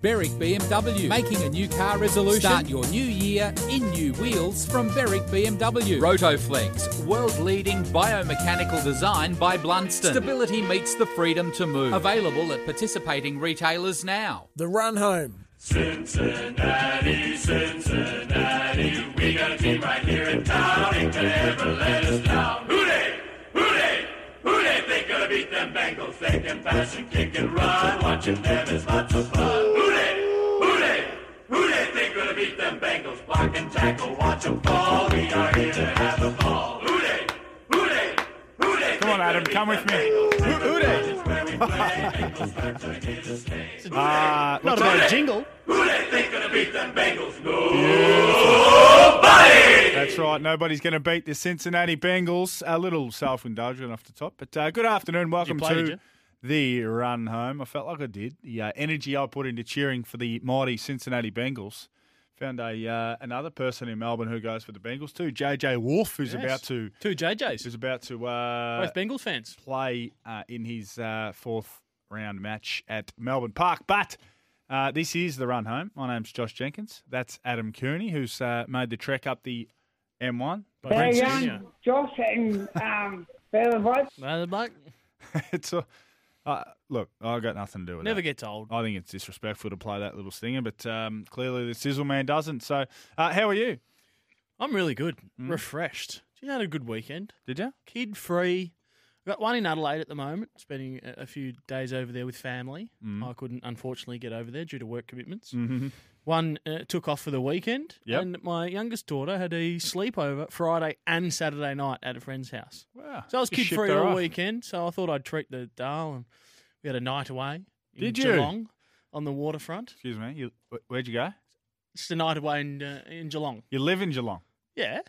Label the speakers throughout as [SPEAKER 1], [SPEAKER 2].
[SPEAKER 1] Berwick BMW, making a new car resolution. Start your new year in new wheels from Berwick BMW. Rotoflex, world leading biomechanical design by Blundstone. Stability meets the freedom to move. Available at participating retailers now.
[SPEAKER 2] The run home.
[SPEAKER 3] Cincinnati, Cincinnati, we got a team right here in town. Ain't gonna ever let us down. Who they? Who they? Who they think gonna beat them Bengals? They can pass and kick and run. Watching them is lots of fun. Who they? Who they? Who they think gonna beat them Bengals? Block and tackle, watch them fall. We are here to have a ball. Who they? Who they? Who they?
[SPEAKER 4] Come on, Adam, come with me. They? Uh,
[SPEAKER 5] Not about a jingle.
[SPEAKER 3] Who they think gonna beat them Bengals?
[SPEAKER 4] That's right. Nobody's going to beat the Cincinnati Bengals. A little self-indulgent off the top, but uh, good afternoon. Welcome
[SPEAKER 5] play,
[SPEAKER 4] to the run home. I felt like I did. The uh, energy I put into cheering for the mighty Cincinnati Bengals. Found a uh, another person in Melbourne who goes for the Bengals too. JJ Wolf, who's
[SPEAKER 5] Yes.
[SPEAKER 4] about to
[SPEAKER 5] Two JJs.
[SPEAKER 4] who's about to uh,
[SPEAKER 5] Both Bengals fans.
[SPEAKER 4] play uh, in his uh, fourth round match at Melbourne Park. But uh, this is the run home. My name's Josh Jenkins. That's Adam Cooney, who's uh, made the trek up the M1.
[SPEAKER 5] By
[SPEAKER 6] How
[SPEAKER 5] Prince
[SPEAKER 6] you
[SPEAKER 5] Junior.
[SPEAKER 6] going, Josh and um, Bella Voice?
[SPEAKER 5] Well, bloke,
[SPEAKER 4] it's a, uh, look, I got nothing to do with
[SPEAKER 5] never
[SPEAKER 4] that.
[SPEAKER 5] gets old.
[SPEAKER 4] I think it's disrespectful to play that little stinger, but um, clearly the Sizzle Man doesn't. So, uh, how are you?
[SPEAKER 5] I'm really good.
[SPEAKER 4] Mm.
[SPEAKER 5] Refreshed. You had a good weekend.
[SPEAKER 4] Did you?
[SPEAKER 5] Kid free. Got one in Adelaide at the moment, spending a few days over there with family.
[SPEAKER 4] Mm.
[SPEAKER 5] I couldn't, unfortunately, get over there due to work commitments.
[SPEAKER 4] Mm-hmm.
[SPEAKER 5] One uh, took off for the weekend,
[SPEAKER 4] Yep.
[SPEAKER 5] and my youngest daughter had a sleepover Friday and Saturday night at a friend's house.
[SPEAKER 4] Wow.
[SPEAKER 5] So I was kid free all
[SPEAKER 4] off.
[SPEAKER 5] weekend, so I thought I'd treat the and we had a night away. In
[SPEAKER 4] Did you?
[SPEAKER 5] Geelong on the waterfront.
[SPEAKER 4] Excuse me. You, where'd you go?
[SPEAKER 5] Just a night away in uh, in Geelong.
[SPEAKER 4] You live in Geelong.
[SPEAKER 5] Yeah,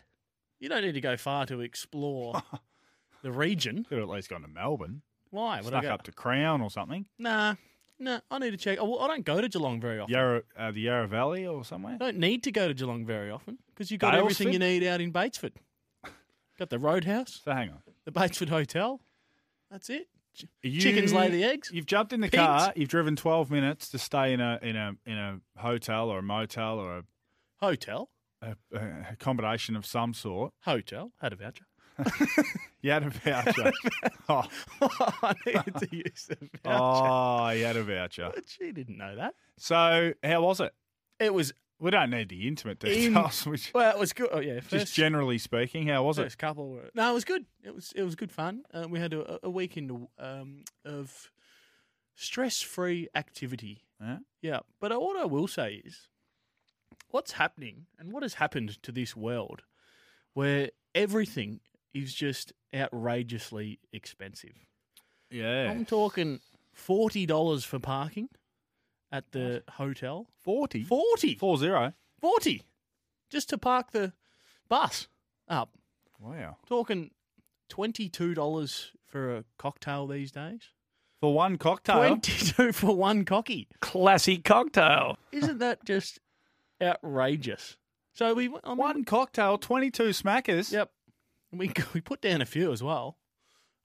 [SPEAKER 5] you don't need to go far to explore the region.
[SPEAKER 4] Could have at least gone to Melbourne.
[SPEAKER 5] Why? Would I go?
[SPEAKER 4] up to Crown or something.
[SPEAKER 5] Nah, nah. I need to check. Oh, well, I don't go to Geelong very often.
[SPEAKER 4] Yarra, uh, the Yarra Valley or somewhere.
[SPEAKER 5] I don't need to go to Geelong very often because you've got everything you need out in Batesford. got the Roadhouse,
[SPEAKER 4] So hang on.
[SPEAKER 5] the Batesford Hotel. That's it.
[SPEAKER 4] You-
[SPEAKER 5] Chickens lay the eggs.
[SPEAKER 4] You've jumped in the
[SPEAKER 5] Pigs.
[SPEAKER 4] car. You've driven twelve minutes to stay in a in a in a hotel or a motel or a,
[SPEAKER 5] Hotel,
[SPEAKER 4] a, a accommodation of some sort.
[SPEAKER 5] hotel. Had a voucher.
[SPEAKER 4] You had a voucher. oh,
[SPEAKER 5] I needed to use the voucher.
[SPEAKER 4] oh, you had a voucher.
[SPEAKER 5] But she didn't know that.
[SPEAKER 4] So how was it?
[SPEAKER 5] It was
[SPEAKER 4] We don't need the intimate
[SPEAKER 5] In-
[SPEAKER 4] details. which,
[SPEAKER 5] well, it was good. Oh yeah,
[SPEAKER 4] just generally speaking, how was it?
[SPEAKER 5] first couple. Were, no, it was good. It was it was good fun. Uh, we had a, a weekend um, of stress-free activity.
[SPEAKER 4] Yeah?
[SPEAKER 5] Yeah, but uh, what I will say is, what's happening and what has happened to this world, where everything is just outrageously expensive.
[SPEAKER 4] Yeah,
[SPEAKER 5] I'm talking forty dollars for parking at the hotel.
[SPEAKER 4] forty.
[SPEAKER 5] Forty.
[SPEAKER 4] Four zero.
[SPEAKER 5] 40 just to park the bus up.
[SPEAKER 4] Wow.
[SPEAKER 5] Talking $22 for a cocktail these days.
[SPEAKER 4] For one cocktail.
[SPEAKER 5] 22 for one cocky.
[SPEAKER 2] Classic cocktail.
[SPEAKER 5] Isn't that just outrageous? So we I mean,
[SPEAKER 4] One cocktail, twenty-two smackers.
[SPEAKER 5] Yep. We we put down a few as well.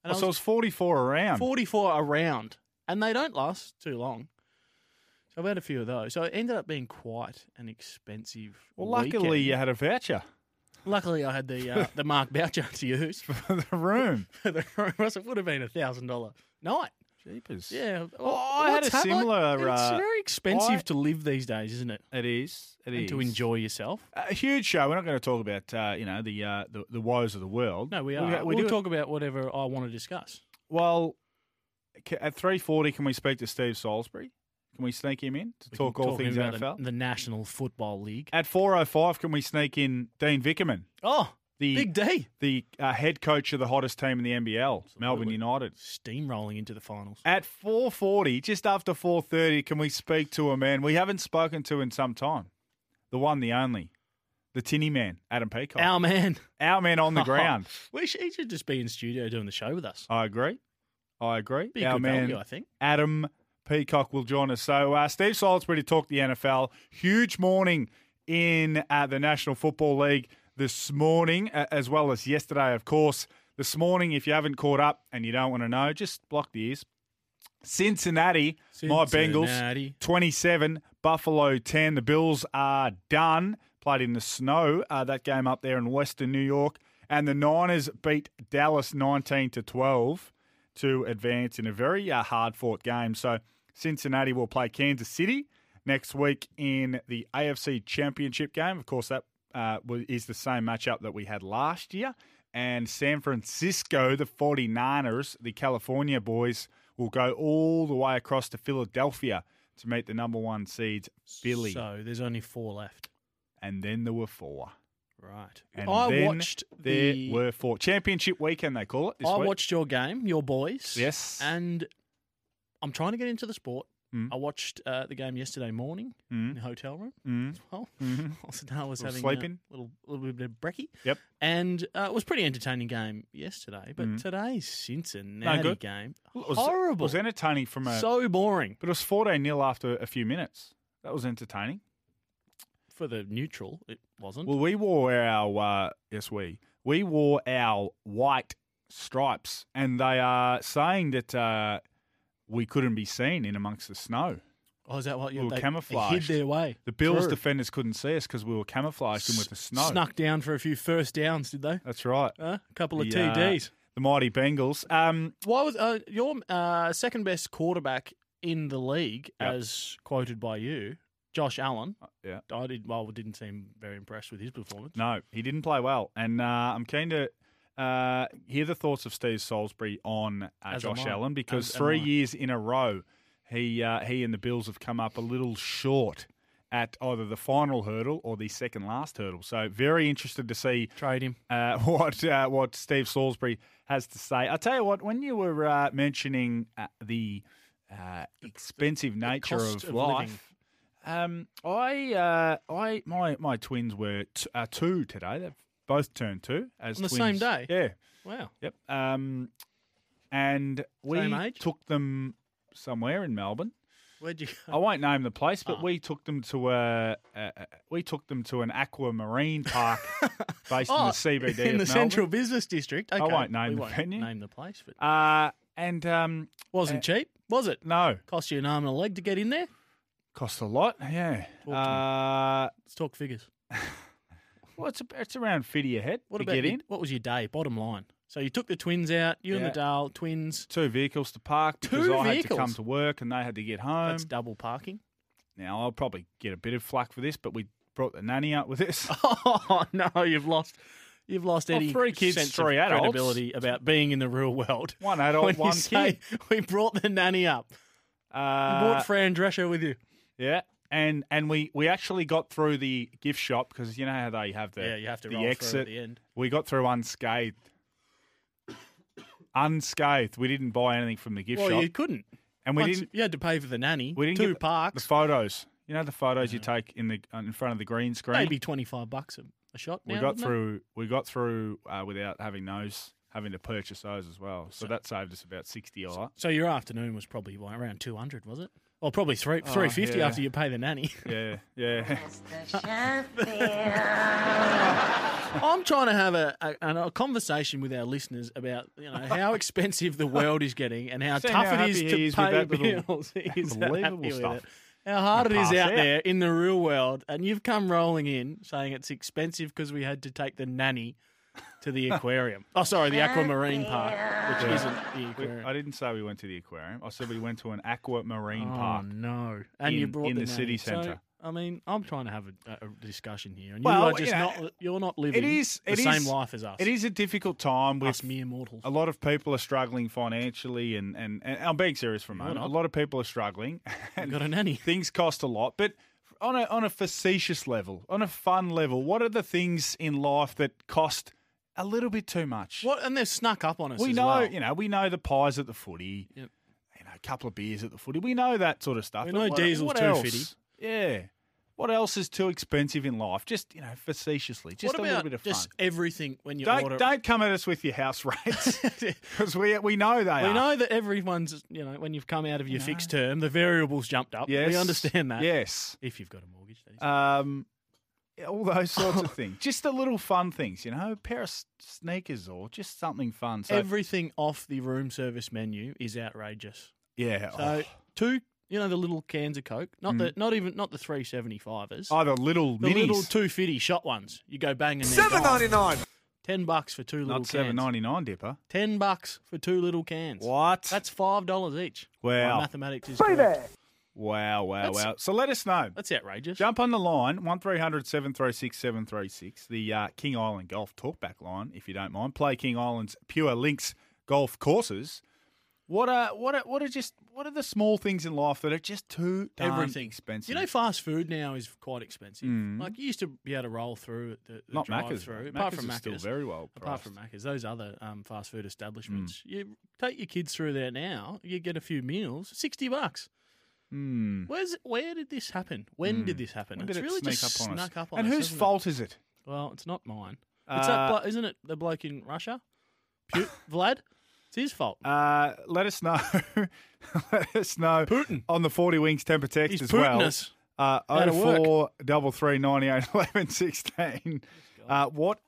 [SPEAKER 5] And
[SPEAKER 4] Oh,
[SPEAKER 5] I
[SPEAKER 4] so
[SPEAKER 5] was
[SPEAKER 4] it's forty-four around.
[SPEAKER 5] 44 around. and they don't last too long. So we had a few of those. So it ended up being quite an expensive.
[SPEAKER 4] Well, luckily
[SPEAKER 5] weekend.
[SPEAKER 4] you had a voucher
[SPEAKER 5] Luckily, I had the uh, the Mark voucher to use.
[SPEAKER 4] for the room.
[SPEAKER 5] for the room. Else It would have been a thousand dollar night.
[SPEAKER 4] Jeepers.
[SPEAKER 5] Yeah.
[SPEAKER 4] Well, I had a similar,
[SPEAKER 5] It's
[SPEAKER 4] uh,
[SPEAKER 5] very expensive
[SPEAKER 4] I-
[SPEAKER 5] to live these days, isn't it?
[SPEAKER 4] It is. It
[SPEAKER 5] and
[SPEAKER 4] is.
[SPEAKER 5] to enjoy yourself.
[SPEAKER 4] a huge show. We're not going to talk about uh, you know the, uh, the the woes of the world.
[SPEAKER 5] No, we are.
[SPEAKER 4] we
[SPEAKER 5] We will
[SPEAKER 4] do-
[SPEAKER 5] talk about whatever I want to discuss.
[SPEAKER 4] Well, at three forty, can we speak to Steve Salisbury? Can we sneak him in to
[SPEAKER 5] We
[SPEAKER 4] talk all things
[SPEAKER 5] about
[SPEAKER 4] NFL?
[SPEAKER 5] The, the National Football League.
[SPEAKER 4] At four oh five, can we sneak in Dean Vickerman?
[SPEAKER 5] Oh,
[SPEAKER 4] the
[SPEAKER 5] Big D.
[SPEAKER 4] the uh, head coach of the hottest team in the NBL, Melbourne United.
[SPEAKER 5] Steamrolling into the finals.
[SPEAKER 4] At 4:40, just after 4:30, can we speak to a man we haven't spoken to in some time? The one, the only, the tinny man, Adam Peacock.
[SPEAKER 5] Our man.
[SPEAKER 4] Our man on the ground.
[SPEAKER 5] We should, he should just be in studio doing the show with us.
[SPEAKER 4] I agree. I agree.
[SPEAKER 5] Be
[SPEAKER 4] Our
[SPEAKER 5] good
[SPEAKER 4] man,
[SPEAKER 5] value, I think.
[SPEAKER 4] Adam Peacock will join us. So, uh, Steve Salisbury to talk the NFL. Huge morning in uh, the National Football League this morning, as well as yesterday, of course. This morning, if you haven't caught up and you don't want to know, just block the ears. Cincinnati, my Bengals, 27, Buffalo 10. The Bills are done. Played in the snow, uh, that game up there in Western New York. And the Niners beat Dallas 19 to 12 to advance in a very uh, hard fought game. So Cincinnati will play Kansas City next week in the AFC Championship game. Of course, that uh, is the same matchup that we had last year. And San Francisco, the 49ers, the California boys, will go all the way across to Philadelphia to meet the number one seeds, Philly.
[SPEAKER 5] So there's only four left.
[SPEAKER 4] and then there were four.
[SPEAKER 5] Right.
[SPEAKER 4] And
[SPEAKER 5] I
[SPEAKER 4] then
[SPEAKER 5] watched
[SPEAKER 4] there
[SPEAKER 5] the.
[SPEAKER 4] were four. Championship weekend, they call it. This
[SPEAKER 5] I
[SPEAKER 4] week.
[SPEAKER 5] watched your game, your boys.
[SPEAKER 4] Yes.
[SPEAKER 5] And I'm trying to get into the sport.
[SPEAKER 4] Mm.
[SPEAKER 5] I watched uh, the game yesterday morning in the hotel room
[SPEAKER 4] Mm.
[SPEAKER 5] as well.
[SPEAKER 4] Mhm.
[SPEAKER 5] Also, I was having
[SPEAKER 4] sleeping?
[SPEAKER 5] a little, little bit of brekkie.
[SPEAKER 4] Yep.
[SPEAKER 5] And uh, it was a pretty entertaining game yesterday. But
[SPEAKER 4] Mm.
[SPEAKER 5] today's Cincinnati
[SPEAKER 4] good.
[SPEAKER 5] game,
[SPEAKER 4] It was,
[SPEAKER 5] horrible.
[SPEAKER 4] It was entertaining from a.
[SPEAKER 5] so boring
[SPEAKER 4] but it was 14 0 after a few minutes. That was entertaining.
[SPEAKER 5] for the neutral. It wasn't.
[SPEAKER 4] Well, we wore our. Uh, yes, we. We wore our white stripes, and they are saying that uh, we couldn't be seen in amongst the snow.
[SPEAKER 5] oh, is that what you
[SPEAKER 4] we were
[SPEAKER 5] they, they hid their way?
[SPEAKER 4] The Bills defenders couldn't see us because we were camouflaged in with the snow.
[SPEAKER 5] Snuck down for a few first downs, did they?
[SPEAKER 4] That's right.
[SPEAKER 5] Uh, a couple of
[SPEAKER 4] The, uh,
[SPEAKER 5] TDs.
[SPEAKER 4] the mighty Bengals. Um,
[SPEAKER 5] Why was uh, your uh, second best quarterback in the league,
[SPEAKER 4] Yep.
[SPEAKER 5] as quoted by you, Josh Allen?
[SPEAKER 4] yeah.
[SPEAKER 5] I did. Well, didn't seem very impressed with his performance.
[SPEAKER 4] No, he didn't play well, and uh, I'm keen to uh, hear the thoughts of Steve Salisbury on uh, Josh. Allen because
[SPEAKER 5] As
[SPEAKER 4] three years in a row, he uh, he and the Bills have come up a little short at either the final hurdle or the second last hurdle. So very interested to see
[SPEAKER 5] Trade him.
[SPEAKER 4] uh, what uh, what Steve Salisbury has to say. I tell you what, when you were uh, mentioning uh, the uh, expensive nature
[SPEAKER 5] cost
[SPEAKER 4] of,
[SPEAKER 5] of
[SPEAKER 4] life. Um, I, uh, I, my, my twins were t- uh, two today. They've both turned two as
[SPEAKER 5] On the
[SPEAKER 4] twins.
[SPEAKER 5] same day?
[SPEAKER 4] Yeah.
[SPEAKER 5] Wow.
[SPEAKER 4] Yep. Um, and we
[SPEAKER 5] age?
[SPEAKER 4] took them somewhere in Melbourne.
[SPEAKER 5] Where'd you go?
[SPEAKER 4] I won't name the place, but
[SPEAKER 5] Oh.
[SPEAKER 4] we took them to a, a, a we took them to an aquamarine park based in
[SPEAKER 5] Oh,
[SPEAKER 4] the CBD
[SPEAKER 5] in
[SPEAKER 4] of
[SPEAKER 5] the
[SPEAKER 4] Melbourne.
[SPEAKER 5] Central Business District. Okay.
[SPEAKER 4] won't name
[SPEAKER 5] we
[SPEAKER 4] the
[SPEAKER 5] won't
[SPEAKER 4] venue.
[SPEAKER 5] Name the place, but
[SPEAKER 4] Uh, and um,
[SPEAKER 5] wasn't cheap, was it?
[SPEAKER 4] no,
[SPEAKER 5] Cost you an arm and a leg to get in there.
[SPEAKER 4] cost a lot. Yeah.
[SPEAKER 5] Talk to me.
[SPEAKER 4] Uh,
[SPEAKER 5] Let's talk figures.
[SPEAKER 4] well, it's, it's around fifty a head
[SPEAKER 5] What
[SPEAKER 4] to
[SPEAKER 5] about
[SPEAKER 4] get
[SPEAKER 5] your-
[SPEAKER 4] in.
[SPEAKER 5] what was your day? Bottom line. So you took the twins out. You and the Dale twins.
[SPEAKER 4] Two vehicles to park because
[SPEAKER 5] Two
[SPEAKER 4] I had to
[SPEAKER 5] vehicles?
[SPEAKER 4] come to work and they had to get home.
[SPEAKER 5] That's double parking.
[SPEAKER 4] Now I'll probably get a bit of flack for this, but we brought the nanny out with this.
[SPEAKER 5] Oh no, you've lost. You've lost
[SPEAKER 4] Well,
[SPEAKER 5] any
[SPEAKER 4] three kids,
[SPEAKER 5] sense
[SPEAKER 4] three
[SPEAKER 5] of
[SPEAKER 4] adults.
[SPEAKER 5] credibility about being in the real world.
[SPEAKER 4] One adult,
[SPEAKER 5] when you
[SPEAKER 4] one
[SPEAKER 5] say,
[SPEAKER 4] kid.
[SPEAKER 5] We brought the nanny up. You
[SPEAKER 4] Uh,
[SPEAKER 5] brought Fran Drescher with you.
[SPEAKER 4] yeah, and and we we actually got through the gift shop because you know how they have the
[SPEAKER 5] yeah, you have to
[SPEAKER 4] the
[SPEAKER 5] roll through
[SPEAKER 4] exit.
[SPEAKER 5] at the end.
[SPEAKER 4] We got through unscathed. Unscathed. We didn't buy anything from the gift
[SPEAKER 5] Well,
[SPEAKER 4] shop,
[SPEAKER 5] you couldn't.
[SPEAKER 4] and we
[SPEAKER 5] Once-
[SPEAKER 4] didn't.
[SPEAKER 5] You had to pay for the nanny.
[SPEAKER 4] We didn't
[SPEAKER 5] two
[SPEAKER 4] get the-
[SPEAKER 5] parks.
[SPEAKER 4] The photos. You know the photos you take in the in front of the green screen.
[SPEAKER 5] maybe twenty five bucks a, a shot.
[SPEAKER 4] we
[SPEAKER 5] now,
[SPEAKER 4] got
[SPEAKER 5] wasn't it?
[SPEAKER 4] through. We got through uh, without having those, having to purchase those as well. So that saved us about sixty dollars.
[SPEAKER 5] So your afternoon was probably around two hundred, was it? Well, probably three
[SPEAKER 4] Oh,
[SPEAKER 5] three fifty
[SPEAKER 4] yeah.
[SPEAKER 5] after you pay the nanny.
[SPEAKER 4] Yeah, yeah.
[SPEAKER 5] I'm trying to have a, a, a conversation with our listeners about you know how expensive the world is getting and how tough
[SPEAKER 4] how
[SPEAKER 5] it is to
[SPEAKER 4] he is with
[SPEAKER 5] pay
[SPEAKER 4] that
[SPEAKER 5] bills. He's
[SPEAKER 4] unbelievable
[SPEAKER 5] happy
[SPEAKER 4] stuff.
[SPEAKER 5] How hard it is out
[SPEAKER 4] out.
[SPEAKER 5] there in the real world, and you've come rolling in saying it's expensive because we had to take the nanny to the aquarium. oh, sorry, the aquamarine park, which
[SPEAKER 4] Yeah.
[SPEAKER 5] isn't the
[SPEAKER 4] We-
[SPEAKER 5] aquarium.
[SPEAKER 4] I didn't say we went to the aquarium. I said we went to an aquamarine
[SPEAKER 5] oh
[SPEAKER 4] park.
[SPEAKER 5] no! And you
[SPEAKER 4] in-
[SPEAKER 5] brought
[SPEAKER 4] in
[SPEAKER 5] the,
[SPEAKER 4] the city.
[SPEAKER 5] So,
[SPEAKER 4] centre.
[SPEAKER 5] I mean, I'm trying to have a, a discussion here, and
[SPEAKER 4] Well,
[SPEAKER 5] you are just
[SPEAKER 4] know,
[SPEAKER 5] not. You're not living
[SPEAKER 4] It is.
[SPEAKER 5] the
[SPEAKER 4] It
[SPEAKER 5] same
[SPEAKER 4] is-
[SPEAKER 5] life as us.
[SPEAKER 4] It is a difficult time with
[SPEAKER 5] us mere mortals.
[SPEAKER 4] a lot of people are struggling financially, and, and, and I'm being serious for a moment. A
[SPEAKER 5] not.
[SPEAKER 4] lot of people are struggling, and
[SPEAKER 5] got a nanny.
[SPEAKER 4] things cost a lot. But on a on a facetious level, on a fun level, what are the things in life that cost a little bit too much.
[SPEAKER 5] What? And they've snuck up on us.
[SPEAKER 4] we
[SPEAKER 5] as
[SPEAKER 4] know,
[SPEAKER 5] well.
[SPEAKER 4] you know, we know the pies at the footy.
[SPEAKER 5] Yep.
[SPEAKER 4] You know, a couple of beers at the footy. We know that sort of stuff.
[SPEAKER 5] We know
[SPEAKER 4] what-
[SPEAKER 5] diesel's
[SPEAKER 4] what
[SPEAKER 5] too fitty.
[SPEAKER 4] Yeah. What else is too expensive in life? Just you know, facetiously, just a little bit of fun.
[SPEAKER 5] just everything when you
[SPEAKER 4] don't
[SPEAKER 5] order?
[SPEAKER 4] don't come at us with your house rates because we we know they
[SPEAKER 5] we
[SPEAKER 4] are.
[SPEAKER 5] know that everyone's, you know, when you've come out of your fixed term, the variables jumped up.
[SPEAKER 4] Yes,
[SPEAKER 5] We understand that.
[SPEAKER 4] Yes.
[SPEAKER 5] If you've got a mortgage.
[SPEAKER 4] Um, all those sorts of things. Just the little fun things, you know, a pair of sneakers or just something fun. So
[SPEAKER 5] Everything off the room service menu is outrageous.
[SPEAKER 4] yeah,
[SPEAKER 5] So
[SPEAKER 4] oh.
[SPEAKER 5] two, you know, the little cans of Coke, not the, mm. not even, not the three seventy fivers.
[SPEAKER 4] oh, the little minis?
[SPEAKER 5] the
[SPEAKER 4] minis,
[SPEAKER 5] little two fifty shot ones. You go bang and seven ninety nine. Ten bucks for two little
[SPEAKER 4] not seven
[SPEAKER 5] cans.
[SPEAKER 4] ninety nine, Dipper.
[SPEAKER 5] Ten bucks for two little cans.
[SPEAKER 4] What?
[SPEAKER 5] That's five dollars each.
[SPEAKER 4] Wow.
[SPEAKER 5] My mathematics is correct.
[SPEAKER 4] Wow, wow,
[SPEAKER 5] That's-
[SPEAKER 4] wow. So let us know.
[SPEAKER 5] That's outrageous.
[SPEAKER 4] Jump on the line, 1300 736 736, the uh, King Island Golf Talkback line, if you don't mind. Play King Island's Pure Links golf courses. What are what are what are just what are the small things in life that are just too darn
[SPEAKER 5] Everything
[SPEAKER 4] expensive?
[SPEAKER 5] You know, fast food now is quite expensive.
[SPEAKER 4] Mm.
[SPEAKER 5] Like you used to be able to roll through at the, the
[SPEAKER 4] not
[SPEAKER 5] drive
[SPEAKER 4] Macca's.
[SPEAKER 5] through.
[SPEAKER 4] though.
[SPEAKER 5] Apart
[SPEAKER 4] Macca's
[SPEAKER 5] from
[SPEAKER 4] is still
[SPEAKER 5] Macca's,
[SPEAKER 4] very well
[SPEAKER 5] apart
[SPEAKER 4] priced.
[SPEAKER 5] from Macca's, those other um, fast food establishments,
[SPEAKER 4] Mm.
[SPEAKER 5] you take your kids through there now. You get a few meals, sixty bucks.
[SPEAKER 4] Mm.
[SPEAKER 5] Where's where did this happen? When did this happen?
[SPEAKER 4] When
[SPEAKER 5] it's
[SPEAKER 4] it
[SPEAKER 5] really
[SPEAKER 4] sneak
[SPEAKER 5] just
[SPEAKER 4] up on us?
[SPEAKER 5] snuck up on
[SPEAKER 4] and
[SPEAKER 5] us.
[SPEAKER 4] whose
[SPEAKER 5] it?
[SPEAKER 4] fault is it?
[SPEAKER 5] Well, it's not mine. It's
[SPEAKER 4] Uh,
[SPEAKER 5] blo- isn't it? The bloke in Russia, Pu- Vlad. It's his fault.
[SPEAKER 4] Uh, let us know. let us know
[SPEAKER 5] Putin.
[SPEAKER 4] on the 40 Winks temper text
[SPEAKER 5] He's
[SPEAKER 4] as well.
[SPEAKER 5] Putin us.
[SPEAKER 4] Uh,
[SPEAKER 5] Out of work.
[SPEAKER 4] 04 double three ninety eight eleven sixteen. Uh, what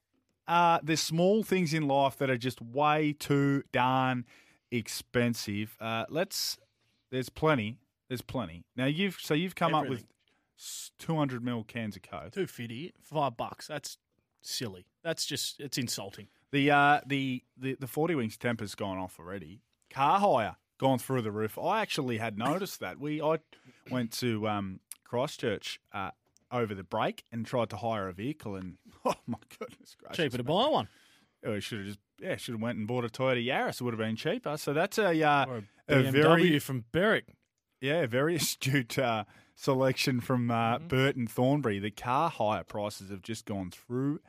[SPEAKER 4] are the small things in life that are just way too darn expensive? Uh, let's. There's plenty. There's plenty. Now you've so you've come up with two hundred ml cans of coke.
[SPEAKER 5] Two fifty, five bucks. That's silly. That's just it's insulting.
[SPEAKER 4] The uh the the the forty winks temper's gone off already. Car hire gone through the roof. I actually had noticed that. We I went to um Christchurch uh, over the break and tried to hire a vehicle and oh my goodness gracious.
[SPEAKER 5] Cheaper to buy one.
[SPEAKER 4] Oh, should have just yeah, should have went and bought a Toyota Yaris. It would have been cheaper. So that's a uh,
[SPEAKER 5] a
[SPEAKER 4] a very
[SPEAKER 5] from Berwick.
[SPEAKER 4] Yeah, very astute uh, selection from uh,
[SPEAKER 5] Mm-hmm.
[SPEAKER 4] Burton Thornbury. The car hire prices have just gone through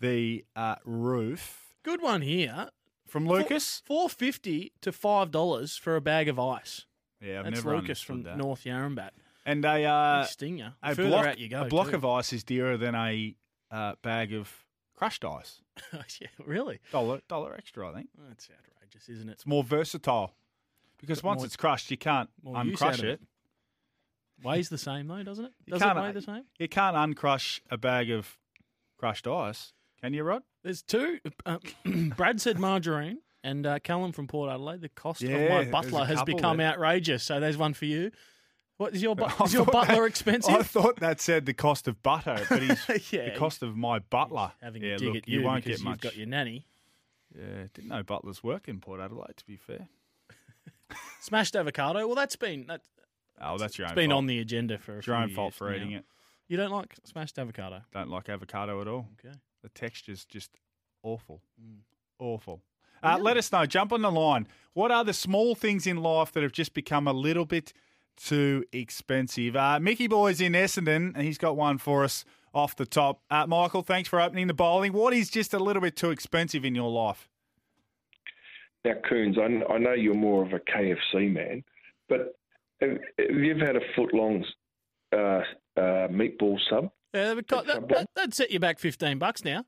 [SPEAKER 4] the uh, roof.
[SPEAKER 5] Good one here.
[SPEAKER 4] From Lucas,
[SPEAKER 5] Four fifty to five dollars for a bag of ice.
[SPEAKER 4] yeah, I've
[SPEAKER 5] That's
[SPEAKER 4] never
[SPEAKER 5] Lucas from
[SPEAKER 4] that.
[SPEAKER 5] North Yarrambat.
[SPEAKER 4] And a uh,
[SPEAKER 5] stinger.
[SPEAKER 4] a
[SPEAKER 5] Further
[SPEAKER 4] block,
[SPEAKER 5] out you go.
[SPEAKER 4] a block
[SPEAKER 5] too.
[SPEAKER 4] of ice is dearer than a uh, bag of crushed ice.
[SPEAKER 5] yeah, really.
[SPEAKER 4] Dollar dollar extra, I think.
[SPEAKER 5] That's outrageous, isn't it?
[SPEAKER 4] It's more versatile because once
[SPEAKER 5] more-
[SPEAKER 4] it's crushed, you can't
[SPEAKER 5] more use out
[SPEAKER 4] uncrush it.
[SPEAKER 5] it. Weighs the same though, doesn't it?
[SPEAKER 4] You
[SPEAKER 5] Does it weigh the same?
[SPEAKER 4] You can't uncrush a bag of crushed ice, can you, Rod?
[SPEAKER 5] There's two. Uh, Brad said margarine, and uh, Callum from Port Adelaide. The cost
[SPEAKER 4] Yeah,
[SPEAKER 5] of my butler has become
[SPEAKER 4] there.
[SPEAKER 5] outrageous. So there's one for you. What is your bu- is your butler
[SPEAKER 4] that-
[SPEAKER 5] expensive?
[SPEAKER 4] I thought that said the cost of butter, but he's
[SPEAKER 5] Yeah,
[SPEAKER 4] the cost of my butler.
[SPEAKER 5] having
[SPEAKER 4] yeah,
[SPEAKER 5] a dig
[SPEAKER 4] look,
[SPEAKER 5] at you,
[SPEAKER 4] won't
[SPEAKER 5] because
[SPEAKER 4] get much.
[SPEAKER 5] you've got your nanny.
[SPEAKER 4] Yeah, didn't know butlers work in Port Adelaide. To be fair,
[SPEAKER 5] Smashed avocado. Well, that's been that,
[SPEAKER 4] oh, that's your own.
[SPEAKER 5] it's been
[SPEAKER 4] fault.
[SPEAKER 5] on the agenda for a
[SPEAKER 4] It's your own fault for
[SPEAKER 5] now.
[SPEAKER 4] eating it.
[SPEAKER 5] You don't like smashed avocado?
[SPEAKER 4] Don't like avocado at all.
[SPEAKER 5] Okay.
[SPEAKER 4] The texture's just awful.
[SPEAKER 5] Mm.
[SPEAKER 4] Awful. Uh, Let us know. Jump on the line. What are the small things in life that have just become a little bit too expensive? Uh, Mickey Boy's in Essendon, and he's got one for us off the top. Uh, Michael, thanks for opening the bowling. What is just a little bit too expensive in your life?
[SPEAKER 7] Now, Coons, I, I know you're more of a KFC man, but have, have you ever had a foot long uh, uh, meatball sub?
[SPEAKER 5] Yeah, that, that, that'd set you back fifteen bucks now.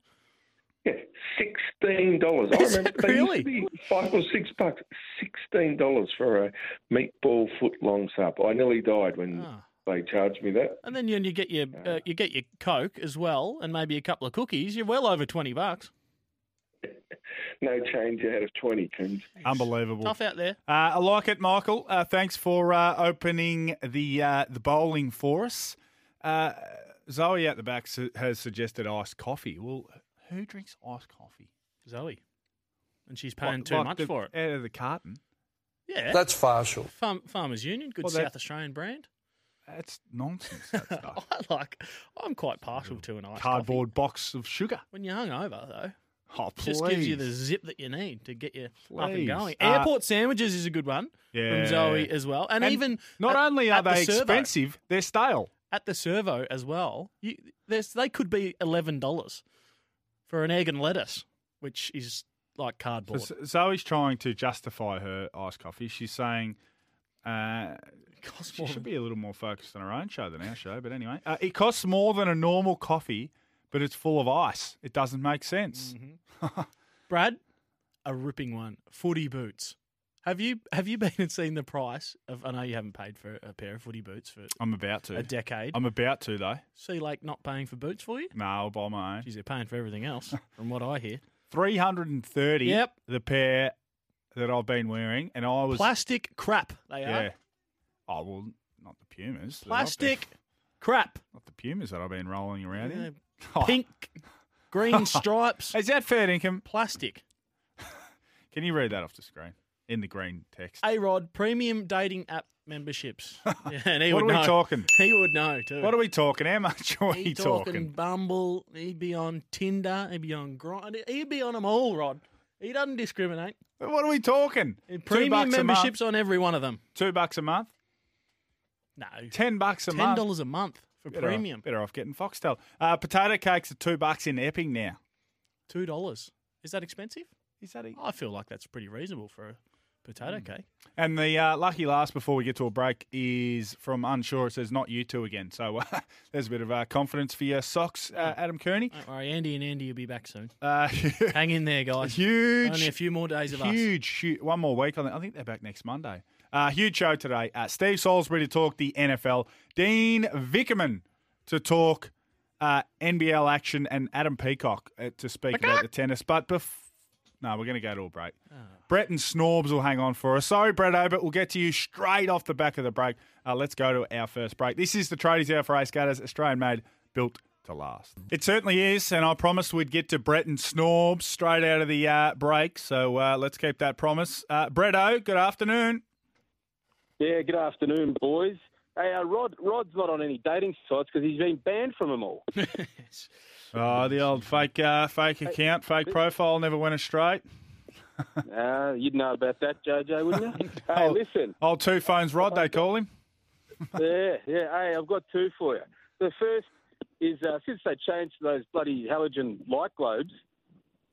[SPEAKER 7] Yeah, sixteen dollars. I remember they used
[SPEAKER 5] really?
[SPEAKER 7] to be five or six bucks. Sixteen dollars for a meatball foot long sub. I nearly died when
[SPEAKER 5] Ah.
[SPEAKER 7] they charged me that.
[SPEAKER 5] And then you, you get your uh, you get your coke as well, and maybe a couple of cookies. You're well over twenty bucks.
[SPEAKER 7] No change out of twenty, Coons.
[SPEAKER 4] Unbelievable.
[SPEAKER 5] Tough out there.
[SPEAKER 4] Uh, I like it, Michael. Uh, thanks for uh, opening the uh, the bowling for us. Uh, Zoe at the back su- has suggested iced coffee. Well, who drinks iced coffee?
[SPEAKER 5] Zoe, and she's paying
[SPEAKER 4] Like-
[SPEAKER 5] too
[SPEAKER 4] like
[SPEAKER 5] much
[SPEAKER 4] the-
[SPEAKER 5] for it.
[SPEAKER 4] Out of the carton.
[SPEAKER 5] Yeah,
[SPEAKER 2] That's partial.
[SPEAKER 5] Farm, Farmers Union, good
[SPEAKER 4] Well, that-
[SPEAKER 5] South Australian brand.
[SPEAKER 4] That's nonsense. That stuff.
[SPEAKER 5] I like. I'm quite partial to an ice
[SPEAKER 4] Cardboard box of sugar.
[SPEAKER 5] When you're hungover, though,
[SPEAKER 4] Oh, please.
[SPEAKER 5] just gives you the zip that you need to get you up and
[SPEAKER 4] Please.
[SPEAKER 5] going.
[SPEAKER 4] Uh,
[SPEAKER 5] Airport sandwiches is a good one
[SPEAKER 4] Yeah.
[SPEAKER 5] from Zoe as well, and,
[SPEAKER 4] And
[SPEAKER 5] even
[SPEAKER 4] Not
[SPEAKER 5] at-
[SPEAKER 4] only are
[SPEAKER 5] at the
[SPEAKER 4] they
[SPEAKER 5] servo-
[SPEAKER 4] expensive, they're stale.
[SPEAKER 5] at the servo as well. You, there's, they could be eleven dollars for an egg and lettuce. which is like cardboard.
[SPEAKER 4] So Zoe's trying to justify her iced coffee. She's saying uh,
[SPEAKER 5] costs
[SPEAKER 4] she
[SPEAKER 5] more
[SPEAKER 4] should
[SPEAKER 5] than-
[SPEAKER 4] be a little more focused on her own show than our show. But anyway, uh, it costs more than a normal coffee, but it's full of ice. It doesn't make sense.
[SPEAKER 5] Mm-hmm. Brad, a ripping one. Footy boots. Have you have you been and seen the price of? I know you haven't paid for a pair of footy boots for
[SPEAKER 4] I'm about to.
[SPEAKER 5] a decade.
[SPEAKER 4] I'm about to though.
[SPEAKER 5] Sea like not paying for boots for you?
[SPEAKER 4] No, I'll buy my own.
[SPEAKER 5] Geez, they're paying for everything else, from what I hear.
[SPEAKER 4] Three hundred and thirty.
[SPEAKER 5] Yep.
[SPEAKER 4] The pair that I've been wearing, and I was
[SPEAKER 5] Plastic crap. They
[SPEAKER 4] yeah.
[SPEAKER 5] are
[SPEAKER 4] Oh well, not the Pumas.
[SPEAKER 5] Plastic crap.
[SPEAKER 4] Not the Pumas that I've been rolling around
[SPEAKER 5] Yeah,
[SPEAKER 4] in.
[SPEAKER 5] Pink, green stripes.
[SPEAKER 4] Is that fair income?
[SPEAKER 5] Plastic.
[SPEAKER 4] Can you read that off the screen in the green text?
[SPEAKER 5] A Rod premium dating app memberships. Yeah, and he
[SPEAKER 4] What
[SPEAKER 5] would
[SPEAKER 4] are we
[SPEAKER 5] know.
[SPEAKER 4] talking?
[SPEAKER 5] He would know too.
[SPEAKER 4] What are we talking? How much are we
[SPEAKER 5] He talking,
[SPEAKER 4] talking?
[SPEAKER 5] Bumble. He'd be on Tinder. He'd be on Grind. He'd be on them all, Rod. He doesn't discriminate.
[SPEAKER 4] What are we talking?
[SPEAKER 5] Premium
[SPEAKER 4] bucks a month.
[SPEAKER 5] memberships on every one of them.
[SPEAKER 4] Two bucks a month.
[SPEAKER 5] No,
[SPEAKER 4] Ten bucks a month.
[SPEAKER 5] ten dollars a month for
[SPEAKER 4] Better
[SPEAKER 5] premium.
[SPEAKER 4] Off, better off getting Foxtel. Uh, potato cakes are two bucks in Epping now.
[SPEAKER 5] Two dollars. Is that expensive?
[SPEAKER 4] Is that? A...
[SPEAKER 5] I feel like that's pretty reasonable for a potato
[SPEAKER 4] Hmm.
[SPEAKER 5] cake.
[SPEAKER 4] And the uh, lucky last before we get to a break is from Unsure. It says not you two again. So uh, there's a bit of uh, confidence for your socks, uh, Adam Kearney.
[SPEAKER 5] Don't worry, Andy and Andy you'll be back soon.
[SPEAKER 4] Uh,
[SPEAKER 5] Hang in there, guys.
[SPEAKER 4] huge,
[SPEAKER 5] Only a few more days of us.
[SPEAKER 4] huge, huge. One more week. I think they're back next Monday. Uh, huge show today. Uh, Steve Salisbury to talk the NFL. Dean Vickerman to talk uh, NBL action, and Adam Peacock uh, to speak about the tennis. But bef- no, we're going to go to a break. Brett and Snorbs will hang on for us. Sorry, Brett Obert. We'll get to you straight off the back of the break. Uh, let's go to our first break. This is the Tradies Hour for Ace Skaters, Australian made, built to last. It certainly is, and I promised we'd get to Brett and Snorbs straight out of the uh, break. So uh, let's keep that promise. Uh, Brett O, good afternoon.
[SPEAKER 8] Yeah, good afternoon, boys. Hey, uh, Rod, Rod's not on any dating sites because he's been banned from them all.
[SPEAKER 4] Oh, the old fake uh, fake account, fake profile never went astray.
[SPEAKER 8] uh, you'd know about that, JJ, wouldn't you? hey,
[SPEAKER 4] Oh.
[SPEAKER 8] listen.
[SPEAKER 4] Old two phones Rod, they call him.
[SPEAKER 8] yeah, yeah. Hey, I've got two for you. The first is uh, since they changed those bloody halogen light globes,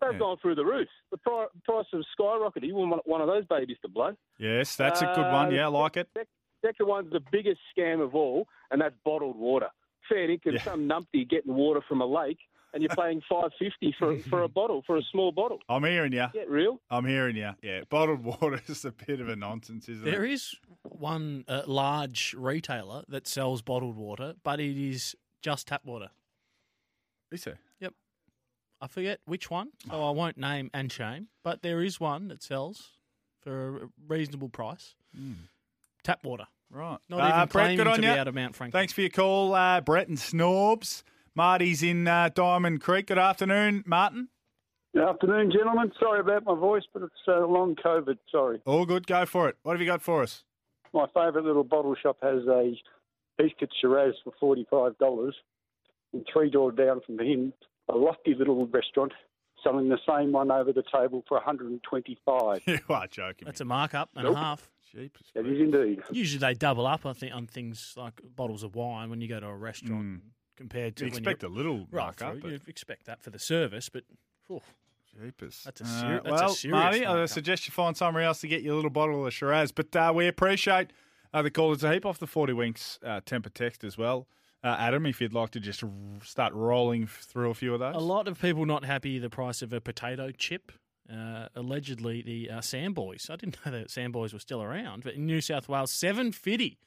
[SPEAKER 8] they've
[SPEAKER 4] Yeah.
[SPEAKER 8] gone through the roof. The pri- price of skyrocketed. You want one of those babies to blow.
[SPEAKER 4] Yes, that's a good one.
[SPEAKER 8] Uh,
[SPEAKER 4] Yeah, I like it.
[SPEAKER 8] Sec- Second one's the biggest scam of all, and that's bottled water. Fair income,
[SPEAKER 4] Yeah.
[SPEAKER 8] some numpty getting water from a lake, and you're paying five fifty for for a bottle for a small bottle.
[SPEAKER 4] I'm hearing you.
[SPEAKER 8] Get real?
[SPEAKER 4] I'm hearing you. Yeah, bottled water is a bit of a nonsense, isn't
[SPEAKER 5] There
[SPEAKER 4] it?
[SPEAKER 5] is one uh, large retailer that sells bottled water, but it is just tap water.
[SPEAKER 4] Is there?
[SPEAKER 5] I forget which one, so I won't name and shame, but there is one that sells for a reasonable price. Tap water.
[SPEAKER 4] Right.
[SPEAKER 5] Not
[SPEAKER 4] Uh,
[SPEAKER 5] even
[SPEAKER 4] Brett,
[SPEAKER 5] claiming
[SPEAKER 4] good on
[SPEAKER 5] to
[SPEAKER 4] you.
[SPEAKER 5] be out of Mount Franklin.
[SPEAKER 4] Thanks for your call, uh, Brett and Snorbs. Marty's in uh, Diamond Creek. Good afternoon, Martin.
[SPEAKER 9] Good afternoon, gentlemen. Sorry about my voice, but it's uh, long COVID. Sorry.
[SPEAKER 4] All good. Go for it. What have you got for us?
[SPEAKER 9] My favourite little bottle shop has a Biscuit Shiraz for $45. And three doors down from him, a lofty little restaurant selling the same one over the table for 125
[SPEAKER 4] You are joking.
[SPEAKER 5] That's a markup and
[SPEAKER 9] Nope.
[SPEAKER 5] a half.
[SPEAKER 4] Jeepers.
[SPEAKER 9] That is indeed.
[SPEAKER 5] Usually they double up, I think, on things like bottles of wine when you go to a restaurant compared to
[SPEAKER 4] You expect
[SPEAKER 5] you're
[SPEAKER 4] a little markup,
[SPEAKER 5] through. You expect that for the service, but phew,
[SPEAKER 4] Jeepers.
[SPEAKER 5] That's a
[SPEAKER 4] Uh,
[SPEAKER 5] seri- that's a
[SPEAKER 4] well,
[SPEAKER 5] serious
[SPEAKER 4] Marty, I suggest you find somewhere else to get your little bottle of Shiraz. But uh, we appreciate uh, the callers a heap off the 40 Winks uh, temper text as well. Uh, Adam, if you'd like to just r- start rolling f- through a few of those.
[SPEAKER 5] a lot of people not happy the price of a potato chip. Uh, allegedly, the uh, Samboys. I didn't know that Samboys were still around, but in New South Wales, seven fifty,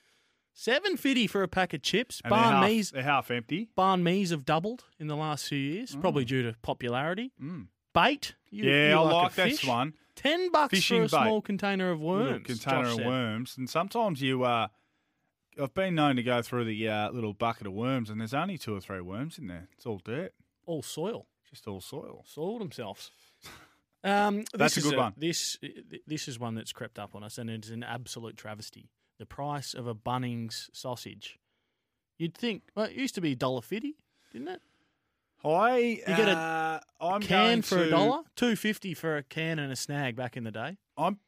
[SPEAKER 5] seven fifty for a pack of chips.
[SPEAKER 4] And they're
[SPEAKER 5] Barn
[SPEAKER 4] half-
[SPEAKER 5] me's
[SPEAKER 4] They're half empty.
[SPEAKER 5] barn me's have doubled in the last few years, probably due to popularity.
[SPEAKER 4] Mm.
[SPEAKER 5] Bait, you,
[SPEAKER 4] yeah,
[SPEAKER 5] you
[SPEAKER 4] I
[SPEAKER 5] like,
[SPEAKER 4] like that one.
[SPEAKER 5] Ten bucks
[SPEAKER 4] Fishing
[SPEAKER 5] for a
[SPEAKER 4] bait.
[SPEAKER 5] small container of
[SPEAKER 4] Little
[SPEAKER 5] worms.
[SPEAKER 4] container
[SPEAKER 5] Josh
[SPEAKER 4] of
[SPEAKER 5] said.
[SPEAKER 4] worms. And sometimes you, uh, I've been known to go through the uh, little bucket of worms, and there's only two or three worms in there. It's all dirt,
[SPEAKER 5] All soil.
[SPEAKER 4] just all soil.
[SPEAKER 5] soiled themselves. Um,
[SPEAKER 4] That's a good one.
[SPEAKER 5] This this is one that's crept up on us, and it's an absolute travesty. The price of a Bunnings sausage. You'd think well, it used to be dollar fifty, didn't it?
[SPEAKER 4] I
[SPEAKER 5] You get a
[SPEAKER 4] uh, I'm
[SPEAKER 5] can for a dollar, two fifty for a can and a snag back in the day.
[SPEAKER 4] I'm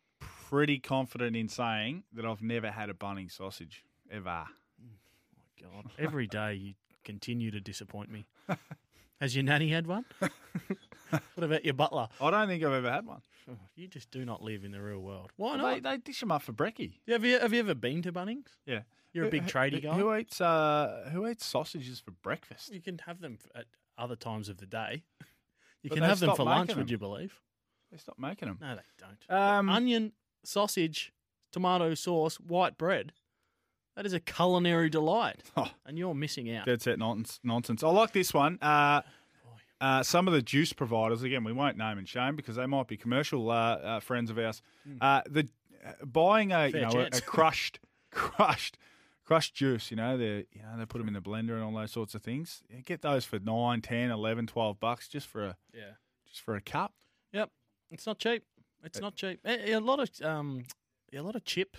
[SPEAKER 4] pretty confident in saying that I've never had a Bunnings sausage ever.
[SPEAKER 5] my God, every day you continue to disappoint me. Has your nanny had one? what about your butler?
[SPEAKER 4] I don't think I've ever had one.
[SPEAKER 5] Oh, you just do not live in the real world. Why
[SPEAKER 4] They,
[SPEAKER 5] not?
[SPEAKER 4] they dish them up for brekkie.
[SPEAKER 5] have you have you ever been to Bunnings?
[SPEAKER 4] Yeah.
[SPEAKER 5] You're a big
[SPEAKER 4] Who-
[SPEAKER 5] tradie
[SPEAKER 4] who-
[SPEAKER 5] guy.
[SPEAKER 4] Who eats uh, who eats sausages for breakfast?
[SPEAKER 5] You can have them at other times of the day. You
[SPEAKER 4] But
[SPEAKER 5] can
[SPEAKER 4] they
[SPEAKER 5] have them
[SPEAKER 4] stopped
[SPEAKER 5] for lunch.
[SPEAKER 4] making
[SPEAKER 5] Would
[SPEAKER 4] them.
[SPEAKER 5] you believe?
[SPEAKER 4] They stopped making them.
[SPEAKER 5] No, they don't.
[SPEAKER 4] Um,
[SPEAKER 5] Onion, sausage, tomato sauce, white bread. That is a culinary delight,
[SPEAKER 4] Oh.
[SPEAKER 5] and you're missing out.
[SPEAKER 4] Dead set nonsense. nonsense. I like this one. Uh, uh, some of the juice providers, again, we won't name and shame because they might be commercial uh, uh, friends of ours. Uh, the uh, buying a you know a, a crushed, crushed, crushed juice. You know they you know they put them in the blender and all those sorts of things. You get those for 9, 10, 11, 12 bucks just for a
[SPEAKER 5] Yeah.
[SPEAKER 4] just for a cup.
[SPEAKER 5] Yep. It's not cheap. It's not cheap. A, a lot of um, a lot of chip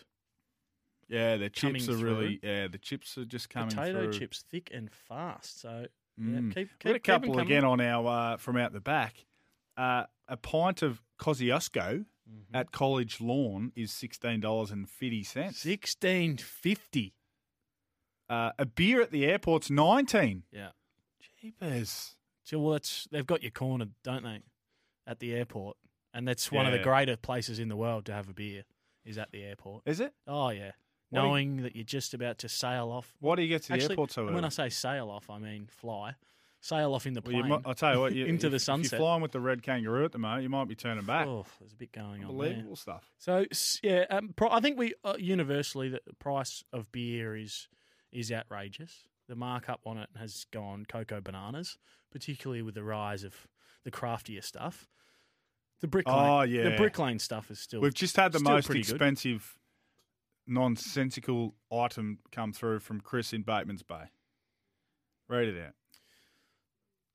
[SPEAKER 4] Yeah, the chips are really yeah the chips are just coming
[SPEAKER 5] potato
[SPEAKER 4] through.
[SPEAKER 5] chips, thick and fast. So
[SPEAKER 4] Mm.
[SPEAKER 5] yeah, keep, keep
[SPEAKER 4] We've got a couple again on our uh, from out the back. Uh, a pint of Kosciuszko
[SPEAKER 5] Mm-hmm.
[SPEAKER 4] at College Lawn is sixteen dollars and fifty cents.
[SPEAKER 5] Sixteen fifty.
[SPEAKER 4] Uh, a beer at the airport's nineteen.
[SPEAKER 5] Yeah.
[SPEAKER 4] Jeepers.
[SPEAKER 5] So well, it's they've got you cornered, don't they, at the airport? And that's one of the
[SPEAKER 4] Yeah.
[SPEAKER 5] greater places in the world to have a beer is at the airport.
[SPEAKER 4] Is it?
[SPEAKER 5] Oh yeah,
[SPEAKER 4] Do you-
[SPEAKER 5] knowing that you're just about to sail off.
[SPEAKER 4] Why do you get to the
[SPEAKER 5] Actually,
[SPEAKER 4] airport so early?
[SPEAKER 5] when I say sail off, I mean fly. Sail off in the
[SPEAKER 4] Well,
[SPEAKER 5] plane.
[SPEAKER 4] might, I'll tell you what. You,
[SPEAKER 5] into
[SPEAKER 4] if,
[SPEAKER 5] the
[SPEAKER 4] If
[SPEAKER 5] sunset.
[SPEAKER 4] you're flying with the red kangaroo at the moment, you might be turning back.
[SPEAKER 5] Oh, there's a bit going on there.
[SPEAKER 4] Unbelievable stuff.
[SPEAKER 5] So yeah, um, pro- I think we uh, universally that the price of beer is is outrageous. The markup on it has gone cocoa bananas, particularly with the rise of the craftier stuff. The brick lane,
[SPEAKER 4] Oh,
[SPEAKER 5] the brick lane stuff is still.
[SPEAKER 4] We've just had the most expensive, nonsensical item come through from Chris in Bateman's Bay. Read it out.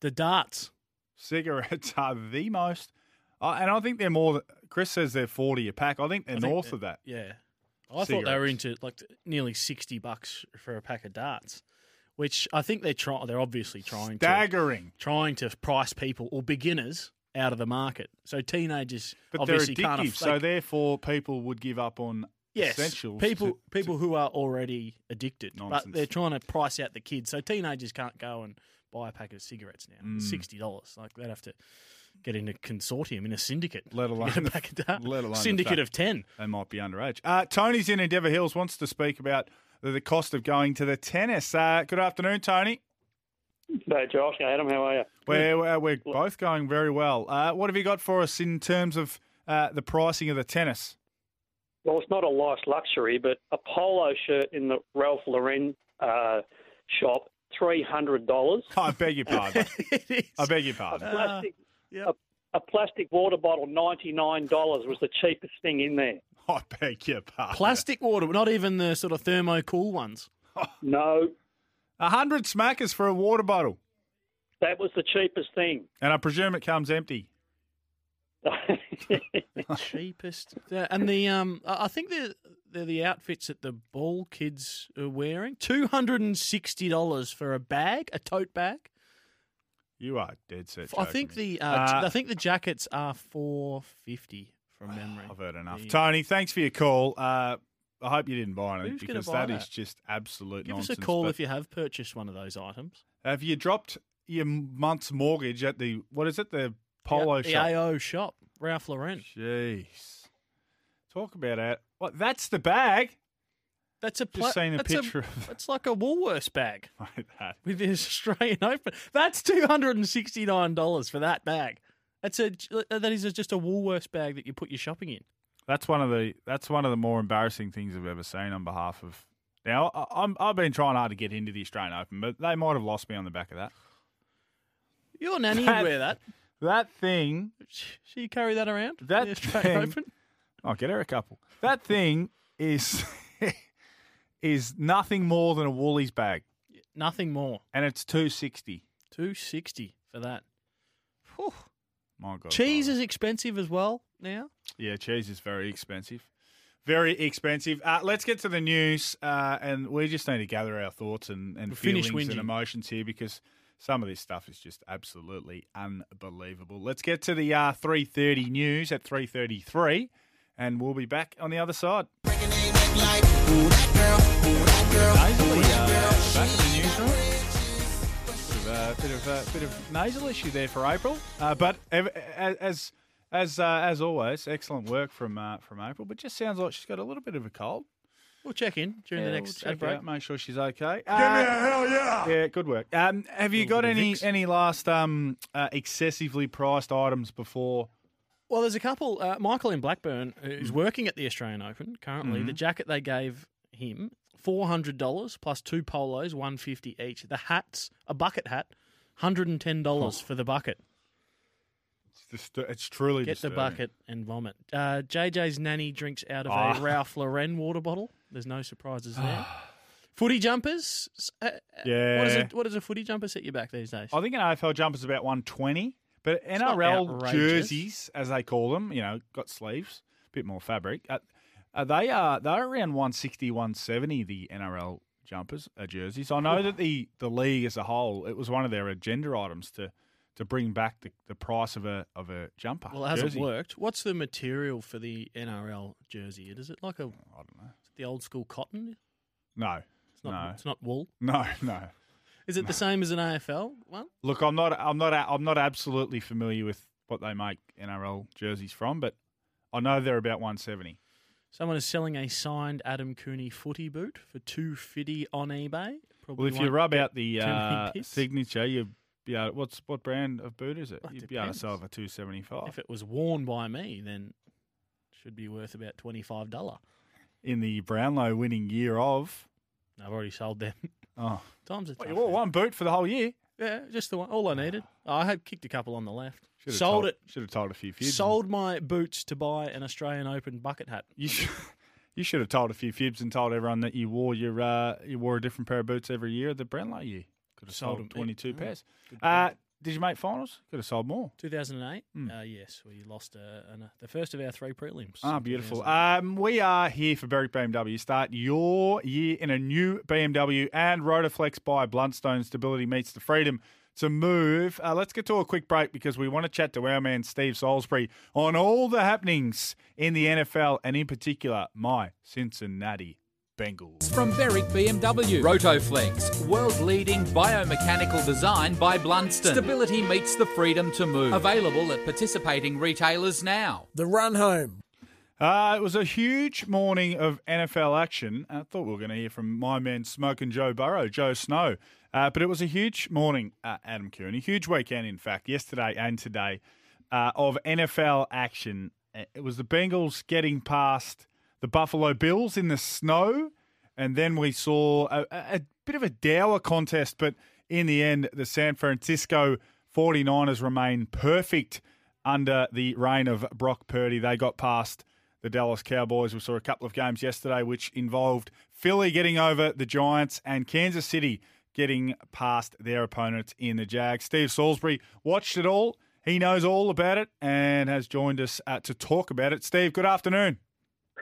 [SPEAKER 5] The darts.
[SPEAKER 4] Cigarettes are the most, uh, and I think they're more. Chris says they're forty a pack. I think they're
[SPEAKER 5] I think
[SPEAKER 4] north
[SPEAKER 5] that-
[SPEAKER 4] of that.
[SPEAKER 5] Yeah, I thought they were into like nearly sixty bucks for a pack of darts, which I think they're trying. They're obviously trying to
[SPEAKER 4] Staggering.
[SPEAKER 5] trying to price people or beginners out of the market. So teenagers
[SPEAKER 4] But
[SPEAKER 5] obviously
[SPEAKER 4] they're
[SPEAKER 5] can't.
[SPEAKER 4] addictive,
[SPEAKER 5] aff-
[SPEAKER 4] so therefore people would give up on
[SPEAKER 5] yes,
[SPEAKER 4] essentials.
[SPEAKER 5] people
[SPEAKER 4] to-
[SPEAKER 5] people who are already addicted,
[SPEAKER 4] Nonsense.
[SPEAKER 5] but they're trying to price out the kids. So teenagers can't go and buy a packet of cigarettes now.
[SPEAKER 4] Mm.
[SPEAKER 5] Sixty dollars. Like they'd have to get in a consortium in a syndicate.
[SPEAKER 4] let
[SPEAKER 5] to
[SPEAKER 4] alone
[SPEAKER 5] get a
[SPEAKER 4] the-
[SPEAKER 5] packet of darts.
[SPEAKER 4] let alone
[SPEAKER 5] syndicate of ten.
[SPEAKER 4] They might be underage. Uh, Tony's in Endeavour Hills wants to speak about the, the cost of going to the tennis. Uh, good afternoon, Tony.
[SPEAKER 9] Hey, Josh. hey Adam, how are you?
[SPEAKER 4] We're, we're, we're both going very well. Uh, what have you got for us in terms of uh, the pricing of the tennis?
[SPEAKER 9] Well, it's not a nice luxury, but a polo shirt in the Ralph Lauren uh, shop, three hundred dollars.
[SPEAKER 4] I beg your pardon.
[SPEAKER 5] it is.
[SPEAKER 4] I beg your
[SPEAKER 9] A
[SPEAKER 4] pardon.
[SPEAKER 9] plastic,
[SPEAKER 5] yep.
[SPEAKER 9] a, a plastic water bottle, ninety nine dollars was the cheapest thing in there.
[SPEAKER 4] I beg your pardon.
[SPEAKER 5] Plastic water, not even the sort of thermo cool ones.
[SPEAKER 9] No,
[SPEAKER 4] A hundred smackers for a water bottle.
[SPEAKER 9] that was the cheapest thing.
[SPEAKER 4] And I presume it comes empty.
[SPEAKER 5] cheapest. Yeah, and the um, I think they're, they're the outfits that the ball kids are wearing. Two hundred and sixty dollars for a bag, a tote bag.
[SPEAKER 4] You are dead set.
[SPEAKER 5] I think
[SPEAKER 4] me.
[SPEAKER 5] the uh,
[SPEAKER 4] Uh,
[SPEAKER 5] I think the jackets are four fifty from memory.
[SPEAKER 4] I've heard enough.
[SPEAKER 5] The-
[SPEAKER 4] Tony, thanks for your call. Uh, I hope you didn't buy
[SPEAKER 5] Who's
[SPEAKER 4] because
[SPEAKER 5] buy
[SPEAKER 4] that is just absolute
[SPEAKER 5] Give
[SPEAKER 4] nonsense.
[SPEAKER 5] us a call
[SPEAKER 4] but
[SPEAKER 5] if you have purchased one of those items.
[SPEAKER 4] Have you dropped your month's mortgage at the what is it? The polo
[SPEAKER 5] the
[SPEAKER 4] shop.
[SPEAKER 5] AO shop, Ralph Lauren.
[SPEAKER 4] Jeez. Talk about it. What? That's the bag.
[SPEAKER 5] That's a
[SPEAKER 4] Just seen a
[SPEAKER 5] that's
[SPEAKER 4] picture of
[SPEAKER 5] It's like a Woolworths bag
[SPEAKER 4] like that.
[SPEAKER 5] with the Australian Open. That's two hundred and sixty nine dollars for that bag. That's a that is just a Woolworths bag that you put your shopping in.
[SPEAKER 4] That's one of the that's one of the more embarrassing things I've ever seen on behalf of. Now I, I'm I've been trying hard to get into the Australian Open, but they might have lost me on the back of that.
[SPEAKER 5] Your nanny
[SPEAKER 4] That-
[SPEAKER 5] would wear that.
[SPEAKER 4] That thing,
[SPEAKER 5] She carry that around.
[SPEAKER 4] That thing-
[SPEAKER 5] Open.
[SPEAKER 4] I'll get her a couple. That thing is is nothing more than a Woolies bag,
[SPEAKER 5] Nothing more.
[SPEAKER 4] and it's two sixty.
[SPEAKER 5] Two sixty for that. Whew.
[SPEAKER 4] My God,
[SPEAKER 5] Cheese is expensive as well now.
[SPEAKER 4] Yeah, cheese is very expensive. Very expensive. Uh, let's get to the news, uh, and we just need to gather our thoughts and, and
[SPEAKER 5] We'll finish
[SPEAKER 4] feelings and
[SPEAKER 5] whinging.
[SPEAKER 4] emotions here because some of this stuff is just absolutely unbelievable. Let's get to the uh, three thirty news at three thirty three, and we'll be back on the other side. Nasally, uh, back in the newsroom. Bit of a bit of nasal issue there for April, uh, but as as uh, as always, excellent work from uh, from April. But just sounds like she's got a little bit of a cold.
[SPEAKER 5] We'll check in during the next
[SPEAKER 4] we'll
[SPEAKER 5] ad
[SPEAKER 4] check
[SPEAKER 5] break.
[SPEAKER 4] out, make sure she's okay.
[SPEAKER 2] Give me a hell yeah!
[SPEAKER 4] Yeah, good work. Um, have you got any
[SPEAKER 5] Vicks.
[SPEAKER 4] any last um, uh, excessively priced items before?
[SPEAKER 5] Well, there's a couple. Uh, Michael in Blackburn,
[SPEAKER 4] Mm.
[SPEAKER 5] who's working at the Australian Open currently.
[SPEAKER 4] Mm-hmm.
[SPEAKER 5] The jacket they gave him four hundred dollars plus two polos, one fifty each. The hats, a bucket hat, hundred and ten dollars for the bucket.
[SPEAKER 4] It's, just, it's truly
[SPEAKER 5] Get the
[SPEAKER 4] disturbing.
[SPEAKER 5] bucket and vomit. Uh, JJ's nanny drinks out of
[SPEAKER 4] Ah.
[SPEAKER 5] a Ralph Lauren water bottle. There's no surprises there. Footy jumpers. Uh, uh,
[SPEAKER 4] Yeah.
[SPEAKER 5] What, is what does a footy jumper set you back these days?
[SPEAKER 4] I think an AFL jumper's about one twenty, but
[SPEAKER 5] not
[SPEAKER 4] NRL
[SPEAKER 5] outrageous.
[SPEAKER 4] jerseys, as they call them, you know, got sleeves, a bit more fabric. Uh, uh, they are they're around 160, 170, The NRL jumpers, uh, jerseys. I know that the the league as a whole, it was one of their agenda items to to bring back the, the price of a of a jumper.
[SPEAKER 5] Well, it hasn't
[SPEAKER 4] jersey.
[SPEAKER 5] worked. What's the material for the NRL jersey? Is it like a
[SPEAKER 4] I don't know.
[SPEAKER 5] The old school cotton?
[SPEAKER 4] No,
[SPEAKER 5] It's not.
[SPEAKER 4] no,
[SPEAKER 5] It's not wool.
[SPEAKER 4] no, no.
[SPEAKER 5] Is it the same as an AFL one?
[SPEAKER 4] Look, I'm not I'm not I'm not absolutely familiar with what they make NRL jerseys from, but I know they're about 170.
[SPEAKER 5] Someone is selling a signed Adam Cooney footy boot for two fifty on eBay. Probably
[SPEAKER 4] Well, if you rub out the uh, signature, you'd be able, what's what brand of boot is it?
[SPEAKER 5] Well, it
[SPEAKER 4] You'd be able to sell it for two seventy five
[SPEAKER 5] if it was worn by me, then it should be worth about twenty five dollar.
[SPEAKER 4] In the Brownlow winning year of.
[SPEAKER 5] I've already sold them.
[SPEAKER 4] Oh,
[SPEAKER 5] Times are tough.
[SPEAKER 4] you wore one boot for the whole year.
[SPEAKER 5] Yeah, just the one. All I needed. I had kicked a couple on the left.
[SPEAKER 4] Should've
[SPEAKER 5] sold
[SPEAKER 4] told,
[SPEAKER 5] it.
[SPEAKER 4] Should have told a few fibs.
[SPEAKER 5] Sold my boots to buy an Australian Open bucket hat.
[SPEAKER 4] You should. You should have told a few fibs and told everyone that you wore your uh, you wore a different pair of boots every year the Brownlow year. Could have
[SPEAKER 5] Sold
[SPEAKER 4] sold,
[SPEAKER 5] them.
[SPEAKER 4] twenty two
[SPEAKER 5] Yeah.
[SPEAKER 4] pairs. Uh, did you make finals? Could have sold more.
[SPEAKER 5] 2008.
[SPEAKER 4] Hmm.
[SPEAKER 5] Uh, yes, we lost uh, an, uh, the first of our three prelims.
[SPEAKER 4] Ah, beautiful. Um, we are here for Berwick BMW. Start your year in a new BMW and Rotoflex by Blundstone. Stability meets the freedom to move. Uh, let's get to a quick break because we want to chat to our man Steve Salisbury on all the happenings in the NFL and in particular my Cincinnati Bengals.
[SPEAKER 1] From Berwick BMW. Rotoflex, world leading biomechanical design by Blundstone. Stability meets the freedom to move. Available at participating retailers now.
[SPEAKER 2] The run home.
[SPEAKER 4] Uh, it was a huge morning of NFL action. I thought we were going to hear from my man Smoking Joe Burrow, Joe Snow. Uh, but it was a huge morning, uh, Adam Cooney. Huge weekend, in fact, yesterday and today uh, of NFL action. Uh, It was the Bengals getting past the Buffalo Bills in the snow. And then we saw a, a bit of a dour contest, but in the end, the San Francisco 49ers remain perfect under the reign of Brock Purdy. They got past the Dallas Cowboys. We saw a couple of games yesterday which involved Philly getting over the Giants and Kansas City getting past their opponents in the Jags. Steve Salisbury watched it all. He knows all about it and has joined us uh, to talk about it. Steve, good afternoon.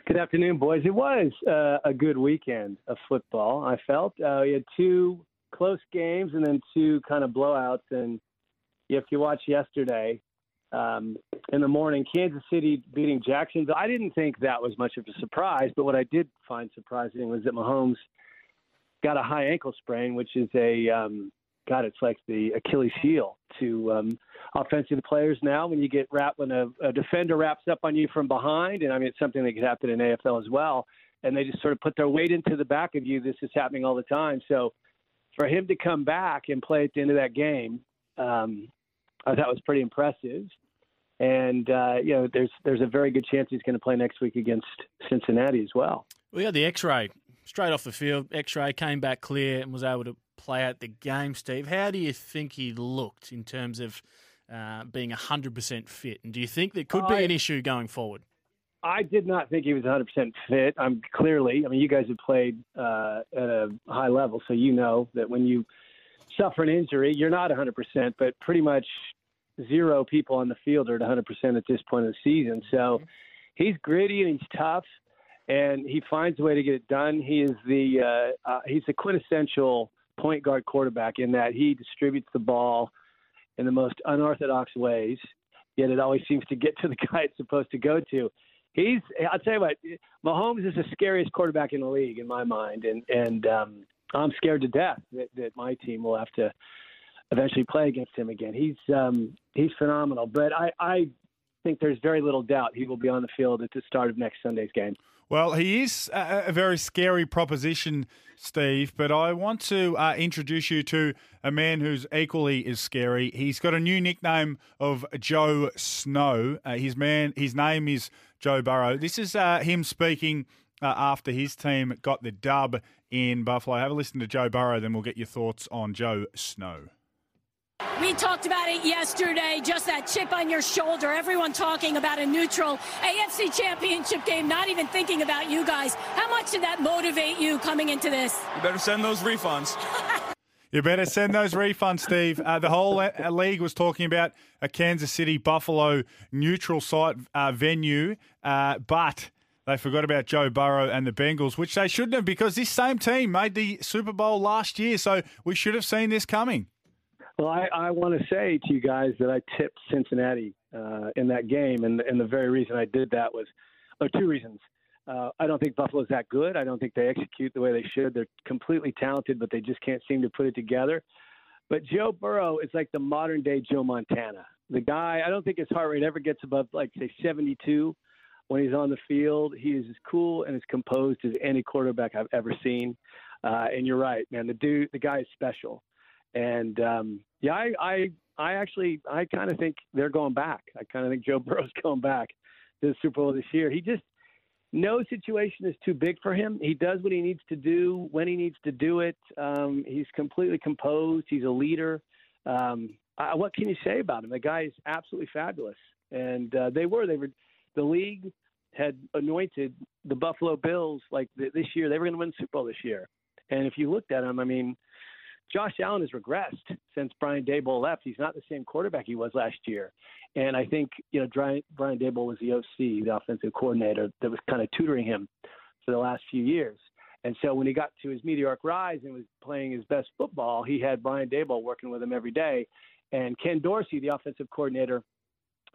[SPEAKER 10] Good afternoon, boys. It was uh, a good weekend of football. I felt uh, we had two close games and then two kind of blowouts. And if you watch yesterday um, in the morning, Kansas City beating Jacksonville, I didn't think that was much of a surprise. But what I did find surprising was that Mahomes got a high ankle sprain, which is a um, God, it's like the Achilles heel to um, offensive players now. When you get wrapped, when a, a defender wraps up on you from behind, and I mean it's something that could happen in AFL as well, and they just sort of put their weight into the back of you. This is happening all the time. So for him to come back and play at the end of that game, um, I thought was pretty impressive. And uh, you know, there's there's a very good chance he's going to play next week against Cincinnati as well.
[SPEAKER 5] We had the X-ray straight off the field. X-ray came back clear and was able to play out the game. Steve, how do you think he looked in terms of uh, being hundred percent fit? And do you think there could be an issue going forward?
[SPEAKER 10] I did not think he was 100% fit. I'm clearly, I mean, you guys have played uh, at a high level, so you know that when you suffer an injury, you're not 100%, but pretty much zero people on the field are at 100% at this point of the season. So he's gritty and he's tough, and he finds a way to get it done. He is the uh, uh, he's the quintessential point guard quarterback in that he distributes the ball in the most unorthodox ways. Yet it always seems to get to the guy it's supposed to go to he's I'll tell you what, Mahomes is the scariest quarterback in the league in my mind, and and um, I'm scared to death that, that my team will have to eventually play against him again. He's um, he's phenomenal, but I, I think there's very little doubt he will be on the field at the start of next Sunday's game.
[SPEAKER 4] Well, he is a, very scary proposition, Steve, but I want to uh, introduce you to a man who's equally as scary. He's got a new nickname of Joe Snow. Uh, his man, his name is Joe Burrow. This is uh, him speaking uh, after his team got the dub in Buffalo. Have a listen to Joe Burrow, then we'll get your thoughts on Joe Snow.
[SPEAKER 11] We talked about it yesterday, just that chip on your shoulder. Everyone talking about a neutral AFC championship game, not even thinking about you guys. How much did that motivate you coming into this?
[SPEAKER 12] You better send those refunds.
[SPEAKER 4] You better send those refunds, Steve. Uh, the whole uh, league was talking about a Kansas City Buffalo neutral site uh, venue, uh, but they forgot about Joe Burrow and the Bengals, which they shouldn't have because this same team made the Super Bowl last year. So we should have seen this coming.
[SPEAKER 10] Well, I, I want to say to you guys that I tipped Cincinnati uh, in that game, and, and the very reason I did that was, or two reasons. Uh, I don't think Buffalo's that good. I don't think they execute the way they should. They're completely talented, but they just can't seem to put it together. But Joe Burrow is like the modern day Joe Montana. The guy, I don't think his heart rate ever gets above like say 72 when he's on the field. He is as cool and as composed as any quarterback I've ever seen. Uh, and you're right, man. The dude, the guy is special. And um, yeah, I, I, I actually, I kind of think they're going back. I kind of think Joe Burrow's going back to the Super Bowl this year. He just, no situation is too big for him. He does what he needs to do when he needs to do it. Um, he's completely composed. He's a leader. Um, I, what can you say about him? The guy is absolutely fabulous. And uh, they were, they were, the league had anointed the Buffalo Bills like th- this year. They were going to win the Super Bowl this year. And if you looked at him, I mean, Josh Allen has regressed since Brian Daboll left. He's not the same quarterback he was last year. And I think, you know, Brian, Daboll was the OC, the offensive coordinator that was kind of tutoring him for the last few years. And so when he got to his meteoric rise and was playing his best football, he had Brian Daboll working with him every day. And Ken Dorsey, the offensive coordinator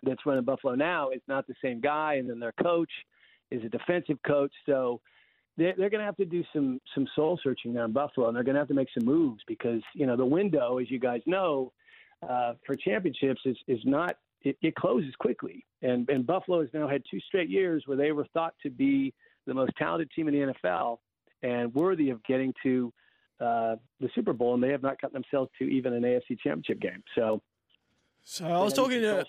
[SPEAKER 10] that's running Buffalo now, is not the same guy. And then their coach is a defensive coach. So they're, they're going to have to do some some soul searching there in Buffalo, and they're going to have to make some moves because you know the window, as you guys know, uh, for championships is is not it, it closes quickly, and and Buffalo has now had two straight years where they were thought to be the most talented team in the NFL and worthy of getting to uh, the Super Bowl, and they have not gotten themselves to even an AFC Championship game. So
[SPEAKER 5] so I was talking to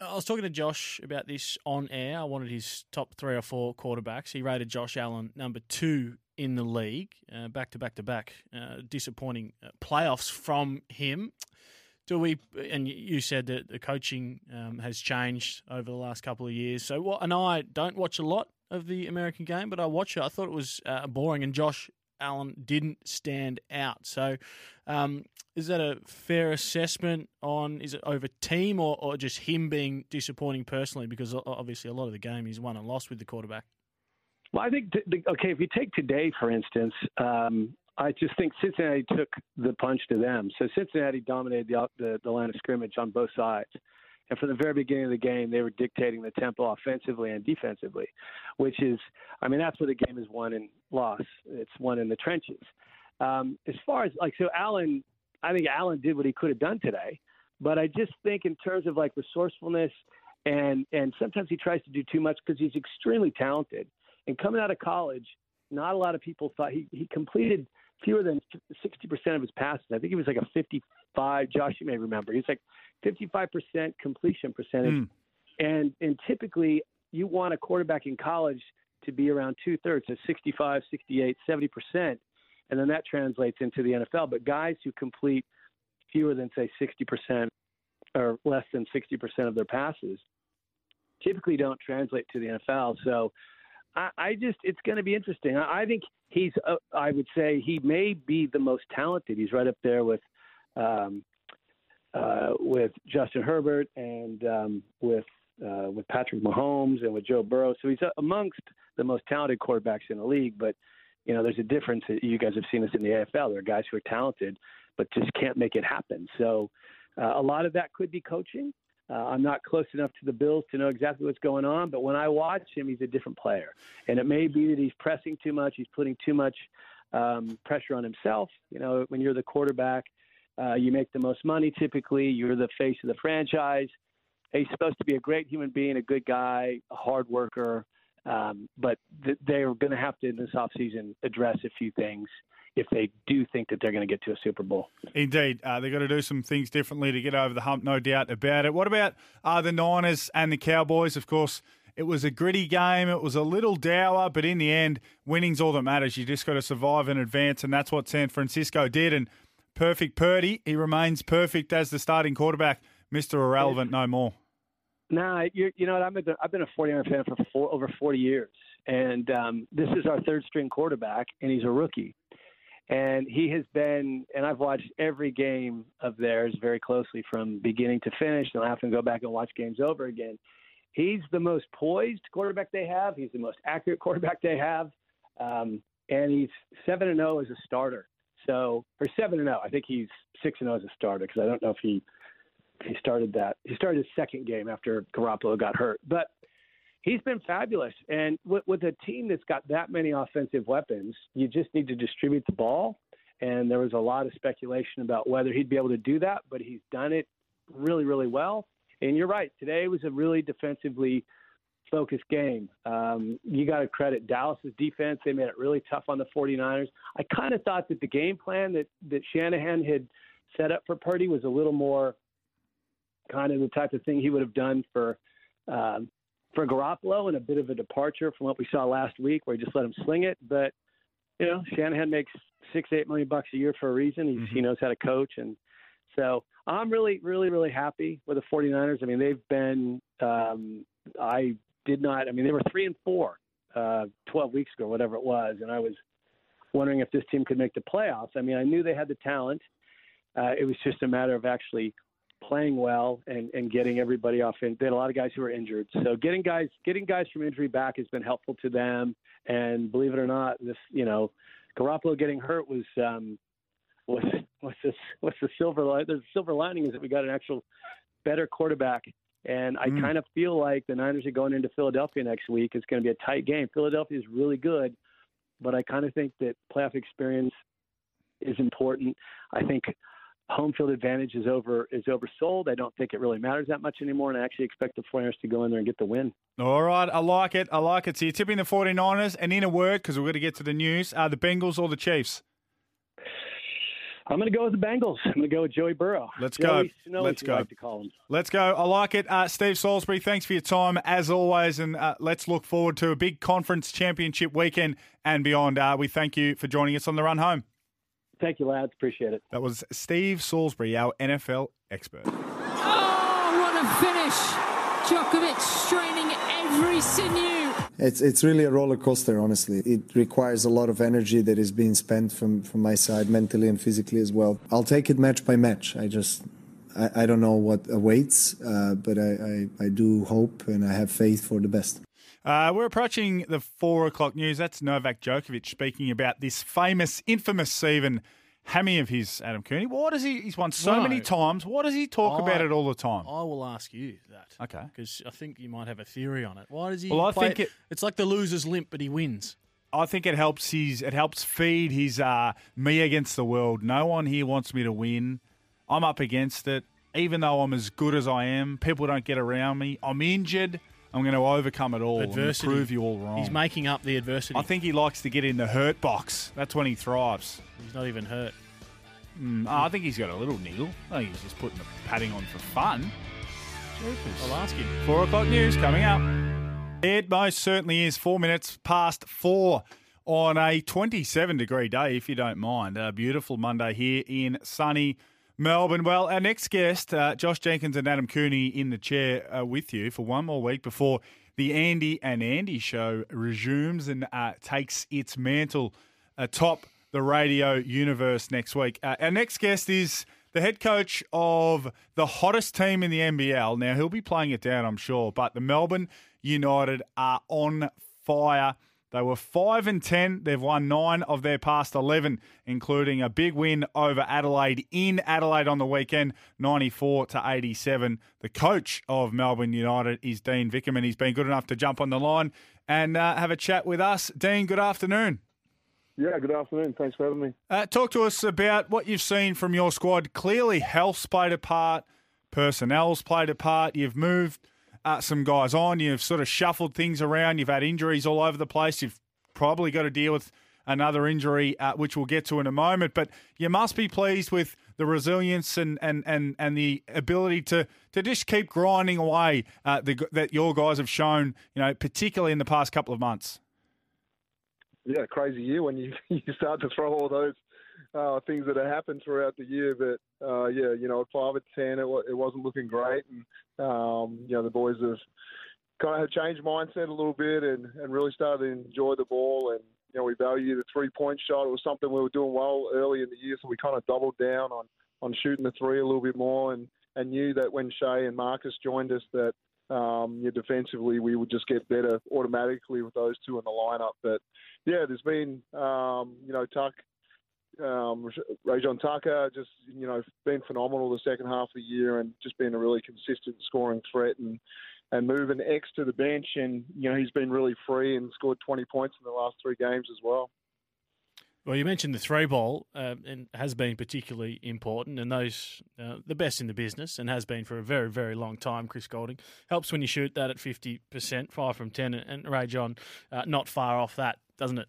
[SPEAKER 5] I was talking to Josh about this on air. I wanted his top three or four quarterbacks. He rated Josh Allen number two in the league, uh, back to back to back. Uh, disappointing uh, playoffs from him. Do we? And you said that the coaching um, has changed over the last couple of years. So what? And I don't watch a lot of the American game, but I watch it. I thought it was uh, boring, and Josh Allen didn't stand out. So, um, is that a fair assessment on is it over team or, or just him being disappointing personally? Because obviously, a lot of the game he's won and lost with the quarterback.
[SPEAKER 10] Well, I think the, okay. If you take today, for instance, um, I just think Cincinnati took the punch to them. So Cincinnati dominated the, the the line of scrimmage on both sides. And from the very beginning of the game, they were dictating the tempo offensively and defensively, which is, I mean, that's where the game is won and lost. It's won in the trenches. Um, as far as like, so Allen, I think Allen did what he could have done today, but I just think in terms of like resourcefulness and and sometimes he tries to do too much because he's extremely talented. And coming out of college, not a lot of people thought he he completed fewer than 60% of his passes. I think he was like a 55. Josh, you may remember. He's like 55% completion percentage. Mm. And, and typically, you want a quarterback in college to be around two thirds, so 65, 68, 70%. And then that translates into the NFL. But guys who complete fewer than, say, 60% or less than 60% of their passes typically don't translate to the NFL. So I, I just, it's going to be interesting. I, I think he's, uh, I would say he may be the most talented. He's right up there with, um, uh, with Justin Herbert and um, with uh, with Patrick Mahomes and with Joe Burrow. So he's amongst the most talented quarterbacks in the league. But you know, there's a difference. You guys have seen this in the AFL. There are guys who are talented, but just can't make it happen. So uh, a lot of that could be coaching. Uh, I'm not close enough to the Bills to know exactly what's going on, but when I watch him, he's a different player. And it may be that he's pressing too much, he's putting too much um, pressure on himself. You know, when you're the quarterback, Uh, you make the most money typically. You're the face of the franchise. He's supposed to be a great human being, a good guy, a hard worker. Um, but th- they're going to have to in this offseason address a few things if they do think that they're going to get to a Super Bowl.
[SPEAKER 4] Indeed, uh, they've got to do some things differently to get over the hump, no doubt about it. What about uh, the Niners and the Cowboys? Of course, it was a gritty game. It was a little dour, but in the end, winning's all that matters. You just got to survive and advance, and that's what San Francisco did. And perfect Purdy, he remains perfect as the starting quarterback. Mr. Irrelevant, no more.
[SPEAKER 10] Nah, you you know what? I've been I've been a 49er fan for four, over 40 years, and um, this is our third string quarterback, and he's a rookie, and he has been. And I've watched every game of theirs very closely from beginning to finish, and I often go back and watch games over again. He's the most poised quarterback they have. He's the most accurate quarterback they have, um, and he's seven and zero as a starter. So, or seven and zero. I think he's six and zero as a starter because I don't know if he he started that. He started his second game after Garoppolo got hurt, but he's been fabulous. And with, with a team that's got that many offensive weapons, you just need to distribute the ball. And there was a lot of speculation about whether he'd be able to do that, but he's done it really, really well. And you're right. Today was a really defensively focused game. Um, you got to credit Dallas's defense. They made it really tough on the 49ers. I kind of thought that the game plan that, that Shanahan had set up for Purdy was a little more kind of the type of thing he would have done for um, for Garoppolo, and a bit of a departure from what we saw last week, where he just let him sling it. But you know, Shanahan makes six, eight million bucks a year for a reason. He's,
[SPEAKER 4] Mm-hmm.
[SPEAKER 10] He knows how to coach, and so I'm really, really, really happy with the 49ers. I mean, they've been. Um, I did not. I mean, they were three and four uh, 12 weeks ago, whatever it was, and I was wondering if this team could make the playoffs. I mean, I knew they had the talent. Uh, it was just a matter of actually playing well and, and getting everybody off. And they had a lot of guys who were injured, so getting guys getting guys from injury back has been helpful to them. And believe it or not, this you know, Garoppolo getting hurt was um, was was this what's the silver line. The silver lining is that we got an actual better quarterback. And I
[SPEAKER 4] Mm.
[SPEAKER 10] kind of feel like the Niners are going into Philadelphia next week. It's going to be a tight game. Philadelphia is really good, but I kind of think that playoff experience is important. I think home field advantage is over is oversold. I don't think it really matters that much anymore, and I actually expect the 49ers to go in there and get the win.
[SPEAKER 4] All right, I like it. I like it. So you're tipping the 49ers, and in a word, because we're going to get to the news, are the Bengals or the Chiefs?
[SPEAKER 10] I'm going to go with the Bengals. I'm going to go with Joey Burrow.
[SPEAKER 4] Let's
[SPEAKER 10] Joey
[SPEAKER 4] go.
[SPEAKER 10] Snow,
[SPEAKER 4] Let's go.
[SPEAKER 10] Like to call him.
[SPEAKER 4] Let's go. I like it. Uh, Steve Salisbury, thanks for your time as always, and uh, let's look forward to a big conference championship weekend and beyond. Uh, we thank you for joining us on the run home.
[SPEAKER 10] Thank you, lads. Appreciate it.
[SPEAKER 4] That was Steve Salisbury, our NFL expert.
[SPEAKER 12] Oh, what a finish! Djokovic straining every sinew.
[SPEAKER 13] It's it's really a roller coaster, honestly. It requires a lot of energy that is being spent from, from my side, mentally and physically as well. I'll take it match by match. I just I, I don't know what awaits, uh, but I, I, I do hope and I have faith for the best.
[SPEAKER 4] Uh, we're approaching the four o'clock news. That's Novak Djokovic speaking about this famous, infamous even hammy of his, Adam Cooney. What does he? He's won so
[SPEAKER 5] No.
[SPEAKER 4] many times. What does he talk
[SPEAKER 5] I-
[SPEAKER 4] about it all the time?
[SPEAKER 5] I will ask you that.
[SPEAKER 4] Okay.
[SPEAKER 5] Because I think you might have a theory on it. Why does he?
[SPEAKER 4] Well, I think it-
[SPEAKER 5] it's like the loser's limp, but he wins.
[SPEAKER 4] I think it helps his it helps feed his uh, me against the world. No one here wants me to win. I'm up against it. Even though I'm as good as I am, people don't get around me. I'm injured. I'm going to overcome it all.
[SPEAKER 5] Adversity.
[SPEAKER 4] prove you all wrong.
[SPEAKER 5] He's making up the adversity.
[SPEAKER 4] I think he likes to get in the hurt box. That's when he thrives.
[SPEAKER 5] He's not even hurt.
[SPEAKER 4] Mm, I think he's got a little niggle. I think he's just putting the padding on for fun.
[SPEAKER 5] I'll ask him.
[SPEAKER 4] Four o'clock news coming up. It most certainly is four minutes past four on a 27 degree day, if you don't mind. A beautiful Monday here in sunny Melbourne. Well, our next guest, uh, Josh Jenkins and Adam Cooney, in the chair uh, with you for one more week before the Andy and Andy show resumes and uh, takes its mantle atop the radio universe next week. Uh, our next guest is the head coach of the hottest team in the NBL. Now, he'll be playing it down, I'm sure, but the Melbourne United are on fire. They were 5 and 10. They've won 9 of their past 11, including a big win over Adelaide in Adelaide on the weekend, 94 to 87. The coach of Melbourne United is Dean Vickerman. He's been good enough to jump on the line and uh, have a chat with us. Dean, good afternoon.
[SPEAKER 14] Yeah, good afternoon. Thanks for having me.
[SPEAKER 4] Uh, talk to us about what you've seen from your squad. Clearly, health's played a part, personnel's played a part. You've moved uh, some guys on, you've sort of shuffled things around, you've had injuries all over the place. You've probably got to deal with another injury, uh, which we'll get to in a moment. But you must be pleased with the resilience and, and, and, and the ability to, to just keep grinding away uh, the, that your guys have shown, you know, particularly in the past couple of months.
[SPEAKER 14] Yeah, crazy year when you you start to throw all those uh, things that have happened throughout the year. But uh, yeah, you know, at five at ten, it, it wasn't looking great, and um, you know the boys have kind of changed mindset a little bit and, and really started to enjoy the ball. And you know, we value the three point shot. It was something we were doing well early in the year, so we kind of doubled down on on shooting the three a little bit more, and and knew that when Shea and Marcus joined us that um, yeah, defensively, we would just get better automatically with those two in the lineup. But yeah, there's been um, you know Tuck, um, Rayjon Tucker, just you know been phenomenal the second half of the year and just been a really consistent scoring threat and and moving X to the bench and you know he's been really free and scored 20 points in the last three games as well.
[SPEAKER 5] Well, you mentioned the throw ball uh, and has been particularly important, and those uh, the best in the business, and has been for a very, very long time. Chris Goulding helps when you shoot that at fifty percent, five from ten, and Rayjon uh, not far off that, doesn't it?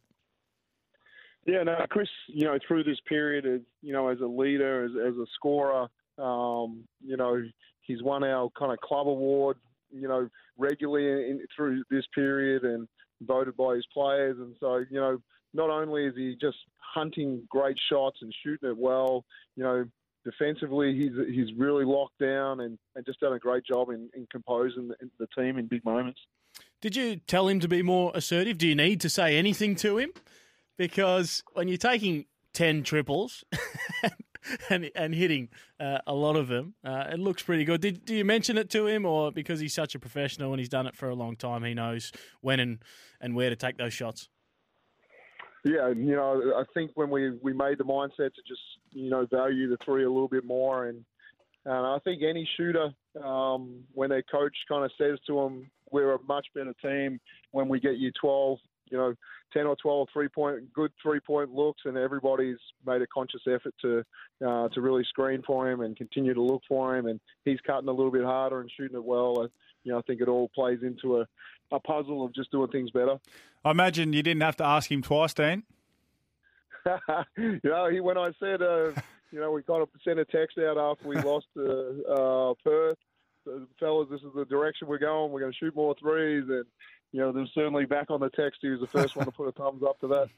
[SPEAKER 14] Yeah, no, Chris, you know, through this period, you know, as a leader, as, as a scorer, um, you know, he's won our kind of club award, you know, regularly in, through this period, and voted by his players, and so you know not only is he just hunting great shots and shooting it well, you know, defensively he's he's really locked down and, and just done a great job in, in composing the, the team in big moments.
[SPEAKER 5] Did you tell him to be more assertive? Do you need to say anything to him? Because when you're taking ten triples and and hitting uh, a lot of them, uh, it looks pretty good. Did do you mention it to him, or because he's such a professional and he's done it for a long time, he knows when and and where to take those shots?
[SPEAKER 14] Yeah, you know, I think when we, we made the mindset to just you know value the three a little bit more, and and I think any shooter um, when their coach kind of says to them, "We're a much better team when we get you 12, you know, 10 or 12 three point good three point looks, and everybody's made a conscious effort to uh, to really screen for him and continue to look for him, and he's cutting a little bit harder and shooting it well. And, You know, I think it all plays into a a puzzle of just doing things better.
[SPEAKER 4] I imagine you didn't have to ask him twice, Dan.
[SPEAKER 14] you know, he, when I said, uh, you know, we kind of sent a text out after we lost uh, uh, Perth, fellas, this is the direction we're going. We're going to shoot more threes, and you know, there's certainly back on the text. He was the first one to put a thumbs up to that.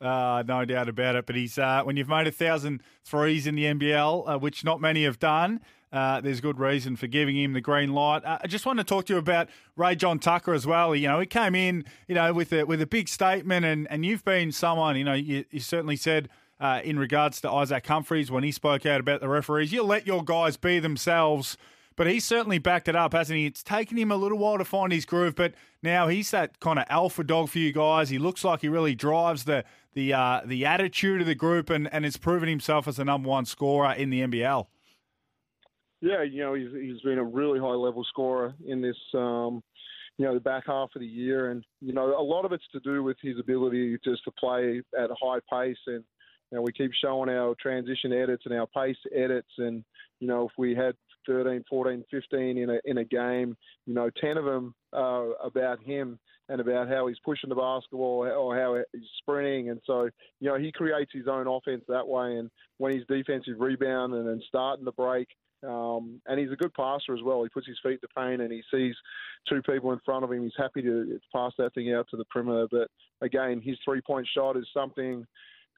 [SPEAKER 4] Uh, no doubt about it. But he's uh, when you've made a thousand threes in the NBL, uh, which not many have done. Uh, there's good reason for giving him the green light. Uh, I just want to talk to you about Rayjon Tucker as well. You know, he came in, you know, with a with a big statement, and, and you've been someone, you know, you, you certainly said uh, in regards to Isaac Humphries when he spoke out about the referees, you let your guys be themselves. But he's certainly backed it up, hasn't he? It's taken him a little while to find his groove, but now he's that kind of alpha dog for you guys. He looks like he really drives the the uh, the attitude of the group, and and has proven himself as the number one scorer in the NBL.
[SPEAKER 14] Yeah, you know he's he's been a really high level scorer in this. Um, you know, the back half of the year, and you know, a lot of it's to do with his ability just to play at a high pace and you know, we keep showing our transition edits and our pace edits. And, you know, if we had 13, 14, 15 in a in a game. You know, 10 of them are about him and about how he's pushing the basketball or how he's sprinting. And so, you know, he creates his own offense that way. And when he's defensive rebound and then starting the break, um, and he's a good passer as well. He puts his feet to paint and he sees two people in front of him. He's happy to pass that thing out to the perimeter. But again, his three point shot is something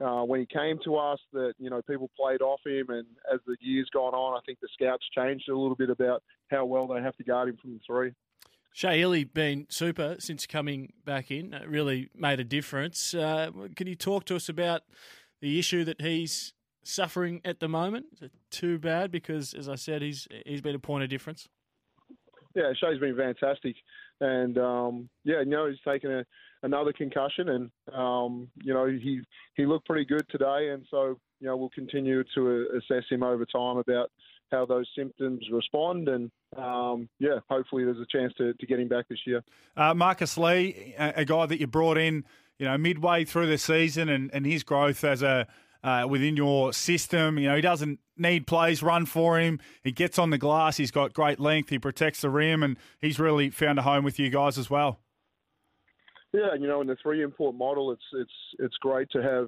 [SPEAKER 14] uh, when he came to us that you know people played off him, and as the years gone on, I think the scouts changed a little bit about how well they have to guard him from the three.
[SPEAKER 5] Shea Ili been super since coming back in. It really made a difference. Uh, can you talk to us about the issue that he's suffering at the moment? Is it too bad? Because as I said, he's he's been a point of difference.
[SPEAKER 14] Yeah, Shea's been fantastic, and um, yeah, you know he's taken a another concussion, and um, you know he he looked pretty good today, and so you know we'll continue to assess him over time about how those symptoms respond, and um, yeah, hopefully there's a chance to, to get him back this year.
[SPEAKER 4] Uh, Marcus Lee, a, a, guy that you brought in, you know, midway through the season and, and his growth as a uh, within your system. You know, he doesn't need plays run for him. He gets on the glass. He's got great length. He protects the rim, and he's really found a home with you guys as well.
[SPEAKER 14] Yeah, you know, in the three import model, it's it's it's great to have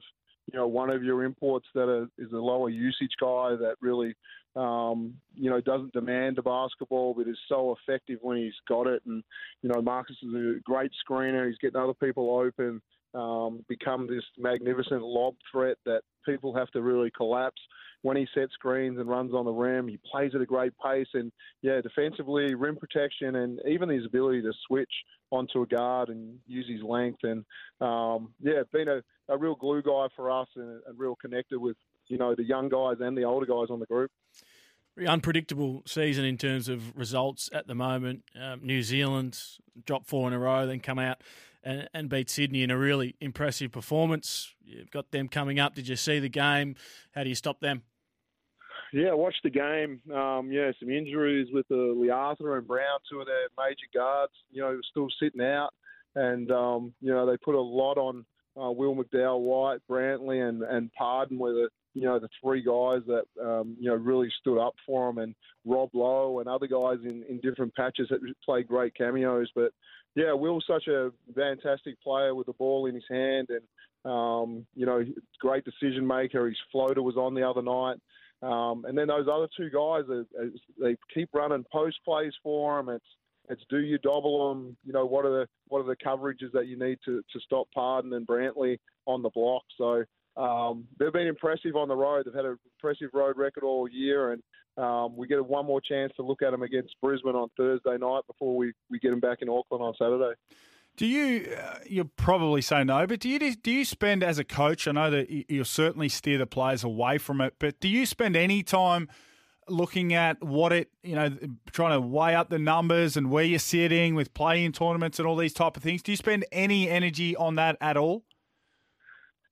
[SPEAKER 14] you know one of your imports that are, is a lower usage guy that really um, you know doesn't demand the basketball but is so effective when he's got it. And you know Marcus is a great screener. He's getting other people open um, become this magnificent lob threat that people have to really collapse when he sets screens and runs on the rim. He plays at a great pace, and yeah, defensively, rim protection, and even his ability to switch onto a guard and use his length. And um, yeah, been a, a real glue guy for us and a real connector with you know the young guys and the older guys on the group.
[SPEAKER 5] Unpredictable season in terms of results at the moment. Um, New Zealand dropped four in a row, then come out and, and beat Sydney in a really impressive performance. You've got them coming up. Did you see the game? How do you stop them?
[SPEAKER 14] Yeah, watched the game. Um, yeah, some injuries with the Leartha and Brown, two of their major guards. You know, still sitting out, and um, you know they put a lot on uh, Will McDowell, White, Brantley, and and Pardon were the you know the three guys that um, you know really stood up for him, and Rob Loe and other guys in in different patches that played great cameos. But yeah, Will's such a fantastic player with the ball in his hand, and um, you know great decision maker. His floater was on the other night. Um, and then those other two guys, they keep running post plays for him. It's it's do you double them? You know what are the what are the coverages that you need to to stop Pardon and Brantley on the block? So um, they've been impressive on the road. They've had an impressive road record all year, and um, we get one more chance to look at them against Brisbane on Thursday night before we, we get them back in Auckland on Saturday.
[SPEAKER 4] Do you? Uh, you'll probably say no, but do you do you spend as a coach? I know that you'll certainly steer the players away from it, but do you spend any time looking at what it you know trying to weigh up the numbers and where you're sitting with playing tournaments and all these type of things? Do you spend any energy on that at all?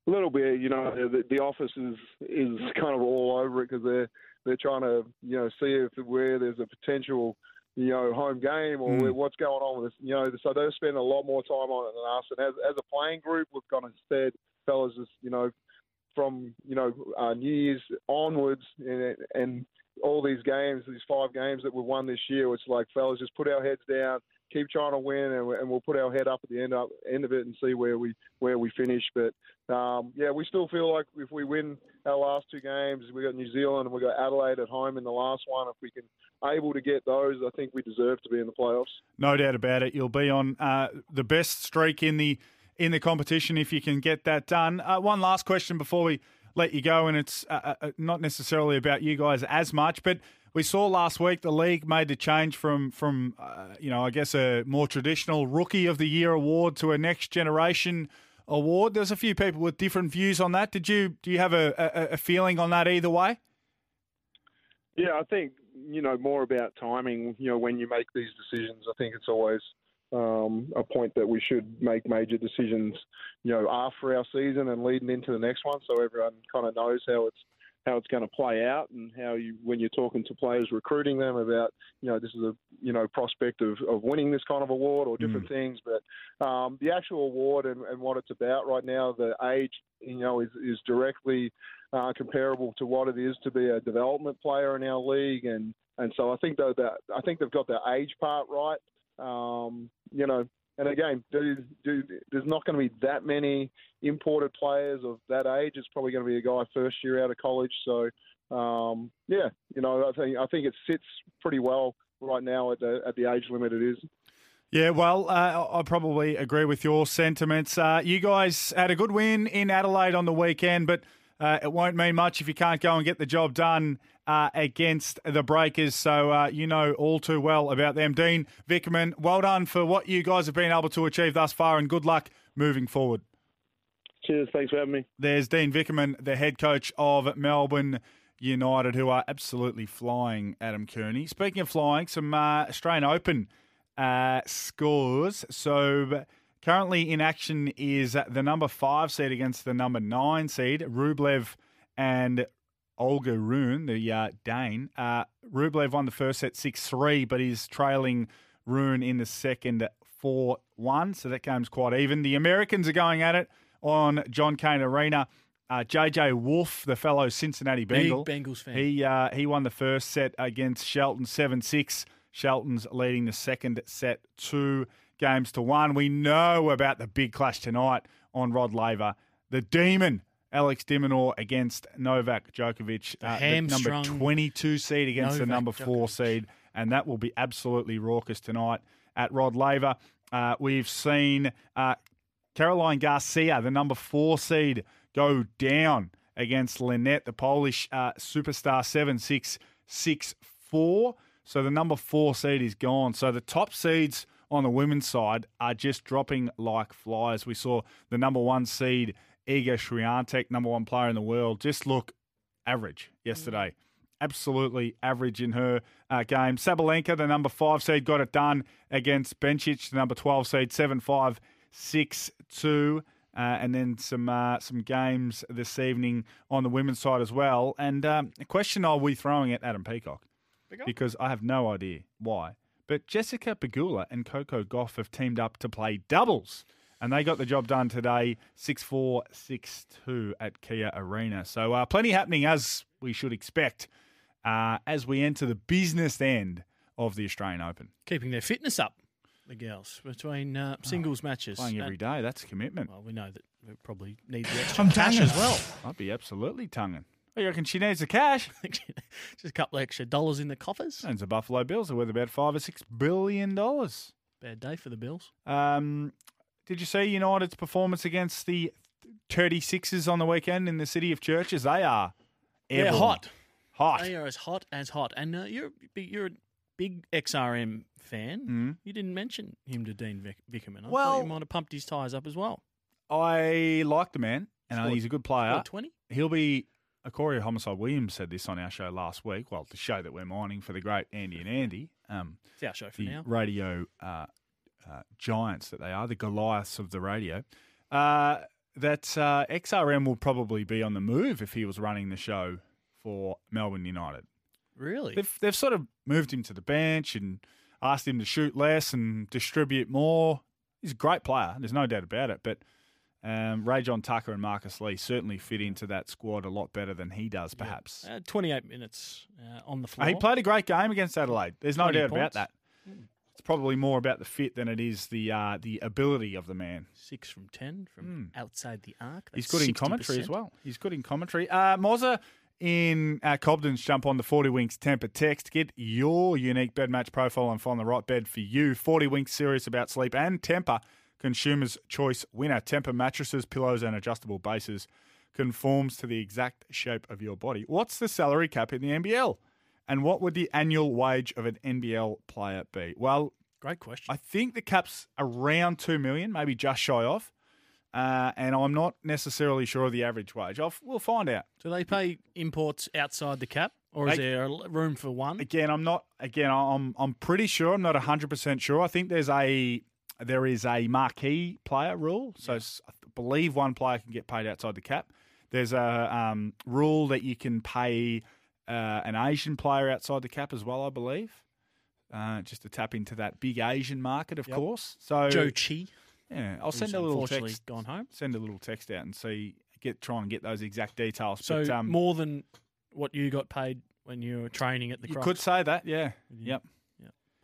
[SPEAKER 14] A little bit, you know. The, the office is is kind of all over it because they're they're trying to you know see if where there's a potential you know, home game or mm. what's going on with us. You know, so they spend a lot more time on it than us. And as, as a playing group, we've gone said, fellas, just, you know, from, you know, uh, New Year's onwards and, and all these games, these five games that we've won this year, it's like, fellas, just put our heads down, keep trying to win, and, and we'll put our head up at the end end of it and see where we where we finish. But um, yeah, we still feel like if we win our last two games, we got New Zealand and we got Adelaide at home in the last one. If we can able to get those, I think we deserve to be in the playoffs.
[SPEAKER 4] No doubt about it. You'll be on uh, the best streak in the in the competition if you can get that done. Uh, one last question before we let you go, and it's uh, uh not necessarily about you guys as much, but we saw last week the league made the change from from uh, you know I guess a more traditional rookie of the year award to a next generation award. There's a few people with different views on that. Did you do you have a, a, a feeling on that either way?
[SPEAKER 14] Yeah, I think you know more about timing. You know when you make these decisions, I think it's always um, a point that we should make major decisions. You know after our season and leading into the next one, so everyone kind of knows how it's how it's going to play out and how you when you're talking to players recruiting them about you know this is a you know prospect of, of winning this kind of award or different mm. things. But um, the actual award and, and what it's about right now the age you know is, is directly uh, comparable to what it is to be a development player in our league. And and so I think though that I think they've got the age part right. Um, you know and again, there's not going to be that many imported players of that age. It's probably going to be a guy first year out of college. So, um, yeah, you know, I think I think it sits pretty well right now at the at the age limit it is.
[SPEAKER 4] Yeah, well, uh, I probably agree with your sentiments. Uh, you guys had a good win in Adelaide on the weekend, but uh, it won't mean much if you can't go and get the job done uh, against the Breakers. So uh, you know all too well about them. Dean Vickerman, well done for what you guys have been able to achieve thus far, and good luck moving forward.
[SPEAKER 14] Cheers. Thanks for having me.
[SPEAKER 4] There's Dean Vickerman, the head coach of Melbourne. United, who are absolutely flying, Adam Cooney. Speaking of flying, some uh, Australian Open uh, scores. So currently in action is the number five seed against the number nine seed, Rublev and Holger Rune, the uh, Dane. Uh, Rublev won the first set 6 3, but he's trailing Rune in the second 4 1. So that game's quite even. The Americans are going at it on John Cain Arena. Uh, JJ Wolf, the fellow Cincinnati
[SPEAKER 5] Big
[SPEAKER 4] Bengal,
[SPEAKER 5] Bengals fan.
[SPEAKER 4] He uh, he won the first set against Shelton seven six. Shelton's leading the second set two games to one. We know about the big clash tonight on Rod Laver. The Demon Alex de Minaur against Novak Djokovic, uh, the number twenty two seed against the number four seed, and that will be absolutely raucous tonight at Rod Laver. Uh, we've seen uh, Caroline Garcia, the number four seed, go down against Linette, the Polish uh, superstar, 7 6 6 4. So the number four seed is gone. So the top seeds on the women's side are just dropping like flies. We saw the number one seed, Iga Swiatek, number one player in the world, just look average yesterday. Absolutely average in her uh, game. Sabalenka, the number five seed, got it done against Bencic, the number 12 seed, 7 5 6 2. Uh, and then some uh, some games this evening on the women's side as well. And um, a question are we throwing at Adam Peacock? Because I have no idea why. But Jessica Pegula and Coco Gauff have teamed up to play doubles. And they got the job done today, 6 4 6 2 at Kia Arena. So uh, plenty happening as we should expect uh, as we enter the business end of the Australian Open.
[SPEAKER 5] Keeping their fitness up, the girls, between uh, singles matches.
[SPEAKER 4] Playing every day, that's a commitment.
[SPEAKER 5] Well, we know that we probably need the extra
[SPEAKER 4] I'm
[SPEAKER 5] cash
[SPEAKER 4] tonguing.
[SPEAKER 5] as well.
[SPEAKER 4] I'd be absolutely tonguing. Oh, you reckon she needs the cash?
[SPEAKER 5] Just a couple of extra dollars in the coffers.
[SPEAKER 4] And the Buffalo Bills are worth about five or six billion dollars.
[SPEAKER 5] Bad day for the Bills.
[SPEAKER 4] Um, did you see United's performance against the 36ers on the weekend in the city of churches? They are
[SPEAKER 5] They're hot.
[SPEAKER 4] Hot.
[SPEAKER 5] They are as hot as hot. And uh, you're you're a big XRM fan.
[SPEAKER 4] Mhm.
[SPEAKER 5] You didn't mention him to Dean Vic- Vickerman. I
[SPEAKER 4] Well-
[SPEAKER 5] thought you might have pumped his tyres up as well.
[SPEAKER 4] I like the man, and
[SPEAKER 5] Scored-
[SPEAKER 4] he's a good player.
[SPEAKER 5] 20?
[SPEAKER 4] He'll be. Corey Homicide Williams said this on our show last week. Well, the show that we're mining for the great Andy and Andy. Um,
[SPEAKER 5] It's our show for now.
[SPEAKER 4] radio uh, uh, giants that they are, the Goliaths of the radio. Uh, that uh, XRM will probably be on the move if he was running the show for Melbourne United.
[SPEAKER 5] Really?
[SPEAKER 4] They've, they've sort of moved him to the bench and asked him to shoot less and distribute more. He's a great player. There's no doubt about it. But um, Rayjon Tucker and Marcus Lee certainly fit into that squad a lot better than he does, perhaps.
[SPEAKER 5] Uh, 28 minutes uh, on the floor.
[SPEAKER 4] He played a great game against Adelaide. There's no
[SPEAKER 5] 20
[SPEAKER 4] doubt about
[SPEAKER 5] points.
[SPEAKER 4] that. It's probably more about the fit than it is the uh, the ability of the man.
[SPEAKER 5] Six from 10 from outside the arc.
[SPEAKER 4] He's
[SPEAKER 5] That's
[SPEAKER 4] good in commentary as well. He's good in commentary. Uh, Moza in uh, Cobden's jump on the 40 Winks Tempur text. Get your unique bed match profile and find the right bed for you. 40 Winks serious about sleep and Tempur. Consumer's choice winner. Tempur mattresses, pillows, and adjustable bases conforms to the exact shape of your body. What's the salary cap in the NBL? And what would the annual wage of an NBL player be? Well,
[SPEAKER 5] Great question.
[SPEAKER 4] I think the cap's around two million, maybe just shy of. Uh, and I'm not necessarily sure of the average wage. I'll, we'll find out.
[SPEAKER 5] Do they pay imports outside the cap, or is
[SPEAKER 4] They-
[SPEAKER 5] there room for one?
[SPEAKER 4] Again, I'm not. Again, I'm. I'm pretty sure. I'm not 100 percent sure. I think there's a there is a marquee player rule. So I believe one player can get paid outside the cap. There's a um, rule that you can pay uh, an Asian player outside the cap as well. I believe. Uh, just to tap into that big Asian market, of
[SPEAKER 5] Yep.
[SPEAKER 4] course. So
[SPEAKER 5] Joe Chi.
[SPEAKER 4] Yeah, I'll send a little text.
[SPEAKER 5] gone home.
[SPEAKER 4] Send a little text out and see. Get try and get those exact details.
[SPEAKER 5] So
[SPEAKER 4] but, um,
[SPEAKER 5] more than what you got paid when you were training at the
[SPEAKER 4] you could say that. Yeah. Yep.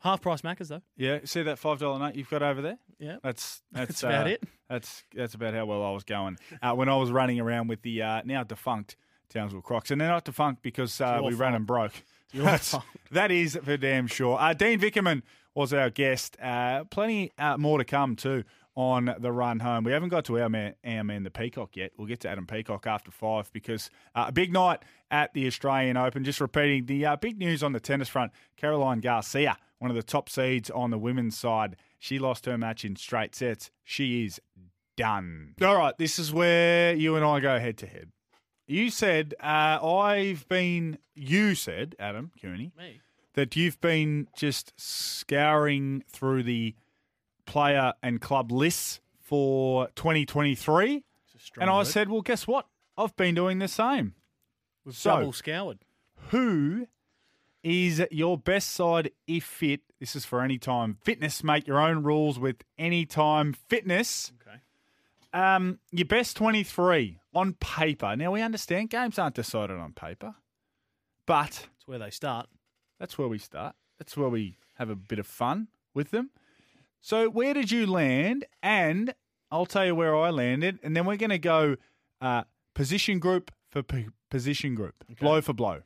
[SPEAKER 5] Half price Maccas though.
[SPEAKER 4] Yeah, see that five dollar note you've got over there?
[SPEAKER 5] Yeah.
[SPEAKER 4] that's that's,
[SPEAKER 5] That's about
[SPEAKER 4] uh,
[SPEAKER 5] it.
[SPEAKER 4] That's that's about how well I was going uh, when I was running around with the uh, now defunct Townsville Crocs, and they're not defunct because uh, we ran
[SPEAKER 5] fault.
[SPEAKER 4] them broke. That's- that is for damn sure. Uh, Dean Vickerman was our guest. Uh, plenty uh, more to come too on the run home. We haven't got to our man, our man, the Peacock yet. We'll get to Adam Peacock after five because uh, a big night at the Australian Open. Just repeating the uh, big news on the tennis front: Caroline Garcia, one of the top seeds on the women's side, she lost her match in straight sets. She is done. All right, this is where you and I go head to head. You said uh, I've been. You said Adam Cooney
[SPEAKER 5] Me.
[SPEAKER 4] that you've been just scouring through the player and club lists for 2023,
[SPEAKER 5] strong
[SPEAKER 4] and I said, well, guess what? I've been doing the same.
[SPEAKER 5] We've
[SPEAKER 4] So-
[SPEAKER 5] double scoured.
[SPEAKER 4] Who is your best side if fit This is for Anytime Fitness. Make your own rules with Anytime Fitness.
[SPEAKER 5] Okay.
[SPEAKER 4] Um, your best 23 on paper. Now, we understand games aren't decided on paper, but
[SPEAKER 5] it's where they start.
[SPEAKER 4] that's where we start. That's where we have a bit of fun with them. So, where did you land? And I'll tell you where I landed, and then we're going to go uh, position group for p- position group, blow for blow.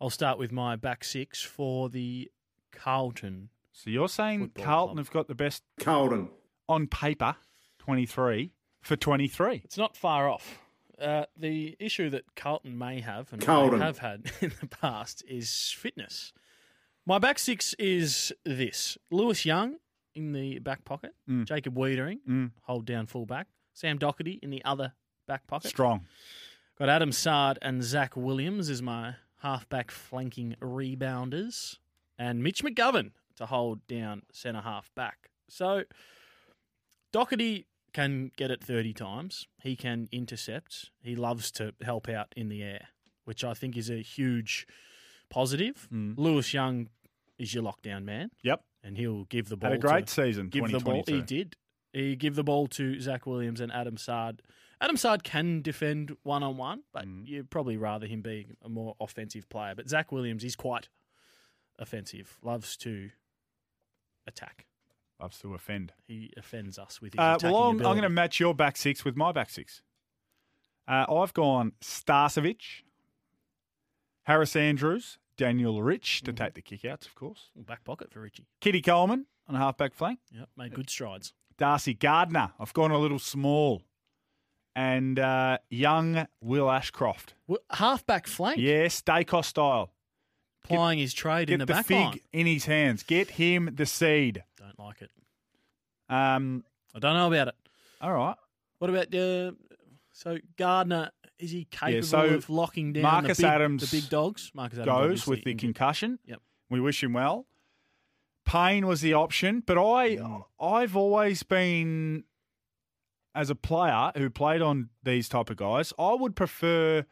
[SPEAKER 5] I'll start with my back six for the Carlton.
[SPEAKER 4] So you're saying Carlton
[SPEAKER 5] club.
[SPEAKER 4] have got the best Carlton on paper, 23 for 23.
[SPEAKER 5] It's not far off. Uh, the issue that Carlton may have and
[SPEAKER 4] Carlton.
[SPEAKER 5] may have had in the past is fitness. My back six is this: Lewis Young in the back pocket,
[SPEAKER 4] Mm.
[SPEAKER 5] Jacob Weitering
[SPEAKER 4] Mm.
[SPEAKER 5] hold down full back, Sam Docherty in the other back pocket.
[SPEAKER 4] Strong.
[SPEAKER 5] Got Adam Saad and Zach Williams as my halfback flanking rebounders, and Mitch McGovern to hold down centre half back. So Docherty can get it 30 times. He can intercept. He loves to help out in the air, which I think is a huge positive.
[SPEAKER 4] Mm.
[SPEAKER 5] Lewis Young is your lockdown man.
[SPEAKER 4] Yep.
[SPEAKER 5] And he'll give the ball
[SPEAKER 4] Had a great
[SPEAKER 5] to,
[SPEAKER 4] season,
[SPEAKER 5] Give the ball. He did. He give the ball to Zach Williams and Adam Saad. Adam Saad can defend one on one, but
[SPEAKER 4] Mm.
[SPEAKER 5] you'd probably rather him be a more offensive player. But Zach Williams is quite offensive. Loves to attack.
[SPEAKER 4] Loves to offend.
[SPEAKER 5] He offends us with his
[SPEAKER 4] Uh, well, I'm, I'm going to match your back six with my back six. Uh, I've gone Starcevic, Harris Andrews, Daniel Rich to take the kickouts, of course.
[SPEAKER 5] Back pocket for Richie.
[SPEAKER 4] Kitty Coleman on a halfback flank.
[SPEAKER 5] Yep, made good strides.
[SPEAKER 4] Darcy Gardiner. I've gone a little small. And uh, young Will Ashcroft.
[SPEAKER 5] halfback flank?
[SPEAKER 4] Yes, Staycos style.
[SPEAKER 5] Plying his trade in the,
[SPEAKER 4] the
[SPEAKER 5] back
[SPEAKER 4] fig
[SPEAKER 5] line.
[SPEAKER 4] in his hands. Get him the seed.
[SPEAKER 5] Don't like it.
[SPEAKER 4] Um,
[SPEAKER 5] I don't know about it.
[SPEAKER 4] All right.
[SPEAKER 5] What about uh, so Gardiner? Is he capable
[SPEAKER 4] so
[SPEAKER 5] of locking down
[SPEAKER 4] Marcus
[SPEAKER 5] the big,
[SPEAKER 4] Adams
[SPEAKER 5] the big dogs? Marcus Adams
[SPEAKER 4] goes with the
[SPEAKER 5] injured.
[SPEAKER 4] concussion.
[SPEAKER 5] Yep.
[SPEAKER 4] We wish him well. Payne was the option, but I
[SPEAKER 5] Mm.
[SPEAKER 4] I've always been as a player who played on these type of guys, I would prefer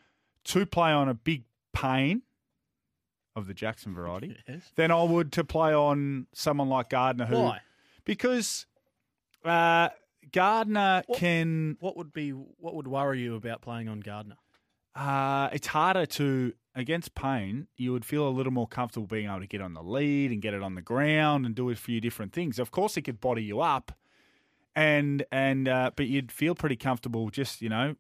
[SPEAKER 4] to play on a big Payne of the Jackson variety
[SPEAKER 5] Yes.
[SPEAKER 4] than I would to play on someone like Gardiner who
[SPEAKER 5] Why?
[SPEAKER 4] because uh, Gardiner can
[SPEAKER 5] What would be what would worry you about playing on Gardiner?
[SPEAKER 4] Uh, it's harder to against Payne. You would feel a little more comfortable being able to get on the lead and get it on the ground and do a few different things. Of course, it could body you up, and and uh, but you'd feel pretty comfortable just you know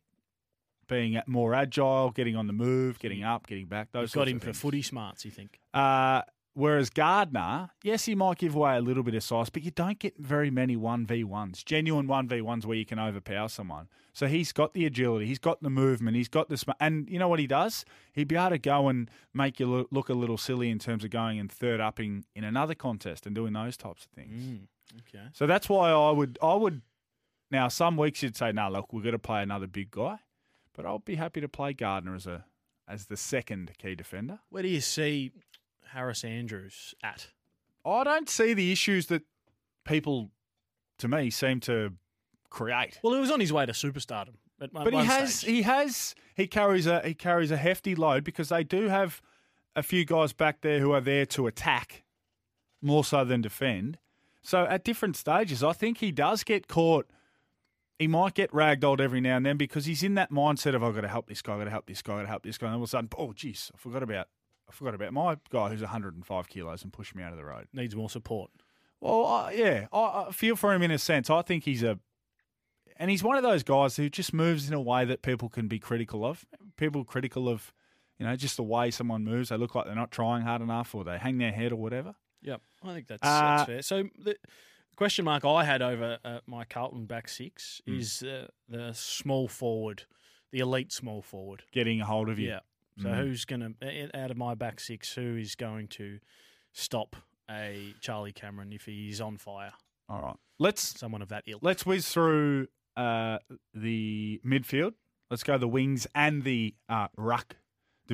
[SPEAKER 4] being more agile, getting on the move, getting up, getting back. Those
[SPEAKER 5] got him for footy smarts, you think?
[SPEAKER 4] Uh, whereas Gardiner, yes, he might give away a little bit of size, but you don't get very many 1v1s, genuine 1v1s where you can overpower someone. So he's got the agility, he's got the movement, he's got the sm- And you know what he does? He'd be able to go and make you look a little silly in terms of going and third upping in another contest and doing those types of things.
[SPEAKER 5] Mm, okay.
[SPEAKER 4] So that's why I would, I would. Now, some weeks you'd say, "No, look, we've got to play another big guy," but I'll be happy to play Gardiner as a as the second key defender.
[SPEAKER 5] Where do you see Harris Andrews at?
[SPEAKER 4] Oh, I don't see the issues that people, to me, seem to create.
[SPEAKER 5] Well, he was on his way to superstardom. At
[SPEAKER 4] But he has,
[SPEAKER 5] stage.
[SPEAKER 4] he has, he carries a he carries a hefty load because they do have a few guys back there who are there to attack more so than defend. So at different stages, I think he does get caught. He might get ragdolled every now and then because he's in that mindset of I've got to help this guy, I've got to help this guy, I've got to help this guy, and all of a sudden, oh jeez, I forgot about I forgot about my guy who's 105 kilos and push me out of the road.
[SPEAKER 5] Needs more support.
[SPEAKER 4] Well, yeah, I, I feel for him in a sense. I think he's a, and he's one of those guys who just moves in a way that people can be critical of. People critical of, you know, just the way someone moves. They look like they're not trying hard enough, or they hang their head, or whatever.
[SPEAKER 5] Yep, I think that's,
[SPEAKER 4] Uh,
[SPEAKER 5] that's fair. So the question mark I had over uh, my Carlton back six
[SPEAKER 4] Hmm.
[SPEAKER 5] is uh, the small forward, the elite small forward.
[SPEAKER 4] Getting a hold of you.
[SPEAKER 5] Yeah. So
[SPEAKER 4] Mm.
[SPEAKER 5] who's going to out of my back six? Who is going to stop a Charlie Cameron if he's on fire?
[SPEAKER 4] All right, let's
[SPEAKER 5] someone of that ilk.
[SPEAKER 4] Let's whiz through uh, the midfield. Let's go the wings and the uh, ruck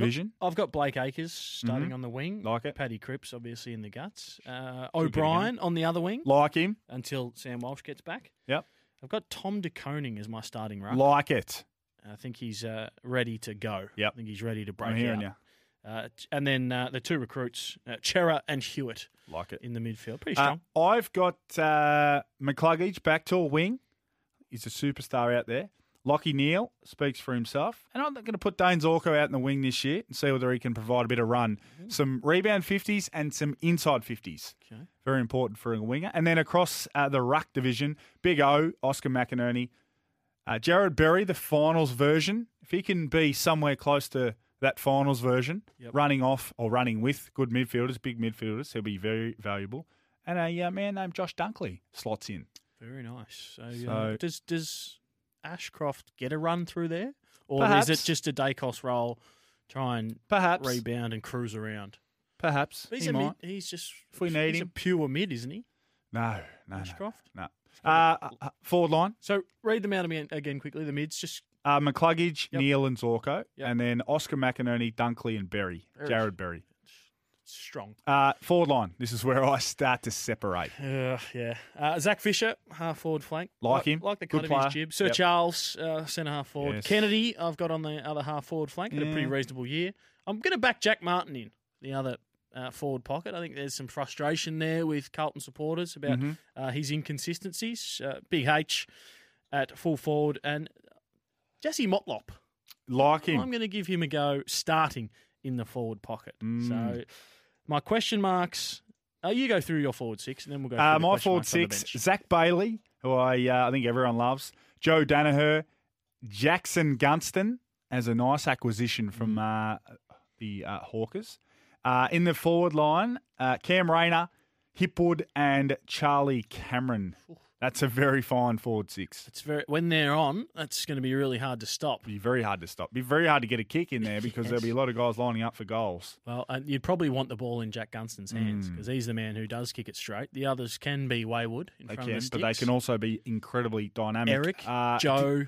[SPEAKER 4] division.
[SPEAKER 5] I've got Blake Acres starting
[SPEAKER 4] Mhm.
[SPEAKER 5] on the wing.
[SPEAKER 4] Like it.
[SPEAKER 5] Paddy Cripps, obviously, in the guts. Uh, O'Brien on the other wing.
[SPEAKER 4] Like him.
[SPEAKER 5] Until Sam Walsh gets back.
[SPEAKER 4] Yep.
[SPEAKER 5] I've got Tom De Koning as my starting ruck.
[SPEAKER 4] Like it.
[SPEAKER 5] I think he's uh, ready to go.
[SPEAKER 4] Yep.
[SPEAKER 5] I think he's ready to break
[SPEAKER 4] I'm hearing
[SPEAKER 5] out. Uh, and then uh, the two recruits, uh, Cerra and Hewett,
[SPEAKER 4] like it
[SPEAKER 5] in the midfield. Pretty
[SPEAKER 4] Uh,
[SPEAKER 5] strong.
[SPEAKER 4] I've got uh, McCluggage back to a wing. He's a superstar out there. Lachie Neale speaks for himself. And I'm going to put Dayne Zorko out in the wing this year and see whether he can provide a bit of run. Some rebound 50s and some inside 50s.
[SPEAKER 5] Okay.
[SPEAKER 4] Very important for a winger. And then across uh, the ruck division, Big O, Oscar McInerney, uh, Jarrod Berry, the finals version. If he can be somewhere close to that finals version,
[SPEAKER 5] Yep.
[SPEAKER 4] running off or running with good midfielders, big midfielders, he'll be very valuable. And a uh, man named Josh Dunkley slots in.
[SPEAKER 5] Very nice. So,
[SPEAKER 4] So-
[SPEAKER 5] uh, does does Ashcroft get a run through there, or
[SPEAKER 4] Perhaps.
[SPEAKER 5] is it just a Dacos role, try and
[SPEAKER 4] Perhaps.
[SPEAKER 5] rebound and cruise around?
[SPEAKER 4] Perhaps
[SPEAKER 5] He's
[SPEAKER 4] he
[SPEAKER 5] a
[SPEAKER 4] might.
[SPEAKER 5] mid, he's just
[SPEAKER 4] If we need
[SPEAKER 5] he's
[SPEAKER 4] him.
[SPEAKER 5] a pure mid, isn't he?
[SPEAKER 4] No, no, no,
[SPEAKER 5] Ashcroft.
[SPEAKER 4] no. Uh, uh, forward line.
[SPEAKER 5] So read them out again, again quickly. The mids just
[SPEAKER 4] Uh, McCluggage,
[SPEAKER 5] Yep.
[SPEAKER 4] Neale, and Zorko,
[SPEAKER 5] Yep.
[SPEAKER 4] and then Oscar McInerney, Dunkley, and Berry. Jarrod Berry.
[SPEAKER 5] Strong.
[SPEAKER 4] Uh, forward line. This is where I start to separate.
[SPEAKER 5] Uh, yeah. Uh, Zach Fisher, half forward flank.
[SPEAKER 4] Like him.
[SPEAKER 5] Like the
[SPEAKER 4] Good
[SPEAKER 5] cut of
[SPEAKER 4] player.
[SPEAKER 5] his jib. Sir
[SPEAKER 4] Yep.
[SPEAKER 5] Charles, uh, centre half forward.
[SPEAKER 4] Yes.
[SPEAKER 5] Kennedy, I've got on the other half forward flank. Had a pretty reasonable year. I'm going to back Jack Martin in the other uh, forward pocket. I think there's some frustration there with Carlton supporters about
[SPEAKER 4] Mhm.
[SPEAKER 5] uh, his inconsistencies. Uh, Big H at full forward and Jesse Motlop.
[SPEAKER 4] Like him.
[SPEAKER 5] I'm going to give him a go starting in the forward pocket.
[SPEAKER 4] Mm.
[SPEAKER 5] So my question marks. Uh, you go through your forward six, and then we'll go. Through
[SPEAKER 4] Uh, my forward
[SPEAKER 5] marks on the
[SPEAKER 4] six. Zach Bailey, who I uh, I think everyone loves. Joe Daniher, Jackson Gunston as a nice acquisition from
[SPEAKER 5] Mm.
[SPEAKER 4] uh, the uh, Hawkers. Uh, in the forward line, uh, Cam Rayner, Hipwood, and Charlie Cameron. That's a very fine forward six.
[SPEAKER 5] It's very when they're on. That's going to be really hard to stop.
[SPEAKER 4] Be very hard to stop. Be very hard to get a kick in there because there'll be a lot of guys lining up for goals.
[SPEAKER 5] Well, and you'd probably want the ball in Jack Gunston's hands
[SPEAKER 4] Mm.
[SPEAKER 5] because he's the man who does kick it straight. The others can be wayward in
[SPEAKER 4] They
[SPEAKER 5] front
[SPEAKER 4] can,
[SPEAKER 5] of the
[SPEAKER 4] but they can also be incredibly dynamic.
[SPEAKER 5] Eric,
[SPEAKER 4] Uh,
[SPEAKER 5] Joe,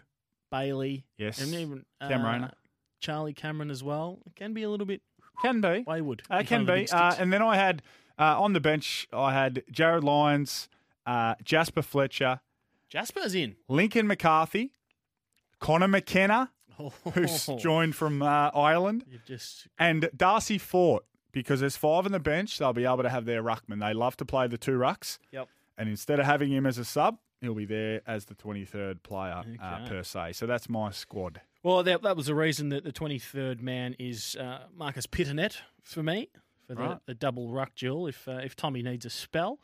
[SPEAKER 5] Bailey,
[SPEAKER 4] Yes.
[SPEAKER 5] and even uh,
[SPEAKER 4] Rayner.
[SPEAKER 5] Charlie Cameron as well. It can be a little bit
[SPEAKER 4] Can be.
[SPEAKER 5] wayward.
[SPEAKER 4] Uh, can
[SPEAKER 5] front of the
[SPEAKER 4] be. Uh, and then I had uh, on the bench, I had Jarrod Lyons, uh, Jasper Fletcher,
[SPEAKER 5] Jasper's in.
[SPEAKER 4] Lincoln McCarthy, Connor McKenna, who's joined from uh, Ireland,
[SPEAKER 5] You just
[SPEAKER 4] and Darcy Fort. Because there's five on the bench, they'll be able to have their ruckman. They love to play the two rucks.
[SPEAKER 5] Yep.
[SPEAKER 4] And instead of having him as a sub, he'll be there as the 23rd player uh, per se. So that's my squad.
[SPEAKER 5] Well, that, that was the reason that the 23rd man is uh, Marcus Pittonet for me, for the,
[SPEAKER 4] Right.
[SPEAKER 5] the double ruck duel if, uh, if Tommy needs a spell.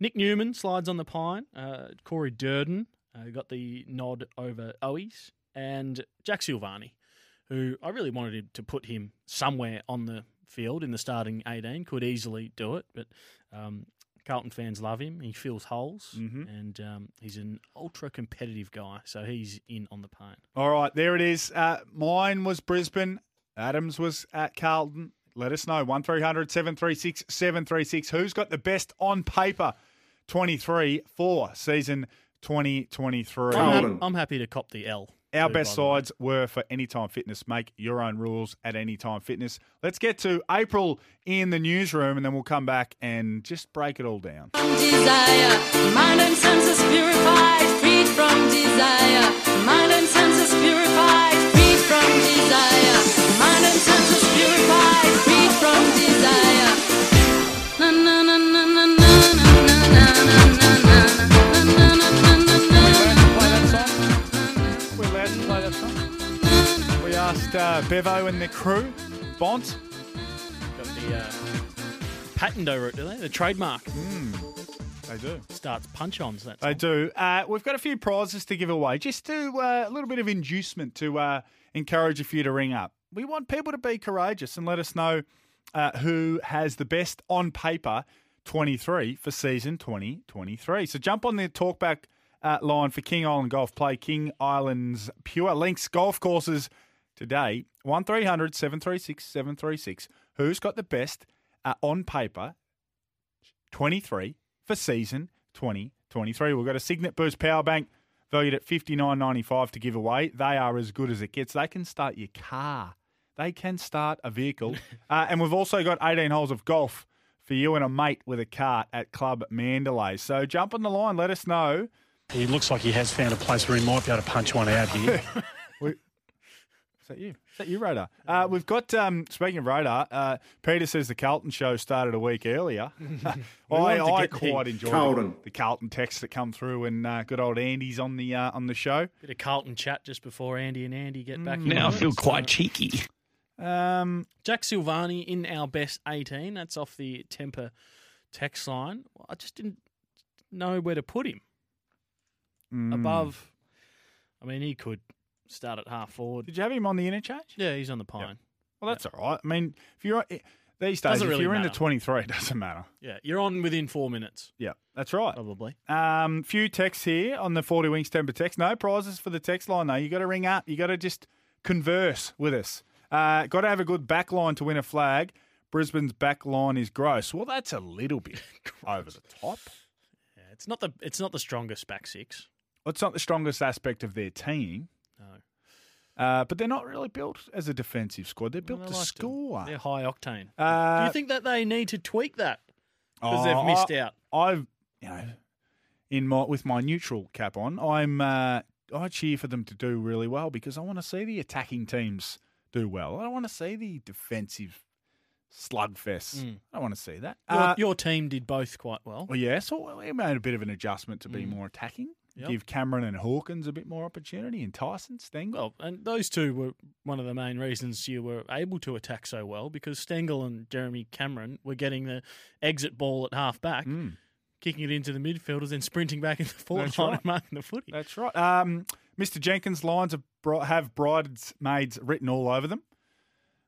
[SPEAKER 5] Nick Newman slides on the pine. Uh, Corey Durdin uh, got the nod over Owies. And Jack Silvagni, who I really wanted to put him somewhere on the field in the starting 18, could easily do it. But um, Carlton fans love him. He fills holes.
[SPEAKER 4] Mhm.
[SPEAKER 5] And um, he's an ultra competitive guy. So he's in on the pain.
[SPEAKER 4] All right, there it is. Uh, mine was Brisbane. Adams was at Carlton. Let us know. 1300 736 736. Who's got the best on paper 23 for season 2023?
[SPEAKER 5] I'm, I'm happy to cop the L.
[SPEAKER 4] Our
[SPEAKER 5] too,
[SPEAKER 4] best
[SPEAKER 5] by the way.
[SPEAKER 4] sides were for Anytime Fitness. Make your own rules at Anytime Fitness. Let's get to April in the newsroom and then we'll come back and just break it all down.
[SPEAKER 15] desire.
[SPEAKER 4] Uh, Bevo and the crew, Bont.
[SPEAKER 5] Got the uh, patent over it, do they? The trademark.
[SPEAKER 4] They do.
[SPEAKER 5] Starts punch ons. That
[SPEAKER 4] They do. Uh, we've got a few prizes to give away, just to uh, a little bit of inducement to uh, encourage a few to ring up. We want people to be courageous and let us know uh, who has the best on paper 23 for season 2023. So jump on the talkback uh, line for King Island Golf. Play King Island's Pure Links golf courses today. 1300 736 736. Who's got the best uh, on paper 23 for season 2023. We've got a Cygnett Boost power bank valued at fifty nine ninety five to give away. They are as good as it gets. They can start your car. They can start a vehicle. uh, and we've also got 18 holes of golf for you and a mate with a cart at Club Mandalay. So jump on the line. Let us know.
[SPEAKER 16] He looks like he has found a place where he might be able to punch one out here.
[SPEAKER 4] Is that you? Is that you, Radar? Uh, we've got, um, speaking of Radar, uh, Peter says the Carlton show started a week earlier.
[SPEAKER 5] We
[SPEAKER 4] I,
[SPEAKER 5] to
[SPEAKER 4] I
[SPEAKER 5] get
[SPEAKER 4] quite enjoyed
[SPEAKER 5] Carlton.
[SPEAKER 4] the, the Carlton texts that come through, and uh, good old Andy's on the uh, on the show.
[SPEAKER 5] Bit of Carlton chat just before Andy and Andy get back.
[SPEAKER 4] Now I feel
[SPEAKER 5] it,
[SPEAKER 4] quite
[SPEAKER 5] cheeky.
[SPEAKER 4] Um,
[SPEAKER 5] Jack Silvagni in our best 18. That's off the Tempur text line. I just didn't know where to put him.
[SPEAKER 4] Mm.
[SPEAKER 5] Above, I mean, he could start at half forward.
[SPEAKER 4] Did you have him on the interchange?
[SPEAKER 5] Yeah, he's on the pine.
[SPEAKER 4] Well, that's all right. I mean, if you're these days,
[SPEAKER 5] Doesn't
[SPEAKER 4] if
[SPEAKER 5] really
[SPEAKER 4] you're into
[SPEAKER 5] matter.
[SPEAKER 4] 23, it doesn't matter.
[SPEAKER 5] Yeah, you're on within four minutes.
[SPEAKER 4] Yeah, that's right.
[SPEAKER 5] Probably.
[SPEAKER 4] Um, few texts here on the 40 Winks Tempur text. No prizes for the text line, though. you got to ring up. you got to just converse with us. Uh, got to have a good back line to win a flag. Brisbane's back line is gross. Well, that's a little bit over the top.
[SPEAKER 5] Yeah, it's not the it's not the strongest back six.
[SPEAKER 4] Well, it's not the strongest aspect of their team. Uh, but they're not really built as a defensive squad. They're built to
[SPEAKER 5] like
[SPEAKER 4] score.
[SPEAKER 5] They're high octane.
[SPEAKER 4] Uh,
[SPEAKER 5] Do you think that they need to tweak that because
[SPEAKER 4] Oh,
[SPEAKER 5] they've missed
[SPEAKER 4] I-
[SPEAKER 5] out?
[SPEAKER 4] I've, you know, in my with my neutral cap on, I'm uh, I cheer for them to do really well because I want to see the attacking teams do well. I don't want to see the defensive slugfests.
[SPEAKER 5] Mm.
[SPEAKER 4] I don't want to see that.
[SPEAKER 5] Your,
[SPEAKER 4] Uh,
[SPEAKER 5] your team did both quite well.
[SPEAKER 4] well, yeah, so we made a bit of an adjustment to be
[SPEAKER 5] Mm.
[SPEAKER 4] more attacking.
[SPEAKER 5] Yep.
[SPEAKER 4] Give Cameron and Hawkins a bit more opportunity, and Tyson Stengel.
[SPEAKER 5] Well, and those two were one of the main reasons you were able to attack so well because Stengel and Jeremy Cameron were getting the exit ball at half back, kicking it into the midfielders, then sprinting back into the forward
[SPEAKER 4] That's
[SPEAKER 5] line
[SPEAKER 4] right.
[SPEAKER 5] and marking the footy.
[SPEAKER 4] That's right. Um, Mr. Jenkins' Lions have, bri- have bridesmaids written all over them.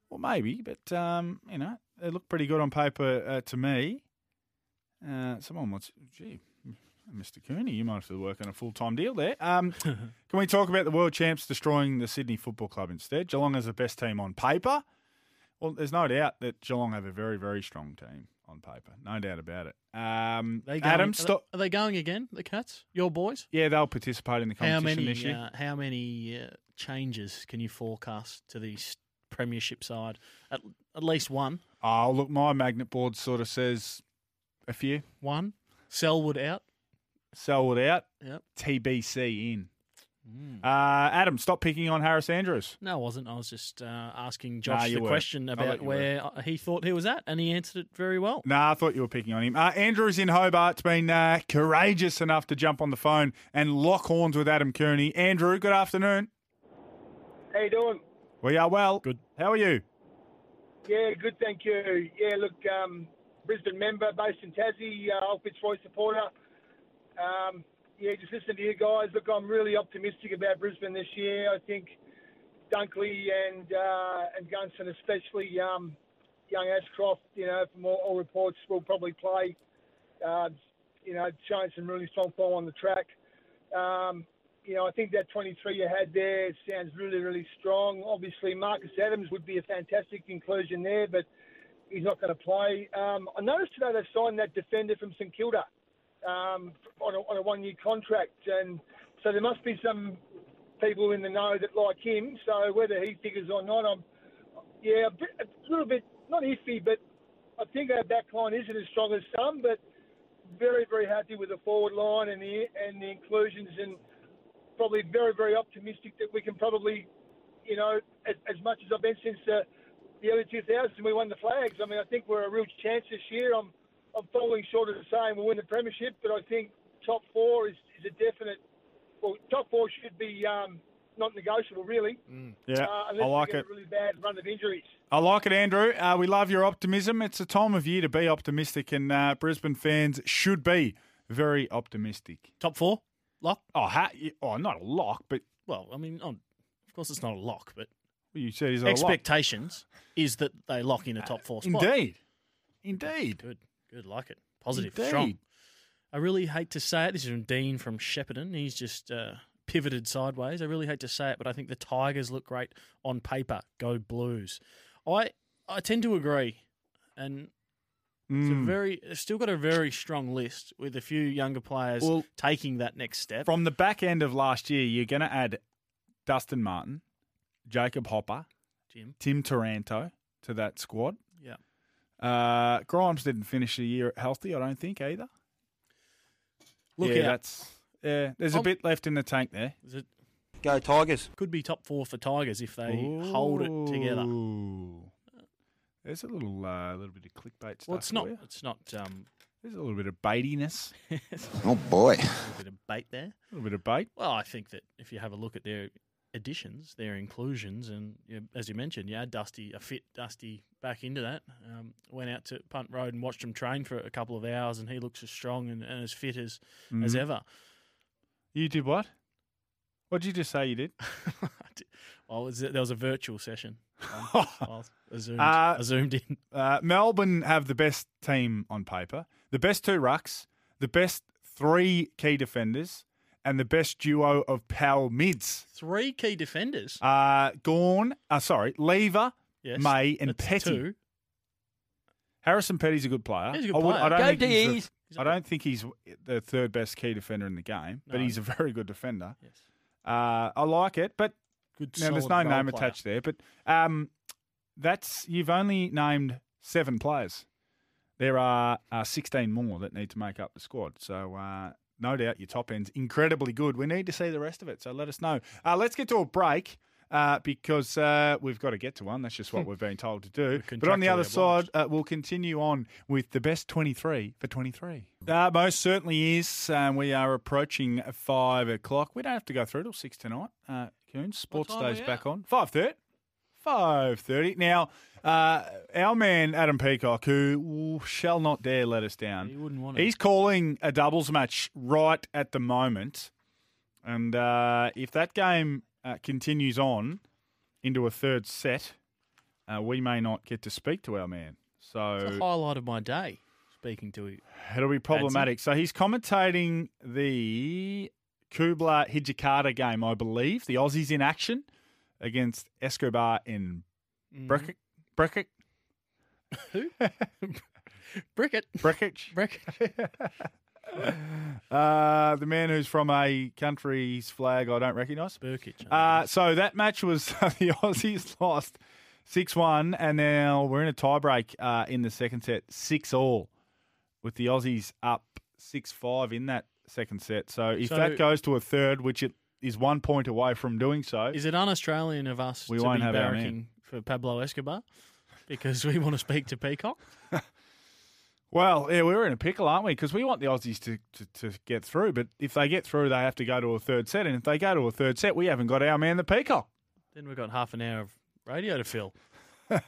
[SPEAKER 4] Well, maybe, but um, you know they look pretty good on paper uh, to me. Uh, someone wants, gee, Mr. Cooney, you might have to work on a full time deal there. Um, can we talk about the world champs destroying the Sydney Football Club instead? Geelong is the best team on paper. Well, there's no doubt that Geelong have a very, very strong team on paper. No doubt about it. Um,
[SPEAKER 5] They going,
[SPEAKER 4] Adam,
[SPEAKER 5] are they-
[SPEAKER 4] stop.
[SPEAKER 5] Are they going again? The Cats, your boys?
[SPEAKER 4] Yeah, they'll participate in the
[SPEAKER 5] How
[SPEAKER 4] competition
[SPEAKER 5] many?
[SPEAKER 4] this year.
[SPEAKER 5] Uh, how many uh, changes can you forecast to the premiership side? At, at least one.
[SPEAKER 4] Oh, look, my magnet board sort of says a few.
[SPEAKER 5] One. Selwood out.
[SPEAKER 4] Selwood out.
[SPEAKER 5] Yep.
[SPEAKER 4] TBC in. Uh, Adam, stop picking on Harris Andrews.
[SPEAKER 5] No, I wasn't. I was just uh, asking
[SPEAKER 4] Nah,
[SPEAKER 5] Josh
[SPEAKER 4] you
[SPEAKER 5] the
[SPEAKER 4] were.
[SPEAKER 5] question about
[SPEAKER 4] you were.
[SPEAKER 5] where uh, he thought he was at, and he answered it very well.
[SPEAKER 4] Nah, I thought you were picking on him. Uh, Andrew's in Hobart's been uh, courageous enough to jump on the phone and lock horns with Adam Cooney. Andrew, good afternoon.
[SPEAKER 16] How you doing?
[SPEAKER 4] We are well. Good. How are you?
[SPEAKER 16] Yeah, good, thank you. Yeah, look, um, Brisbane member, based in Tassie, uh, old Fitzroy supporter. Um, yeah, just listen to you guys. Look, I'm really optimistic about Brisbane this year. I think Dunkley and uh, and Gunston, especially um, young Ashcroft, you know, from all, all reports, will probably play. Uh, you know, showing some really strong form on the track. Um, you know, I think that 23 you had there sounds really, really strong. Obviously, Marcus Adams would be a fantastic inclusion there, but he's not going to play. Um, I noticed today they've signed that defender from St Kilda um, on a, on a one-year contract, and so there must be some people in the know that like him. So whether he figures or not, I'm yeah a, bit, a little bit not iffy, but I think our back line isn't as strong as some, but very, very happy with the forward line and the and the inclusions, and probably very, very optimistic that we can probably, you know, as, as much as I've been since the, the early 2000s, we won the flags. I mean, I think we're a real chance this year. I'm I'm falling short of saying we'll win the premiership, but I think top four is, is a definite. Well, top four should be um, not negotiable, really.
[SPEAKER 4] Yeah,
[SPEAKER 16] uh, unless
[SPEAKER 4] I like
[SPEAKER 16] we get
[SPEAKER 4] it.
[SPEAKER 16] a really bad run of injuries.
[SPEAKER 4] I like it, Andrew. Uh, we love your optimism. It's a time of year to be optimistic, and uh, Brisbane fans should be very optimistic.
[SPEAKER 5] Top four lock?
[SPEAKER 4] Oh, ha- oh, not a lock, but
[SPEAKER 5] well, I mean, of course, it's not a lock, but
[SPEAKER 4] you said is it a lock?
[SPEAKER 5] expectations is that they lock in a top four spot.
[SPEAKER 4] Indeed, indeed.
[SPEAKER 5] Good, good, like it. Positive,
[SPEAKER 4] Indeed.
[SPEAKER 5] strong. I really hate to say it. This is from Dean from Shepparton. He's just uh, pivoted sideways. I really hate to say it, but I think the Tigers look great on paper. Go Blues. I I tend to agree, and it's a
[SPEAKER 4] Mm.
[SPEAKER 5] very it's still got a very strong list with a few younger players
[SPEAKER 4] Well,
[SPEAKER 5] taking that next step.
[SPEAKER 4] From the back end of last year, you're going to add Dustin Martin, Jacob Hopper,
[SPEAKER 5] Jim.
[SPEAKER 4] Tim Taranto to that squad.
[SPEAKER 5] Yeah.
[SPEAKER 4] Uh, Grimes didn't finish the year healthy, I don't think either.
[SPEAKER 5] Look
[SPEAKER 4] yeah,
[SPEAKER 5] out.
[SPEAKER 4] that's yeah. There's a
[SPEAKER 5] I'm-
[SPEAKER 4] bit left in the tank there.
[SPEAKER 5] Is it-
[SPEAKER 17] Go Tigers.
[SPEAKER 5] Could be top four for Tigers if they hold it together.
[SPEAKER 4] There's a little, uh, little bit of clickbait stuff.
[SPEAKER 5] Well, it's not.
[SPEAKER 4] you.
[SPEAKER 5] It's not. Um,
[SPEAKER 4] There's a little bit of baitiness.
[SPEAKER 17] Oh boy.
[SPEAKER 5] a little bit of bait there.
[SPEAKER 4] A little bit of bait.
[SPEAKER 5] Well, I think that if you have a look at their additions, their inclusions, and you know, as you mentioned, you add Dusty, a fit Dusty back into that. Um, went out to Punt Road and watched him train for a couple of hours, and he looks as strong and, and as fit as as
[SPEAKER 4] Mhm.
[SPEAKER 5] ever.
[SPEAKER 4] You did what? What did you just say you did?
[SPEAKER 5] Well, was, there was a virtual session. Um, I, zoomed,
[SPEAKER 4] Uh,
[SPEAKER 5] I zoomed in.
[SPEAKER 4] Uh, Melbourne have the best team on paper, the best two rucks, the best three key defenders, and the best duo of power mids.
[SPEAKER 5] Three key defenders.
[SPEAKER 4] Uh, Gawn, uh, sorry, Lever,
[SPEAKER 5] Yes,
[SPEAKER 4] May, and
[SPEAKER 5] that's
[SPEAKER 4] Petty.
[SPEAKER 5] two.
[SPEAKER 4] Harrison Petty's a good player.
[SPEAKER 5] He's a good
[SPEAKER 4] I would-
[SPEAKER 5] player.
[SPEAKER 4] I don't
[SPEAKER 5] Go
[SPEAKER 4] think he's the-
[SPEAKER 5] D's.
[SPEAKER 4] I don't think he's the third best key defender in the game, but
[SPEAKER 5] No.
[SPEAKER 4] he's a very good defender.
[SPEAKER 5] Yes.
[SPEAKER 4] Uh, I like it, but
[SPEAKER 5] Good,
[SPEAKER 4] now, there's no name
[SPEAKER 5] player.
[SPEAKER 4] attached there. But um, that's you've only named seven players. There are uh, 16 more that need to make up the squad. So uh, no doubt your top end's incredibly good. We need to see the rest of it. So let us know. Uh, let's get to a break. Uh, because uh, we've got to get to one. That's just what we've been told to do. But on the other side, uh, we'll continue on with the best 23 for 23. Uh, most certainly is. Um, we are approaching 5 o'clock. We don't have to go through till 6 tonight. Uh, Coons, Sports Day's back on. 5.30. 5.30. Now, uh, our man Adam Peacock, who shall not dare let us down,
[SPEAKER 5] He wouldn't want it.
[SPEAKER 4] he's calling a doubles match right at the moment. And uh, if that game uh, continues on into a third set, uh, we may not get to speak to our man.
[SPEAKER 5] It's the
[SPEAKER 4] So
[SPEAKER 5] highlight of my day. Speaking to you.
[SPEAKER 4] it'll be problematic. So he's commentating the Kubler Hijikata game, I believe. The Aussies in action against Escobar in. Brickett. Brickett.
[SPEAKER 5] Who? Brickett.
[SPEAKER 4] Brickett.
[SPEAKER 5] Brickett.
[SPEAKER 4] Uh, the man who's from a country's flag I don't recognise. Uh, so that match was the Aussies lost 6 1, and now we're in a tiebreak uh, in the second set, 6 all, with the Aussies up 6 5 in that second set. So if
[SPEAKER 5] So-
[SPEAKER 4] that goes to a third, which it is one point away from doing so,
[SPEAKER 5] Is it un-Australian of us
[SPEAKER 4] We
[SPEAKER 5] to
[SPEAKER 4] won't
[SPEAKER 5] be
[SPEAKER 4] have
[SPEAKER 5] barracking for Pablo Escobar because we want to speak to Peacock?
[SPEAKER 4] Well, yeah, we're in a pickle, aren't we? Because we want the Aussies to, to, to get through. But if they get through, they have to go to a third set. And if they go to a third set, we haven't got our man, the Peacock.
[SPEAKER 5] Then we've got half an hour of radio to fill.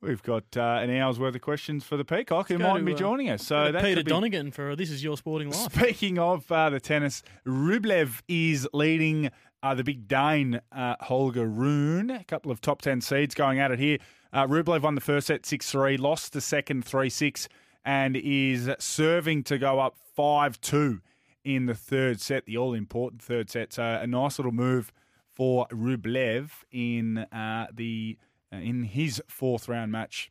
[SPEAKER 4] We've got uh, an hour's worth of questions for the Peacock, who might
[SPEAKER 5] to,
[SPEAKER 4] be
[SPEAKER 5] uh,
[SPEAKER 4] joining us. So
[SPEAKER 5] Peter
[SPEAKER 4] be-
[SPEAKER 5] Donegan for This Is Your Sporting Life.
[SPEAKER 4] Speaking of uh, the tennis, Rublev is leading uh, the big Dane, uh, Holger Rune. A couple of top 10 seeds going at it here. Uh, Rublev won the first set 6 3, lost the second 3 6, and is serving to go up 5 2 in the third set, the all important third set. So a nice little move for Rublev in uh, the uh, in his fourth round match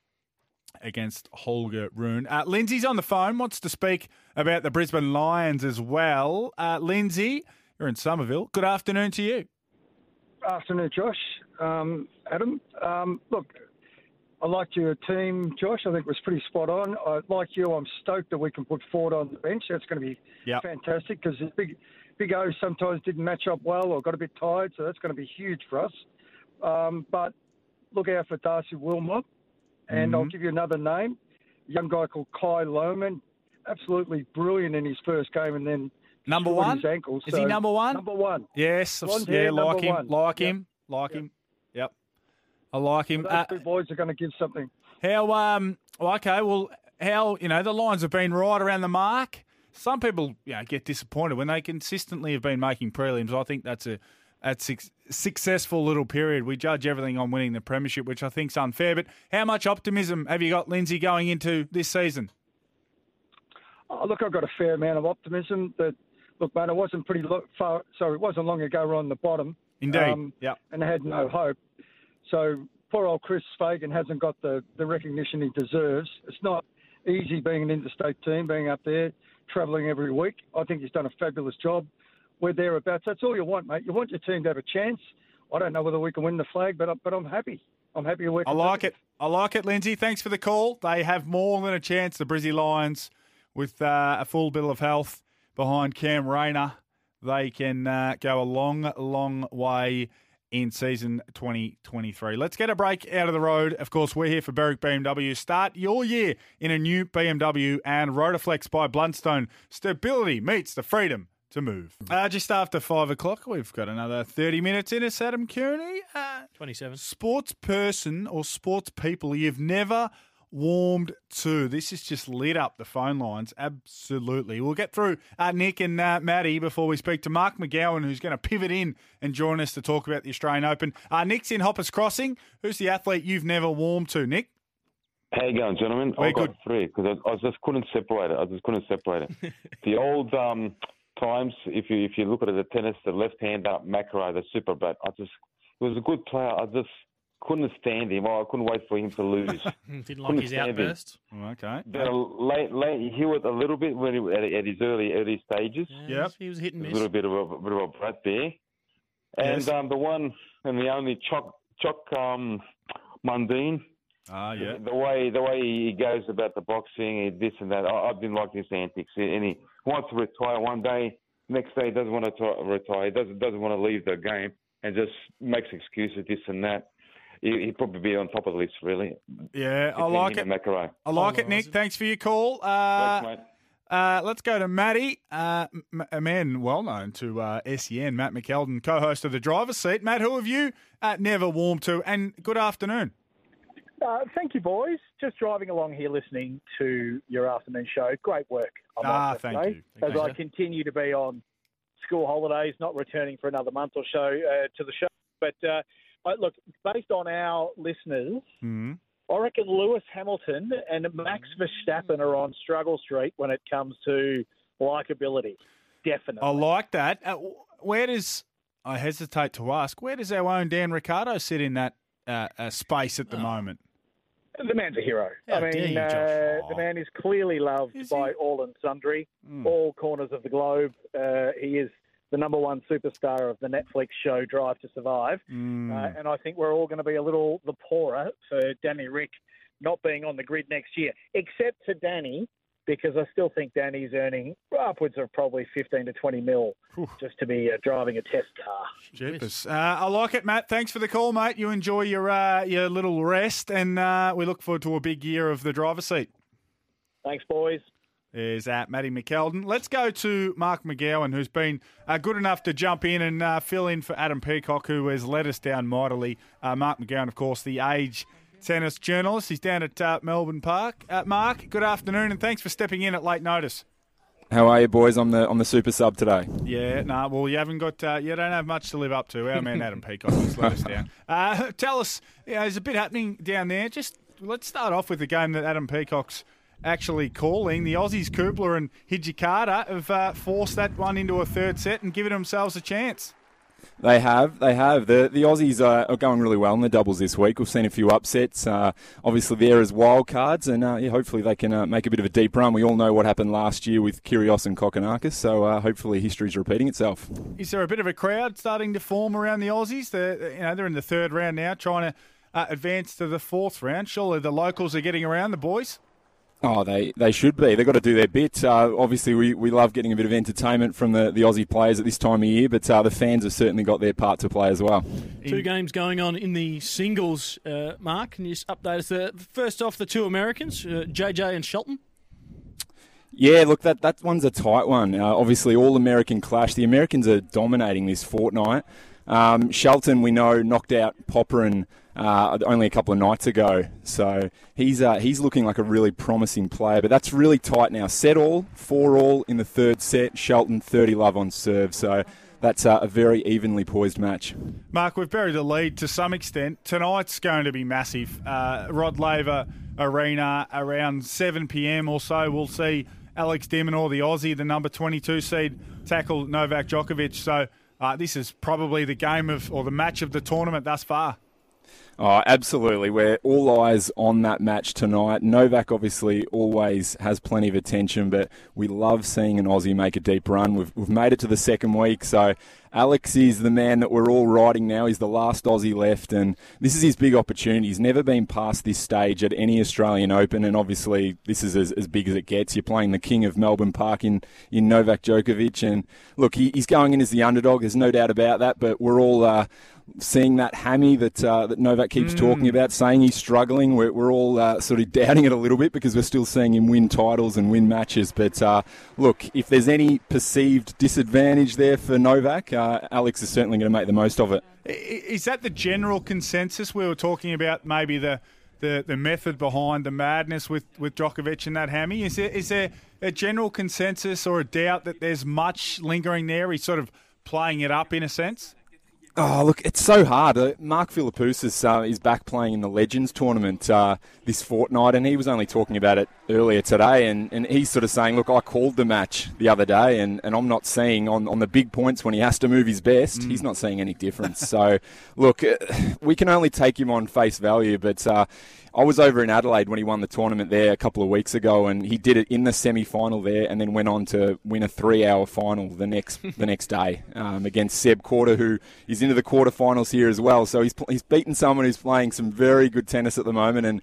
[SPEAKER 4] against Holger Rune. Uh, Lindsay's on the phone, wants to speak about the Brisbane Lions as well. Uh, Lindsay, you're in Somerville. Good afternoon to you.
[SPEAKER 18] Afternoon, Josh. Um, Adam. Um, look, I liked your team, Josh. I think it was pretty spot on. I, like you, I'm stoked that we can put Fort on the bench. That's going to be
[SPEAKER 4] Yep.
[SPEAKER 18] fantastic because big, big O sometimes didn't match up well or got a bit tired, so that's going to be huge for us. Um, but look out for Darcy Wilmot, and I'll
[SPEAKER 4] Mhm.
[SPEAKER 18] give you another name, a young guy called Kai Lohmann. Absolutely brilliant in his first game, and then
[SPEAKER 4] Number one?
[SPEAKER 18] His ankles.
[SPEAKER 4] Is he number one?
[SPEAKER 18] Number one.
[SPEAKER 4] Yes,
[SPEAKER 18] Blonde
[SPEAKER 4] yeah,
[SPEAKER 18] hair,
[SPEAKER 4] like him,
[SPEAKER 18] one.
[SPEAKER 4] like
[SPEAKER 18] Yep.
[SPEAKER 4] him, like him. I like him.
[SPEAKER 18] Those
[SPEAKER 4] Uh,
[SPEAKER 18] two boys are going to give something.
[SPEAKER 4] how um, well, okay, well, how you know the Lions have been right around the mark. Some people, you know, get disappointed when they consistently have been making prelims. I think that's a that's a successful little period. We judge everything on winning the premiership, which I think's unfair. But how much optimism have you got, Lindsay, going into this season?
[SPEAKER 18] Oh, look, I've got a fair amount of optimism that, look, mate, it wasn't pretty lo- far, so it wasn't long ago we're on the bottom.
[SPEAKER 4] Indeed. Yep.
[SPEAKER 18] And I had no hope. So poor old Chris Fagan hasn't got the, the recognition he deserves. It's not easy being an interstate team, being up there, travelling every week. I think he's done a fabulous job. We're thereabouts. That's all you want, mate. You want your team to have a chance. I don't know whether we can win the flag, but, I- but I'm happy. I'm happy to work.
[SPEAKER 4] I like it. I like it, Lindsay. Thanks for the call. They have more than a chance, the Brizzy Lions, with uh, a full bill of health behind Cam Rayner. they can uh, go a long, long way in season 2023. Let's get a break out of the road. Of course, we're here for Berwick BMW. Start your year in a new BMW and Rotaflex by Blundstone. Stability meets the freedom to move. Uh, just after five o'clock, we've got another 30 minutes in us, Adam Cooney. Uh,
[SPEAKER 5] 27.
[SPEAKER 4] sports person or sports people you've never warmed to. This has just lit up the phone lines. Absolutely. We'll get through uh, Nick and uh, Maddie before we speak to Mark McGowan, who's going to pivot in and join us to talk about the Australian Open. Uh, Nick's in Hoppers Crossing. Who's the athlete you've never warmed to, Nick?
[SPEAKER 17] How you going, gentlemen?
[SPEAKER 4] Very
[SPEAKER 17] I got
[SPEAKER 4] good.
[SPEAKER 17] three because I, I just couldn't separate it. I just couldn't separate it. the old um, times, if you if you look at it, the tennis, the left hand up McEnroe, the super bat. I just he was a good player. I just couldn't stand him. Oh, I couldn't wait for him to lose.
[SPEAKER 5] Didn't like
[SPEAKER 17] Couldn't
[SPEAKER 5] his
[SPEAKER 17] stand him.
[SPEAKER 5] outburst.
[SPEAKER 4] Oh, okay.
[SPEAKER 17] But uh, late, late, he was a little bit when he, at, at his early early stages.
[SPEAKER 5] Yep. He was hit and
[SPEAKER 17] a little bit of a, a bit of a brat there. And
[SPEAKER 4] Yes.
[SPEAKER 17] um, the one and the only Chuck Choc um, Mundine.
[SPEAKER 4] Ah, yeah.
[SPEAKER 17] The way the way he goes about the boxing, he this and that. I, I didn't like his antics. And he wants to retire one day. Next day, he doesn't want to t- retire. He doesn't doesn't want to leave the game and just makes excuses this and that. He, he'd probably be on top of the list, really.
[SPEAKER 4] Yeah, I
[SPEAKER 17] Between
[SPEAKER 4] like
[SPEAKER 17] him
[SPEAKER 4] it.
[SPEAKER 17] and
[SPEAKER 4] I like it, Nick. Thanks for your call. Uh,
[SPEAKER 17] Thanks, mate.
[SPEAKER 4] Uh, let's go to Matty, uh, m- a man well known to uh, SEN, Matt McKeldin, co-host of the driver's seat. Matt, who have you uh, never warmed to? And good afternoon.
[SPEAKER 19] Uh, thank you, boys. Just driving along here, listening to your afternoon show. Great work. I might
[SPEAKER 4] Ah,
[SPEAKER 19] just
[SPEAKER 4] thank
[SPEAKER 19] say,
[SPEAKER 4] you.
[SPEAKER 19] As
[SPEAKER 4] Thank
[SPEAKER 19] I continue to be on school holidays, not returning for another month or so uh, to the show. But uh, I, look, based on our listeners,
[SPEAKER 4] Hmm.
[SPEAKER 19] I reckon Lewis Hamilton and Max Verstappen are on struggle street when it comes to likability. Definitely.
[SPEAKER 4] I like that. Uh, where does I hesitate to ask? Where does our own Dan Ricciardo sit in that uh, uh, space at the moment?
[SPEAKER 19] The man's a hero.
[SPEAKER 4] How
[SPEAKER 19] I mean,
[SPEAKER 4] you,
[SPEAKER 19] uh, the man is clearly loved by all and sundry, all corners of the globe. Uh, he is the number one superstar of the Netflix show Drive to Survive.
[SPEAKER 4] Hmm.
[SPEAKER 19] Uh, and I think we're all going to be a little the poorer for Danny Rick not being on the grid next year, except for Danny, because I still think Danny's earning upwards of probably 15 to 20 mil just to be uh, driving a test car.
[SPEAKER 4] Jeepers. Uh, I like it, Matt. Thanks for the call, mate. You enjoy your uh, your little rest, and uh, we look forward to a big year of the driver's seat.
[SPEAKER 19] Thanks, boys.
[SPEAKER 4] Is at Matty McKeldin. Let's go to Mark McGowan, who's been uh, good enough to jump in and uh, fill in for Adam Peacock, who has let us down mightily. Uh, Mark McGowan, of course, the age tennis journalist. He's down at uh, Melbourne Park. Uh, Mark, good afternoon, and thanks for stepping in at late notice.
[SPEAKER 20] How are you, boys? I'm the I'm the super sub today.
[SPEAKER 4] Yeah, no, well, you haven't got, uh, you don't have much to live up to. Our man Adam Peacock has let us down. Uh, tell us, you know, there's a bit happening down there. Just let's start off with the game that Adam Peacock's actually calling. The Aussies, Kubler and Hijikata, have uh, forced that one into a third set and given themselves a chance.
[SPEAKER 20] They have, they have. The the Aussies are, are going really well in the doubles this week. We've seen a few upsets. Uh, obviously, there as wild cards, and uh, yeah, hopefully they can uh, make a bit of a deep run. We all know what happened last year with Kyrgios and Kokkinakis, so uh, hopefully history's repeating itself.
[SPEAKER 4] Is there a bit of a crowd starting to form around the Aussies? They're, you know, they're in the third round now, trying to uh, advance to the fourth round. Surely the locals are getting around the boys.
[SPEAKER 20] Oh, they, they should be. They've got to do their bit. Uh, obviously, we, we love getting a bit of entertainment from the, the Aussie players at this time of year, but uh, the fans have certainly got their part to play as well.
[SPEAKER 5] Two games going on in the singles, uh, Mark. Can you just update us? Uh, first off, the two Americans, uh, JJ and Shelton.
[SPEAKER 20] Yeah, look, that, that one's a tight one. Uh, obviously, all American clash. The Americans are dominating this fortnight. Um, Shelton, we know, knocked out Popyrin uh, only a couple of nights ago, so he's uh, he's looking like a really promising player. But that's really tight now. Set all, four all in the third set. Shelton thirty love on serve, so that's uh, a very evenly poised match.
[SPEAKER 4] Mark, we've buried the lead to some extent. Tonight's going to be massive. Uh, Rod Laver Arena around 7 p.m. or so. We'll see Alex de Minaur, the Aussie, the number 22 seed, tackle Novak Djokovic. So uh, this is probably the game of or the match of the tournament thus far.
[SPEAKER 20] Oh, absolutely. We're all eyes on that match tonight. Novak obviously always has plenty of attention, but we love seeing an Aussie make a deep run. We've, we've made it to the second week, so Alex is the man that we're all riding now. He's the last Aussie left, and this is his big opportunity. He's never been past this stage at any Australian Open, and obviously this is as, as big as it gets. You're playing the king of Melbourne Park in, in Novak Djokovic, and look, he, he's going in as the underdog. There's no doubt about that, but we're all uh, seeing that hammy that uh, that Novak keeps
[SPEAKER 4] Mm.
[SPEAKER 20] talking about, saying he's struggling. We're, we're all uh, sort of doubting it a little bit because we're still seeing him win titles and win matches. But uh, look, if there's any perceived disadvantage there for Novak, uh, Alex is certainly going to make the most of it.
[SPEAKER 4] Is that the general consensus? We were talking about maybe the, the, the method behind the madness with, with Djokovic and that hammy. Is there, is there a general consensus or a doubt that there's much lingering there? He's sort of playing it up in a sense?
[SPEAKER 20] Oh, look, it's so hard. Uh, Mark Philippoussis uh, is back playing in the Legends tournament uh, this fortnight, and he was only talking about it earlier today. And, and he's sort of saying, Look, I called the match the other day, and, and I'm not seeing on, on the big points when he has to move his best, he's not seeing any difference. so, look, uh, we can only take him on face value, but. I was over in Adelaide when he won the tournament there a couple of weeks ago, and he did it in the semi-final there, and then went on to win a three-hour final the next the next day um, against Seb Korda, who is into the quarterfinals here as well. So he's he's beaten someone who's playing some very good tennis at the moment, and.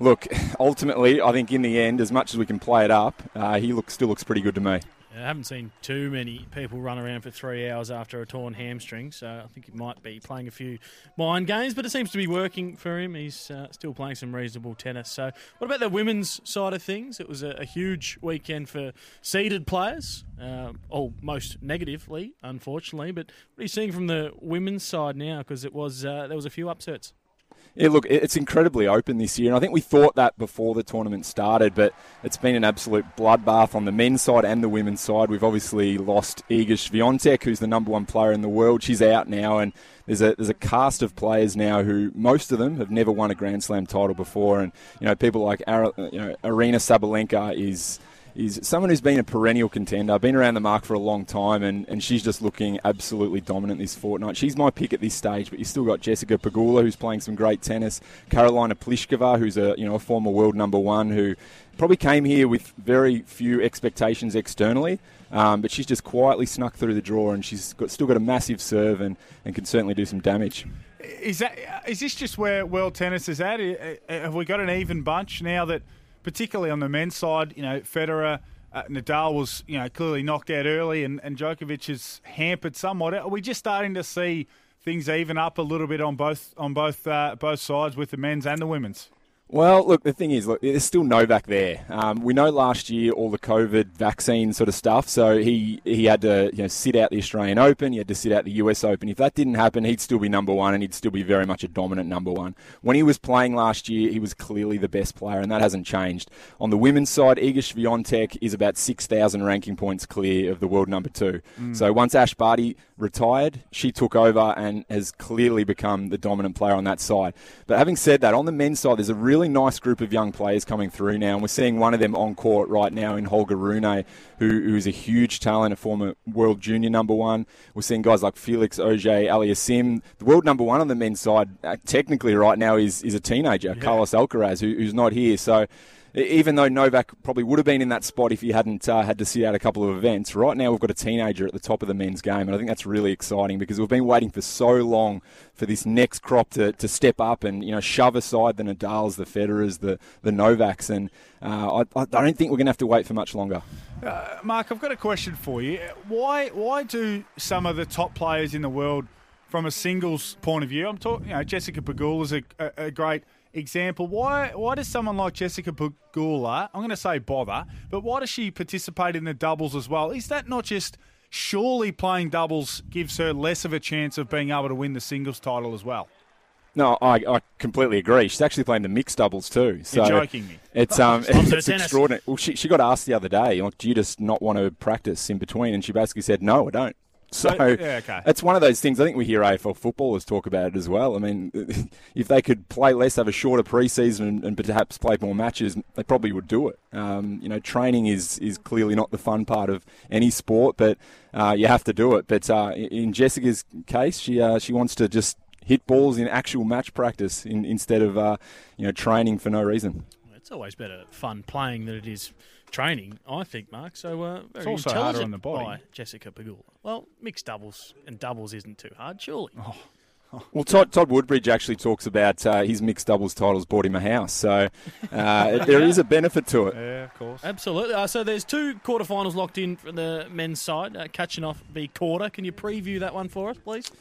[SPEAKER 20] Look, ultimately, I think in the end, as much as we can play it up, uh, he looks still looks pretty good to me.
[SPEAKER 5] I haven't seen too many people run around for three hours after a torn hamstring, so I think he might be playing a few mind games, but it seems to be working for him. He's uh, still playing some reasonable tennis. So, what about the women's side of things? It was a, a huge weekend for seeded players, uh, oh, most negatively, unfortunately. But what are you seeing from the women's side now? Because it was uh, there was a few upsets.
[SPEAKER 20] Yeah, look, it's incredibly open this year, and I think we thought that before the tournament started, but it's been an absolute bloodbath on the men's side and the women's side. We've obviously lost Iga Swiatek, who's the number one player in the world. She's out now, and there's a there's a cast of players now who most of them have never won a Grand Slam title before, and you know people like Ara, you know Aryna Sabalenka is is someone who's been a perennial contender, I've been around the mark for a long time, and, and she's just looking absolutely dominant this fortnight. She's my pick at this stage, but you've still got Jessica Pegula, who's playing some great tennis, Karolina Pliskova, who's a you know a former world number one, who probably came here with very few expectations externally. Um, but she's just quietly snuck through the draw, and she's got, still got a massive serve and, and can certainly do some damage.
[SPEAKER 4] Is that is this just where world tennis is at? Have we got an even bunch now that, particularly on the men's side, you know, Federer, uh, Nadal was you know clearly knocked out early, and, and Djokovic is hampered somewhat. Are we just starting to see things even up a little bit on both on both uh, both sides with the men's and the women's?
[SPEAKER 20] Well, look, the thing is, look, there's still Novak there. Um, we know last year all the COVID vaccine sort of stuff, so he he had to you know sit out the Australian Open, he had to sit out the US Open. If that didn't happen, he'd still be number one, and he'd still be very much a dominant number one. When he was playing last year, he was clearly the best player, and that hasn't changed. On the women's side, Iga Swiatek is about six thousand ranking points clear of the world number two.
[SPEAKER 4] Mm.
[SPEAKER 20] So once Ash Barty retired, she took over and has clearly become the dominant player on that side. But having said that, on the men's side, there's a really nice group of young players coming through now, and we're seeing one of them on court right now in Holger Rune, who, who's a huge talent, a former world junior number one. We're seeing guys like Felix Auger Aliassime. The world number one on the men's side, uh, technically right now, is, is a teenager, Carlos Alcaraz, who, who's not here. So even though Novak probably would have been in that spot if he hadn't uh, had to sit out a couple of events, right now we've got a teenager at the top of the men's game, and I think that's really exciting because we've been waiting for so long for this next crop to, to step up and you know shove aside the Nadals, the Federers, the the Novaks, and uh, I, I don't think we're going to have to wait for much longer.
[SPEAKER 4] Uh, Mark, I've got a question for you. Why why do some of the top players in the world, from a singles point of view, I'm talking, you know, Jessica Pegula is a, a, a great example. Why why does someone like Jessica Pegula, I'm going to say bother, but why does she participate in the doubles as well? Is that not just surely playing doubles gives her less of a chance of being able to win the singles title as well?
[SPEAKER 20] No, I, I completely agree. She's actually playing the mixed doubles too. So
[SPEAKER 4] You're joking me.
[SPEAKER 20] It's um,
[SPEAKER 4] Loves
[SPEAKER 20] it's extraordinary. Well, she, she got asked the other day, like, do you just not want to practice in between? And she basically said, no, I don't. So
[SPEAKER 4] Uh, yeah, okay.
[SPEAKER 20] it's one of those things. I think we hear AFL footballers talk about it as well. I mean, if they could play less, have a shorter preseason, and, and perhaps play more matches, they probably would do it. Um, you know, training is is clearly not the fun part of any sport, but uh, you have to do it. But uh, in- in Jessica's case, she uh, she wants to just hit balls in actual match practice in, instead of uh, you know training for no reason.
[SPEAKER 5] It's always better fun playing than it is training, I think, Mark. So uh, very
[SPEAKER 4] It's also harder
[SPEAKER 5] intelligent
[SPEAKER 4] on the body.
[SPEAKER 5] by Jessica Pegula. Well, mixed doubles and doubles isn't too hard, surely.
[SPEAKER 4] Oh.
[SPEAKER 20] Well, Todd, Todd Woodbridge actually talks about uh, his mixed doubles titles bought him a house, so uh, there is a benefit to it.
[SPEAKER 4] Yeah, of course.
[SPEAKER 5] Absolutely. Uh, so there's two quarterfinals locked in for the men's side. Uh, Khachanov the Korda. Can you preview that one for us, please?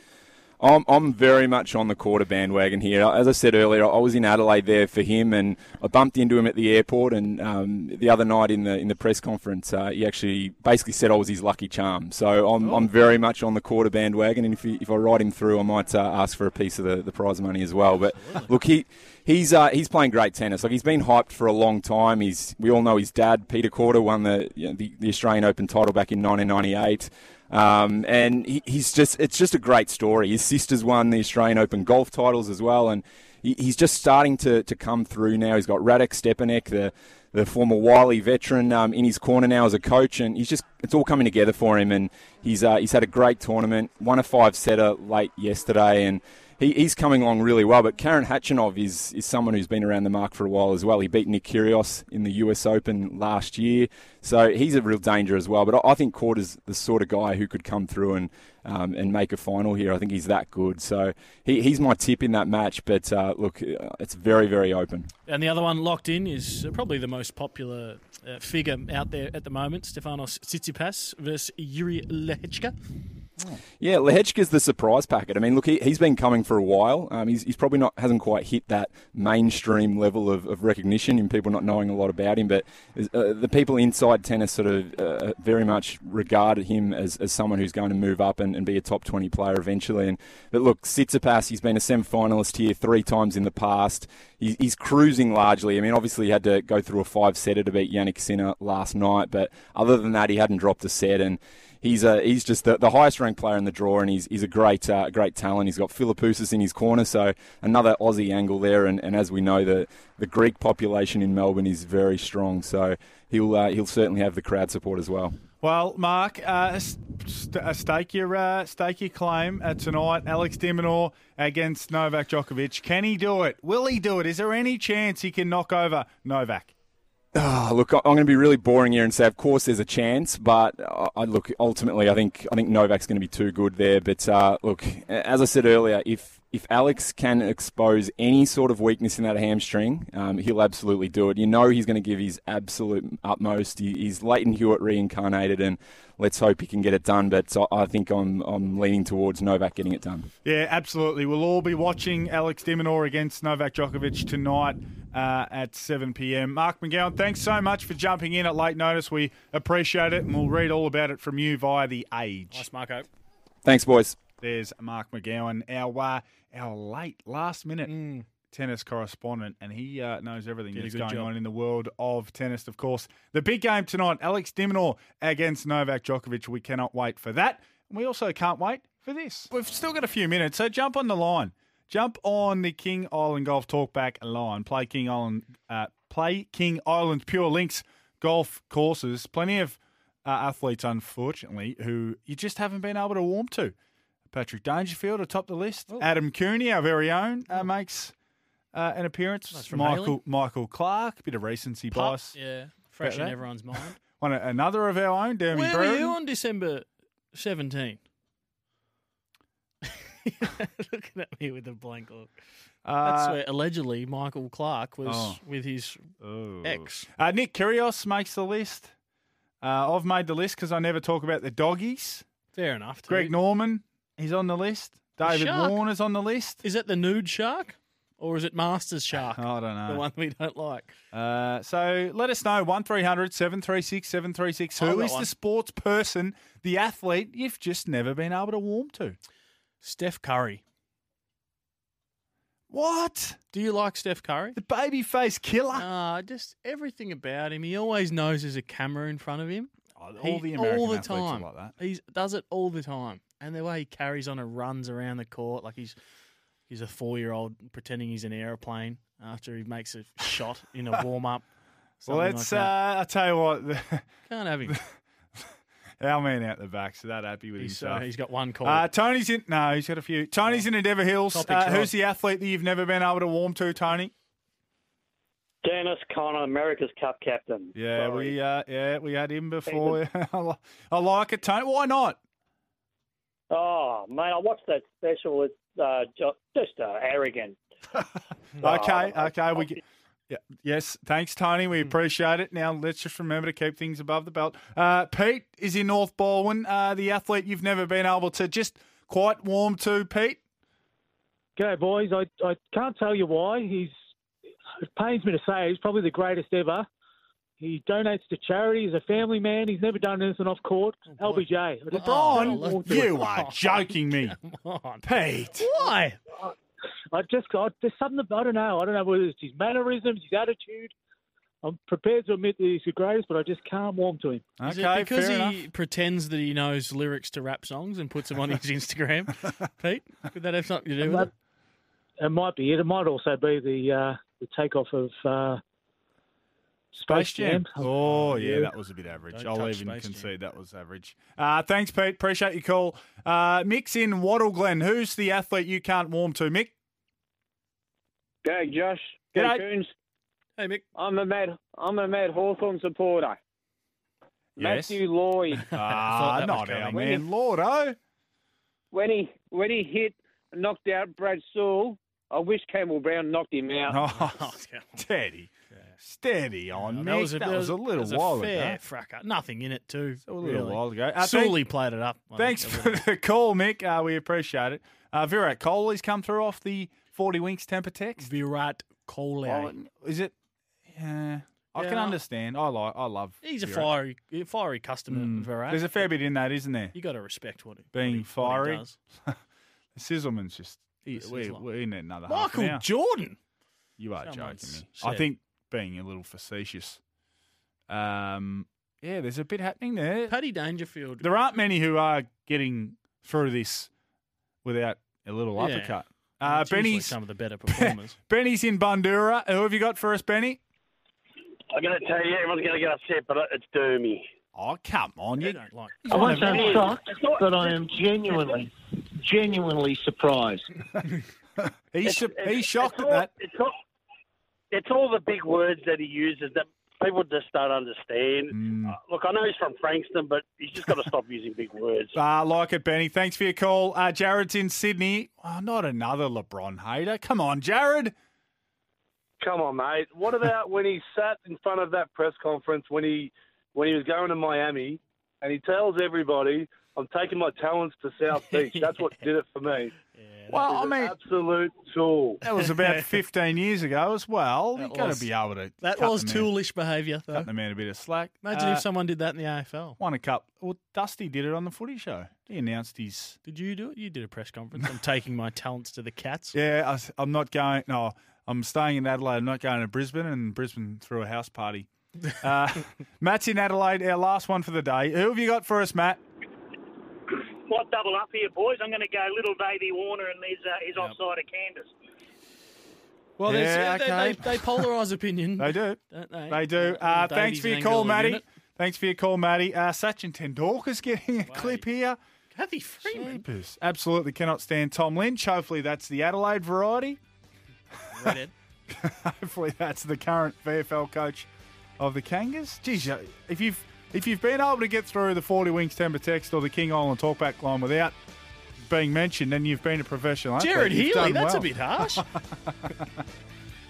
[SPEAKER 20] I'm, I'm very much on the Korda bandwagon here. As I said earlier, I was in Adelaide there for him, and I bumped into him at the airport. And um, the other night in the in the press conference, uh, he actually basically said I was his lucky charm. So I'm, I'm very much on the Korda bandwagon, and if he, if I ride him through, I might uh, ask for a piece of the, the prize money as well. But look, he. He's uh, he's playing great tennis. Like he's been hyped for a long time. He's we all know his dad, Peter Korda, won the you know, the, the Australian Open title back in 1998. Um, and he, he's just, it's just a great story. His sister's won the Australian Open golf titles as well. And he, he's just starting to, to come through now. He's got Radek Stepanek, the, the former Wiley veteran, um, in his corner now as a coach. And he's just, it's all coming together for him. And he's, uh, he's had a great tournament, won a five setter late yesterday. And, he, he's coming along really well. But Karen Khachanov is, is someone who's been around the mark for a while as well. He beat Nick Kyrgios in the US Open last year, so he's a real danger as well. But I, I think Korda's the sort of guy who could come through and um, and make a final here. I think he's that good. So he, he's my tip in that match. But uh, look, uh, it's very very open.
[SPEAKER 5] And the other one locked in is probably the most popular uh, figure out there at the moment, Stefanos Tsitsipas versus Yuri Lehecka.
[SPEAKER 20] Yeah, Lehecka's the surprise packet. I mean, look, he, he's been coming for a while. Um, he's, he's probably not hasn't quite hit that mainstream level of, of recognition in people not knowing a lot about him. But uh, the people inside tennis sort of uh, very much regard him as, as someone who's going to move up and, and be a top 20 player eventually. And But look, Tsitsipas, he's been a semi-finalist here three times in the past. He's, he's cruising largely. I mean, obviously he had to go through a five-setter to beat Jannik Sinner last night. But other than that, he hadn't dropped a set. And he's a, he's just the, the highest ranked player in the draw, and he's, he's a great uh, great talent. He's got Philippoussis in his corner, so another Aussie angle there. And, and as we know, the the Greek population in Melbourne is very strong, so he'll uh, he'll certainly have the crowd support as well.
[SPEAKER 4] Well, Mark, uh, st- uh, stake your uh, stake your claim uh, tonight. Alex de Minaur against Novak Djokovic. Can he do it? Will he do it? Is there any chance he can knock over Novak?
[SPEAKER 20] Oh, look, I'm going to be really boring here and say, of course, there's a chance, but uh, I look ultimately, I think I think Novak's going to be too good there. But uh, look, as I said earlier, if if Alex can expose any sort of weakness in that hamstring, um, he'll absolutely do it. You know, he's going to give his absolute utmost. He, he's Lleyton Hewitt reincarnated, and let's hope he can get it done. But I I think I'm I'm leaning towards Novak getting it done.
[SPEAKER 4] Yeah, absolutely. We'll all be watching Alex de Minaur against Novak Djokovic tonight uh, at 7 p.m. Mark McGowan, thanks so much for jumping in at late notice. We appreciate it, and we'll read all about it from you via the Age.
[SPEAKER 5] Nice, Marco.
[SPEAKER 20] Thanks, boys.
[SPEAKER 4] There's Mark McGowan, our uh, our late last minute tennis correspondent, and he uh, knows everything
[SPEAKER 5] Did
[SPEAKER 4] that's going
[SPEAKER 5] job.
[SPEAKER 4] on in the world of tennis. Of course, the big game tonight: Alex de Minaur against Novak Djokovic. We cannot wait for that. We also can't wait for this. We've still got a few minutes, so jump on the line. Jump on the King Island Golf Talkback line. Play King Island. Uh, play King Island Pure Links golf courses. Plenty of uh, athletes, unfortunately, who you just haven't been able to warm to. Patrick Dangerfield atop the list. Adam Cooney, our very own, uh, makes uh, an appearance.
[SPEAKER 5] That's from
[SPEAKER 4] Michael
[SPEAKER 5] Haley.
[SPEAKER 4] Michael Clarke, bit of recency bias.
[SPEAKER 5] Yeah, fresh in everyone's mind.
[SPEAKER 4] One another of our own, Dermy
[SPEAKER 5] Where were you on December 17? Looking at me with a blank look. That's
[SPEAKER 4] Uh,
[SPEAKER 5] where allegedly Michael Clarke was
[SPEAKER 4] Oh.
[SPEAKER 5] with his ex.
[SPEAKER 4] Uh, Nick Kyrgios makes the list. Uh, I've made the list because I never talk about the doggies.
[SPEAKER 5] Fair enough. too.
[SPEAKER 4] Greg Norman, he's on the list. David
[SPEAKER 5] shark.
[SPEAKER 4] Warner's on the list.
[SPEAKER 5] Is it the nude shark or is it Masters shark?
[SPEAKER 4] I don't know.
[SPEAKER 5] The one we don't like.
[SPEAKER 4] Uh, so let us know 1300 736 736.
[SPEAKER 5] I've
[SPEAKER 4] Who is
[SPEAKER 5] one.
[SPEAKER 4] the sports person, the athlete you've just never been able to warm to?
[SPEAKER 5] Steph Curry.
[SPEAKER 4] What?
[SPEAKER 5] Do you like Steph Curry?
[SPEAKER 4] The baby face killer.
[SPEAKER 5] Uh, just everything about him. He always knows there's a camera in front of him.
[SPEAKER 4] all
[SPEAKER 5] He-
[SPEAKER 4] the American
[SPEAKER 5] all the time.
[SPEAKER 4] like that.
[SPEAKER 5] He does it all the time, and the way he carries on and runs around the court like he's he's a four year old pretending he's an aeroplane after he makes a shot in a warm up.
[SPEAKER 4] Well, let's. uh, I'll tell you what.
[SPEAKER 5] Can't have him.
[SPEAKER 4] our man out the back, so that happy with
[SPEAKER 5] He's,
[SPEAKER 4] himself.
[SPEAKER 5] uh, he's got one call.
[SPEAKER 4] Uh, Tony's in. No, he's got a few. Tony's in Endeavour Hills. Uh, who's the athlete that you've never been able to warm to, Tony?
[SPEAKER 21] Dennis Conner, America's Cup captain.
[SPEAKER 4] Yeah,
[SPEAKER 21] Sorry.
[SPEAKER 4] we uh, yeah we had him before. I I like it, Tony. Why not?
[SPEAKER 21] Oh, mate, I watched that special. It's uh, ju- just uh, arrogant.
[SPEAKER 4] Okay, okay. We get, yeah, yes, thanks, Tony. We appreciate it. Now let's just remember to keep things above the belt. Uh, Pete is in North Balwyn, uh, the athlete you've never been able to just quite warm to. Pete,
[SPEAKER 22] G'day, boys. I, I can't tell you why. He's it pains me to say he's probably the greatest ever. He donates to charity. He's a family man. He's never done anything off court. LBJ. I just
[SPEAKER 4] LeBron,
[SPEAKER 22] can't walk to
[SPEAKER 4] you are joking me, Pete.
[SPEAKER 22] Why? I just got there's something I don't know. I don't know whether it's his mannerisms, his attitude. I'm prepared to admit that he's the greatest, but I just can't warm to him.
[SPEAKER 5] Okay, Is it because he pretends that he knows lyrics to rap songs and puts them on his Instagram? Pete, could that have something to do with
[SPEAKER 22] That-
[SPEAKER 5] it?
[SPEAKER 22] It might be it. It might also be the uh, the takeoff of uh,
[SPEAKER 4] Space Jam. Oh yeah,
[SPEAKER 22] Yeah.
[SPEAKER 4] that was a bit average.
[SPEAKER 22] Don't
[SPEAKER 4] I'll even
[SPEAKER 22] Space Jam.
[SPEAKER 4] concede that was average. Uh, thanks, Pete. Appreciate your call. Uh, Mick's in Wattle Glen. Who's the athlete you can't warm to, Mick?
[SPEAKER 23] G'day, Josh.
[SPEAKER 4] G'day.
[SPEAKER 23] G'day, Coons.
[SPEAKER 5] Hey, Mick.
[SPEAKER 23] I'm a mad, I'm a mad Hawthorn supporter.
[SPEAKER 4] Yes.
[SPEAKER 23] Matthew Lloyd.
[SPEAKER 4] Ah, not our man, Lordo.
[SPEAKER 23] When he when he hit, knocked out Brad Sewell. I wish Campbell Brown knocked him out.
[SPEAKER 4] Oh, steady, steady on, Mick.
[SPEAKER 5] that was a,
[SPEAKER 4] that was a little
[SPEAKER 5] was
[SPEAKER 4] while
[SPEAKER 5] fair
[SPEAKER 4] ago.
[SPEAKER 5] fracker. Nothing in it too.
[SPEAKER 4] A little
[SPEAKER 5] really.
[SPEAKER 4] while ago. Uh,
[SPEAKER 5] Sully played it up. I
[SPEAKER 4] Thanks for the call, Mick. Uh, we appreciate it. Uh, Virat Kohli's come through off the 40 Winks Tempur text.
[SPEAKER 5] Virat Kohli.
[SPEAKER 4] Oh, is it? Yeah. I can understand. I like. I love.
[SPEAKER 5] He's a
[SPEAKER 4] Virat.
[SPEAKER 5] fiery, a fiery customer.
[SPEAKER 4] Mm.
[SPEAKER 5] Virat.
[SPEAKER 4] There's a fair bit in that, isn't there?
[SPEAKER 5] You got to respect what he
[SPEAKER 4] Being
[SPEAKER 5] what
[SPEAKER 4] fiery.
[SPEAKER 5] What does.
[SPEAKER 4] Sizzleman's just. He, we, in another half
[SPEAKER 5] Michael. Jordan.
[SPEAKER 4] You are
[SPEAKER 5] Someone's
[SPEAKER 4] joking me. I think being a little facetious. Um, yeah, there's a bit happening there.
[SPEAKER 5] Paddy Dangerfield.
[SPEAKER 4] There aren't many who are getting through this without a little
[SPEAKER 5] Yeah.
[SPEAKER 4] uppercut. Uh,
[SPEAKER 5] it's
[SPEAKER 4] Benny's
[SPEAKER 5] some of the better performers.
[SPEAKER 4] Benny's in Bundoora. Who have you got for us, Benny?
[SPEAKER 24] I'm going to tell you, everyone's going to get upset, but it's Doomy.
[SPEAKER 4] Oh, come on. You
[SPEAKER 5] don't like.
[SPEAKER 25] I won't say I'm shocked, but I am genuinely, genuinely surprised.
[SPEAKER 4] he's, su- he's shocked
[SPEAKER 24] it's
[SPEAKER 4] at
[SPEAKER 24] all,
[SPEAKER 4] that.
[SPEAKER 24] It's all, it's all the big words that he uses that people just don't understand.
[SPEAKER 4] Mm.
[SPEAKER 24] Uh, look, I know he's from Frankston, but he's just got to stop using big words.
[SPEAKER 4] Uh, like it, Benny. Thanks for your call. Uh, Jared's in Sydney. Oh, not another LeBron hater. Come on, Jared.
[SPEAKER 26] Come on, mate. What about when he sat in front of that press conference when he when he was going to Miami and he tells everybody, "I'm taking my talents to South Beach." That's what did it for me.
[SPEAKER 4] Well, I mean,
[SPEAKER 26] absolute tool.
[SPEAKER 4] That was about 15 years ago as well.
[SPEAKER 5] That
[SPEAKER 4] You've got
[SPEAKER 5] was-
[SPEAKER 4] to be able to.
[SPEAKER 5] That was
[SPEAKER 4] the man-
[SPEAKER 5] toolish behaviour, though.
[SPEAKER 4] Cut the man a bit of slack.
[SPEAKER 5] Imagine
[SPEAKER 4] Uh,
[SPEAKER 5] if someone did that in the AFL.
[SPEAKER 4] Won a cup. Well, Dusty did it on the footy show. He announced his.
[SPEAKER 5] Did you do it? You did a press conference. I'm taking my talents to the Cats.
[SPEAKER 4] Yeah, I, am not going. No, I'm staying in Adelaide. I'm not going to Brisbane, and Brisbane threw a house party. Uh, Matt's in Adelaide. Our last one for the day. Who have you got for us, Matt?
[SPEAKER 27] What double up here, boys? I'm going to go little Davey Warner and his, uh, his offside of Candice.
[SPEAKER 5] Well,
[SPEAKER 4] Yeah,
[SPEAKER 5] they,
[SPEAKER 4] okay.
[SPEAKER 5] they, they polarise opinion.
[SPEAKER 4] They do.
[SPEAKER 5] Don't they?
[SPEAKER 4] They do. Uh,
[SPEAKER 5] Davies
[SPEAKER 4] thanks for your call,
[SPEAKER 5] Engel
[SPEAKER 4] Matty. Thanks for your call, Matty. Uh, Sachin Tendulkar's getting a clip here.
[SPEAKER 5] Cathy Freeman.
[SPEAKER 4] Jeepers. Absolutely cannot stand Tom Lynch. Hopefully that's the Adelaide variety.
[SPEAKER 5] Redhead.
[SPEAKER 4] Hopefully that's the current VFL coach of the Kangas. Geez, if you've if you've been able to get through the 40 Winks Tempur text or the King Island talkback line without being mentioned, then you've been a professional. athlete.
[SPEAKER 5] Jared
[SPEAKER 4] You've
[SPEAKER 5] Healy,
[SPEAKER 4] done
[SPEAKER 5] that's a
[SPEAKER 4] well.
[SPEAKER 5] bit harsh.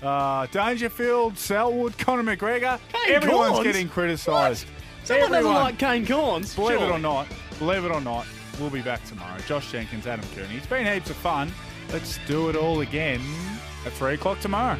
[SPEAKER 4] Uh, Dangerfield, Selwood, Conor McGregor.
[SPEAKER 5] Kane
[SPEAKER 4] Everyone's
[SPEAKER 5] Corns?
[SPEAKER 4] getting criticised.
[SPEAKER 5] Someone doesn't
[SPEAKER 4] Everyone.
[SPEAKER 5] like Kane Cornes.
[SPEAKER 4] Believe it
[SPEAKER 5] surely.
[SPEAKER 4] or not, believe it or not, we'll be back tomorrow. Josh Jenkins, Adam Cooney. It's been heaps of fun. Let's do it all again at 3 o'clock tomorrow.